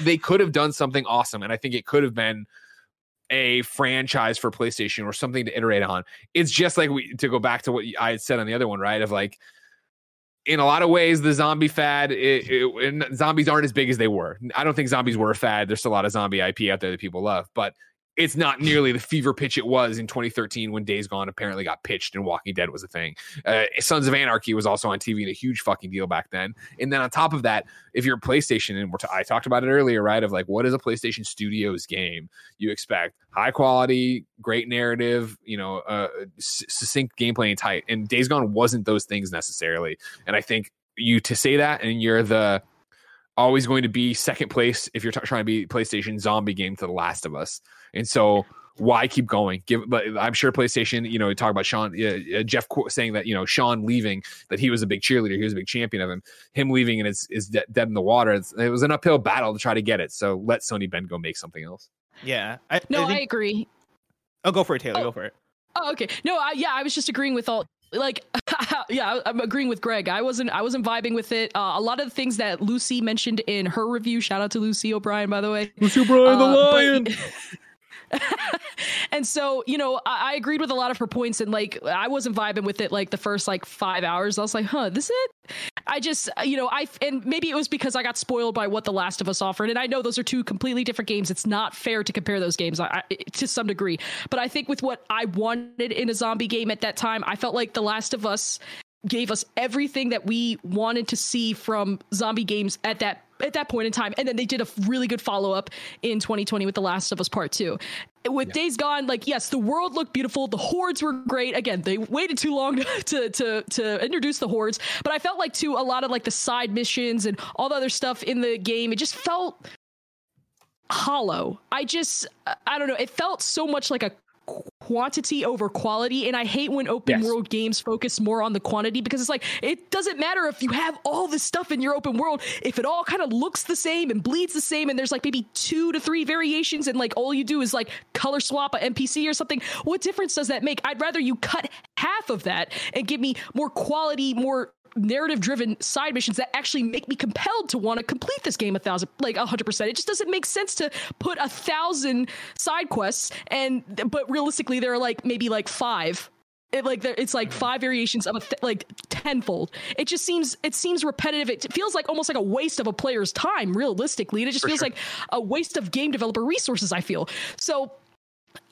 they could have done something awesome. And I think it could have been a franchise for PlayStation or something to iterate on. It's just like we to go back to what I had said on the other one, right? Of like in a lot of ways, the zombie fad, it, it, zombies aren't as big as they were. I don't think zombies were a fad. There's still a lot of zombie IP out there that people love, but it's not nearly the fever pitch it was in 2013 when Days Gone apparently got pitched and Walking Dead was a thing. Uh, Sons of Anarchy was also on TV and a huge fucking deal back then. And then on top of that, if you're a PlayStation, and t- I talked about it earlier, right? Of like, what is a PlayStation Studios game? You expect high quality, great narrative, you know, uh, succinct gameplay and tight. And Days Gone wasn't those things necessarily. And I think you to say that, and you're the always going to be second place if you're t- trying to be PlayStation zombie game to The Last of Us. And so why keep going? Give, but I'm sure PlayStation, you know, you talk about Shawn, uh, Jeff saying that, you know, Shawn leaving, that he was a big cheerleader. He was a big champion of him. Him leaving and it's is de- dead in the water. It's, it was an uphill battle to try to get it. So let Sony Bend go make something else. Yeah. I, no, I, think, I agree. Oh, go for it, Taylor. Oh. Go for it. Oh, okay. No, I, yeah, I was just agreeing with all like yeah i'm agreeing with greg. I wasn't i wasn't vibing with it. Uh, a lot of the things that lucy mentioned in her review shout out to lucy o'brien by the way. Lucy o'brien uh, the lion! but, and so, you know, I, I, agreed with a lot of her points, and like I wasn't vibing with it like the first like five hours. I was like, huh, this is it? I just, you know, I and maybe it was because I got spoiled by what The Last of Us offered, and I know those are two completely different games. It's not fair to compare those games I, I, to some degree, but I think with what I wanted in a zombie game at that time, I felt like The Last of Us gave us everything that we wanted to see from zombie games at that at that point in time. And then they did a really good follow up in 2020 with The Last of Us Part 2. With yeah. Days Gone, like, yes, the world looked beautiful. The hordes were great. Again, they waited too long to, to, to introduce the hordes. But I felt like, too, a lot of like the side missions and all the other stuff in the game, it just felt hollow. I just, I don't know. It felt so much like a quantity over quality and i hate when open yes. world games focus more on the quantity because it's like it doesn't matter if you have all this stuff in your open world if it all kind of looks the same and bleeds the same and there's like maybe two to three variations and like all you do is like color swap a npc or something what difference does that make i'd rather you cut half of that and give me more quality more narrative driven side missions that actually make me compelled to want to complete this game a thousand like a hundred percent. It just doesn't make sense to put a thousand side quests and but realistically there are like maybe like five it like it's like five variations of a th- like tenfold. It just seems it seems repetitive. It feels like almost like a waste of a player's time, realistically, and it just For feels sure. like a waste of game developer resources. I feel so.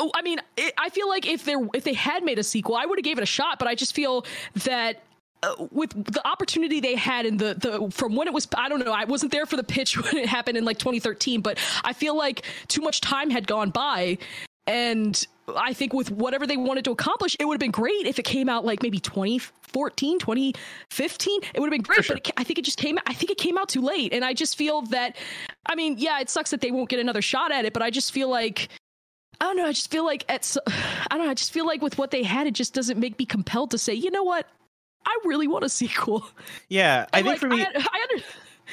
Oh, I mean, it, I feel like if there if they had made a sequel, I would have gave it a shot. But I just feel that Uh, with the opportunity they had in the the from when it was I don't know I wasn't there for the pitch when it happened in like 2013 but I feel like too much time had gone by and I think with whatever they wanted to accomplish it would have been great if it came out like maybe 2014 2015 it would have been great sure. but it, I think it just came I think it came out too late and I just feel that I mean yeah it sucks that they won't get another shot at it but I just feel like I don't know. I just feel like at I don't know. I just feel like with what they had, it just doesn't make me compelled to say, you know what, I really want a sequel. Yeah, I think like, for me, I, I under,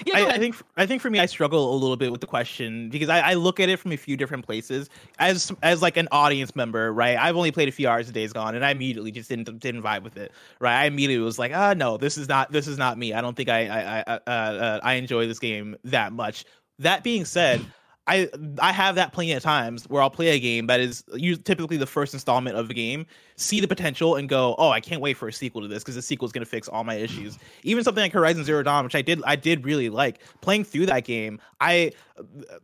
yeah, I, I, think I think for me, I struggle a little bit with the question because I, I, look at it from a few different places. As as like an audience member, right? I've only played a few hours of Days Gone, and I immediately just didn't didn't vibe with it. Right? I immediately was like, ah, no, this is not this is not me. I don't think I I I, uh, uh, I enjoy this game that much. That being said. I I have that plenty of times where I'll play a game that is typically the first installment of a game, see the potential and go, oh, I can't wait for a sequel to this because the sequel is going to fix all my issues. Even something like Horizon Zero Dawn, which I did I did really like playing through that game. I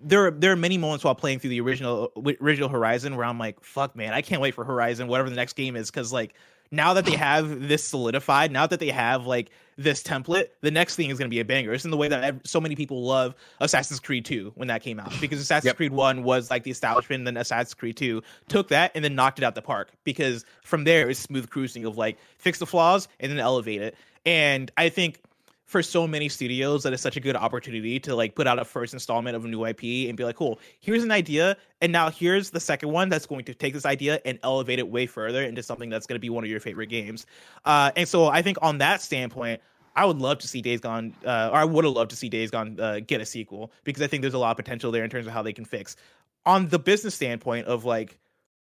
there there are many moments while playing through the original original Horizon where I'm like, fuck man, I can't wait for Horizon, whatever the next game is, because like now that they have this solidified, now that they have like this template, the next thing is going to be a banger. It's in the way that so many people love Assassin's Creed 2 when that came out because Assassin's yep. Creed 1 was like the establishment, and then Assassin's Creed 2 took that and then knocked it out the park because from there it's smooth cruising of like fix the flaws and then elevate it. And I think for so many studios that is such a good opportunity to like put out a first installment of a new IP and be like, cool, here's an idea, and now here's the second one that's going to take this idea and elevate it way further into something that's going to be one of your favorite games. Uh, and so I think on that standpoint, I would love to see Days Gone, uh, or I would have loved to see Days Gone uh, get a sequel because I think there's a lot of potential there in terms of how they can fix. On the business standpoint of like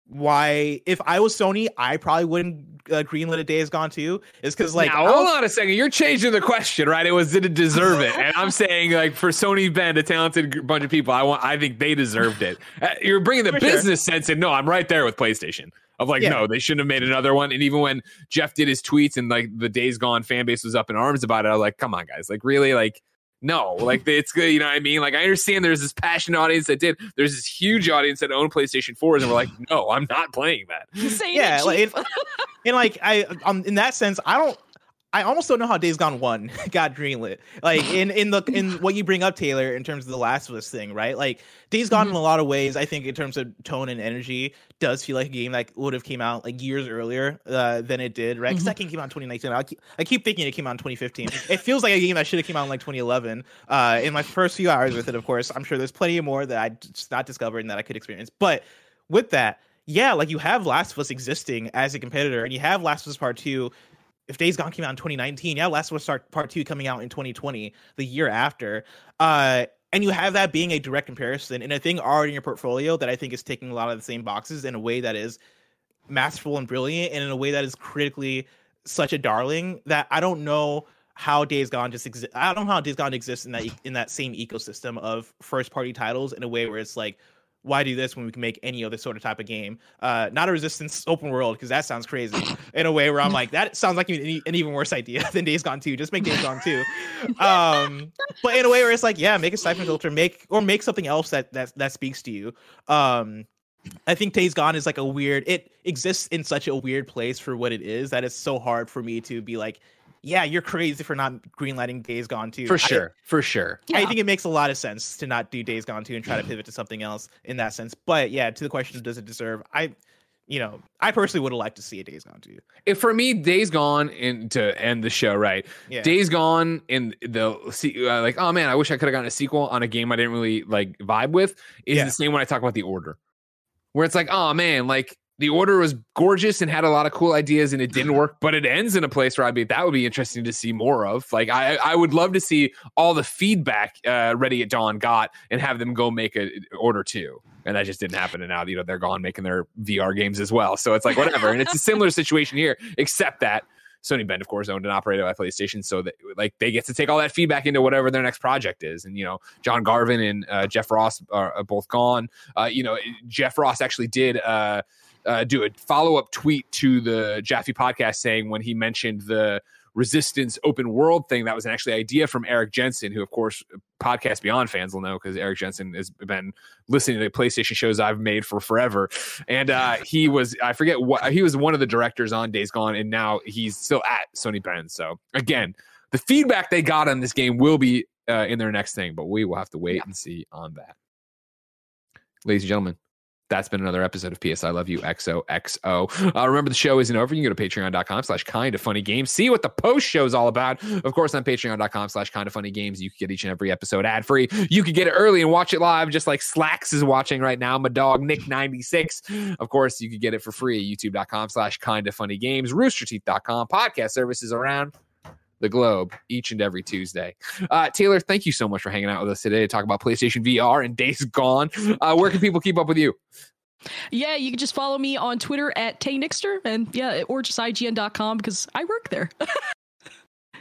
why if I was Sony, I probably wouldn't uh, greenlit a Days Gone too. Is because like now, hold on a second, you're changing the question, right? It was did it deserve it? And I'm saying like for Sony Bend, a talented bunch of people, I want I think they deserved it. Uh, you're bringing the for business sure. sense in. No, I'm right there with PlayStation. Of like, yeah. no, they shouldn't have made another one. And even when Jeff did his tweets and like the Days Gone fan base was up in arms about it, I was like, come on, guys, like really, like no, like it's good. You know what I mean? Like I understand there's this passionate audience that did. There's this huge audience that owned PlayStation 4s and we're like, no, I'm not playing that. yeah, like, and like I, um, in that sense, I don't. I almost don't know how Days Gone One got greenlit. Like in in the in what you bring up, Taylor, in terms of the Last of Us thing, right? Like Days Gone mm-hmm. in a lot of ways, I think in terms of tone and energy, does feel like a game that would have came out like years earlier uh, than it did, right? Because mm-hmm. that game came out in 2019. I keep, I keep thinking it came out in 2015. it feels like a game that should have came out in like 2011. Uh, in my first few hours with it, of course, I'm sure there's plenty more that I just not discovered and that I could experience. But with that, yeah, like you have Last of Us existing as a competitor, and you have Last of Us Part Two if Days Gone came out in 2019, yeah, Last of Us Part Two coming out in 2020, the year after, uh, and you have that being a direct comparison and a thing already in your portfolio that I think is taking a lot of the same boxes in a way that is masterful and brilliant, and in a way that is critically such a darling that I don't know how Days Gone just exists. I don't know how Days Gone exists in that in that same ecosystem of first party titles in a way where it's like why do this when we can make any other sort of type of game? Uh, not a resistance open world because that sounds crazy in a way where I'm like that sounds like an, an even worse idea than Days Gone 2. Just make Days Gone 2. Um, but in a way where it's like yeah, make a siphon filter, make or make something else that that that speaks to you. Um, I think Days Gone is like a weird. It exists in such a weird place for what it is that it's so hard for me to be like yeah, you're crazy for not greenlighting Days Gone 2. For sure. I, for sure. I think it makes a lot of sense to not do Days Gone 2 and try to pivot to something else in that sense. But yeah, to the question, does it deserve? I, you know, I personally would have liked to see a Days Gone 2. If for me, Days Gone, and to end the show, right? Yeah. Days Gone in the uh, like, oh man, I wish I could have gotten a sequel on a game I didn't really like vibe with. Is yeah. the same when I talk about the Order, where it's like, oh man, like the order was gorgeous and had a lot of cool ideas and it didn't work but it ends in a place where i'd be that would be interesting to see more of. Like i i would love to see all the feedback uh ready at dawn got and have them go make a order two. And that just didn't happen. And now you know they're gone making their vr games as well. So it's like whatever. And it's a similar situation here except that Sony Bend, of course, owned and operated by PlayStation, so that like they get to take all that feedback into whatever their next project is. And you know, John Garvin and uh, Jeff Ross are, are both gone. Uh, you know, Jeff Ross actually did uh, uh, do a follow up tweet to the Jaffe podcast saying when he mentioned the resistance open world thing that was an actually idea from Eric Jensen, who of course podcast Beyond fans will know because Eric Jensen has been listening to PlayStation shows I've made for forever, and uh, he was I forget what he was one of the directors on Days Gone, and now he's still at Sony Bend. So again, the feedback they got on this game will be uh, in their next thing, but we will have to wait yeah. and see on that. Ladies and gentlemen, that's been another episode of PS I Love You XOXO. Uh, remember, the show isn't over. You can go to patreon.com slash kind of funny games. See what the post show is all about. Of course, on patreon.com slash kind of funny games, you can get each and every episode ad free. You can get it early and watch it live, just like Slacks is watching right now. My dog, Nick96. Of course, you can get it for free at youtube.com slash kind of funny games, roosterteeth.com, podcast services around the globe each and every Tuesday. Uh, Taylor, thank you so much for hanging out with us today to talk about PlayStation VR and Days Gone. Uh, where can people keep up with you? Yeah, you can just follow me on Twitter at TayNixster and yeah, or just IGN.com because I work there.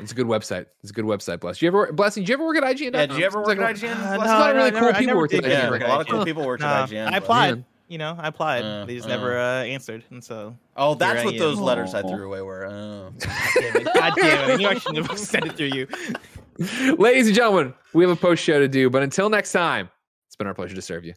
It's a good website. It's a good website. Bless. Do you ever, Blessing? Did you ever work at IGN? Yeah, did you ever work like, at IGN? Uh, no, a lot of really cool people worked at IGN. A lot of cool people worked at IGN. I applied you know, I applied. Uh, they just uh, never uh, answered, and so. Oh, that's what those letters I threw away were. Oh. God damn it! I knew I shouldn't have sent it through you. Ladies and gentlemen, we have a post show to do, but until next time, it's been our pleasure to serve you.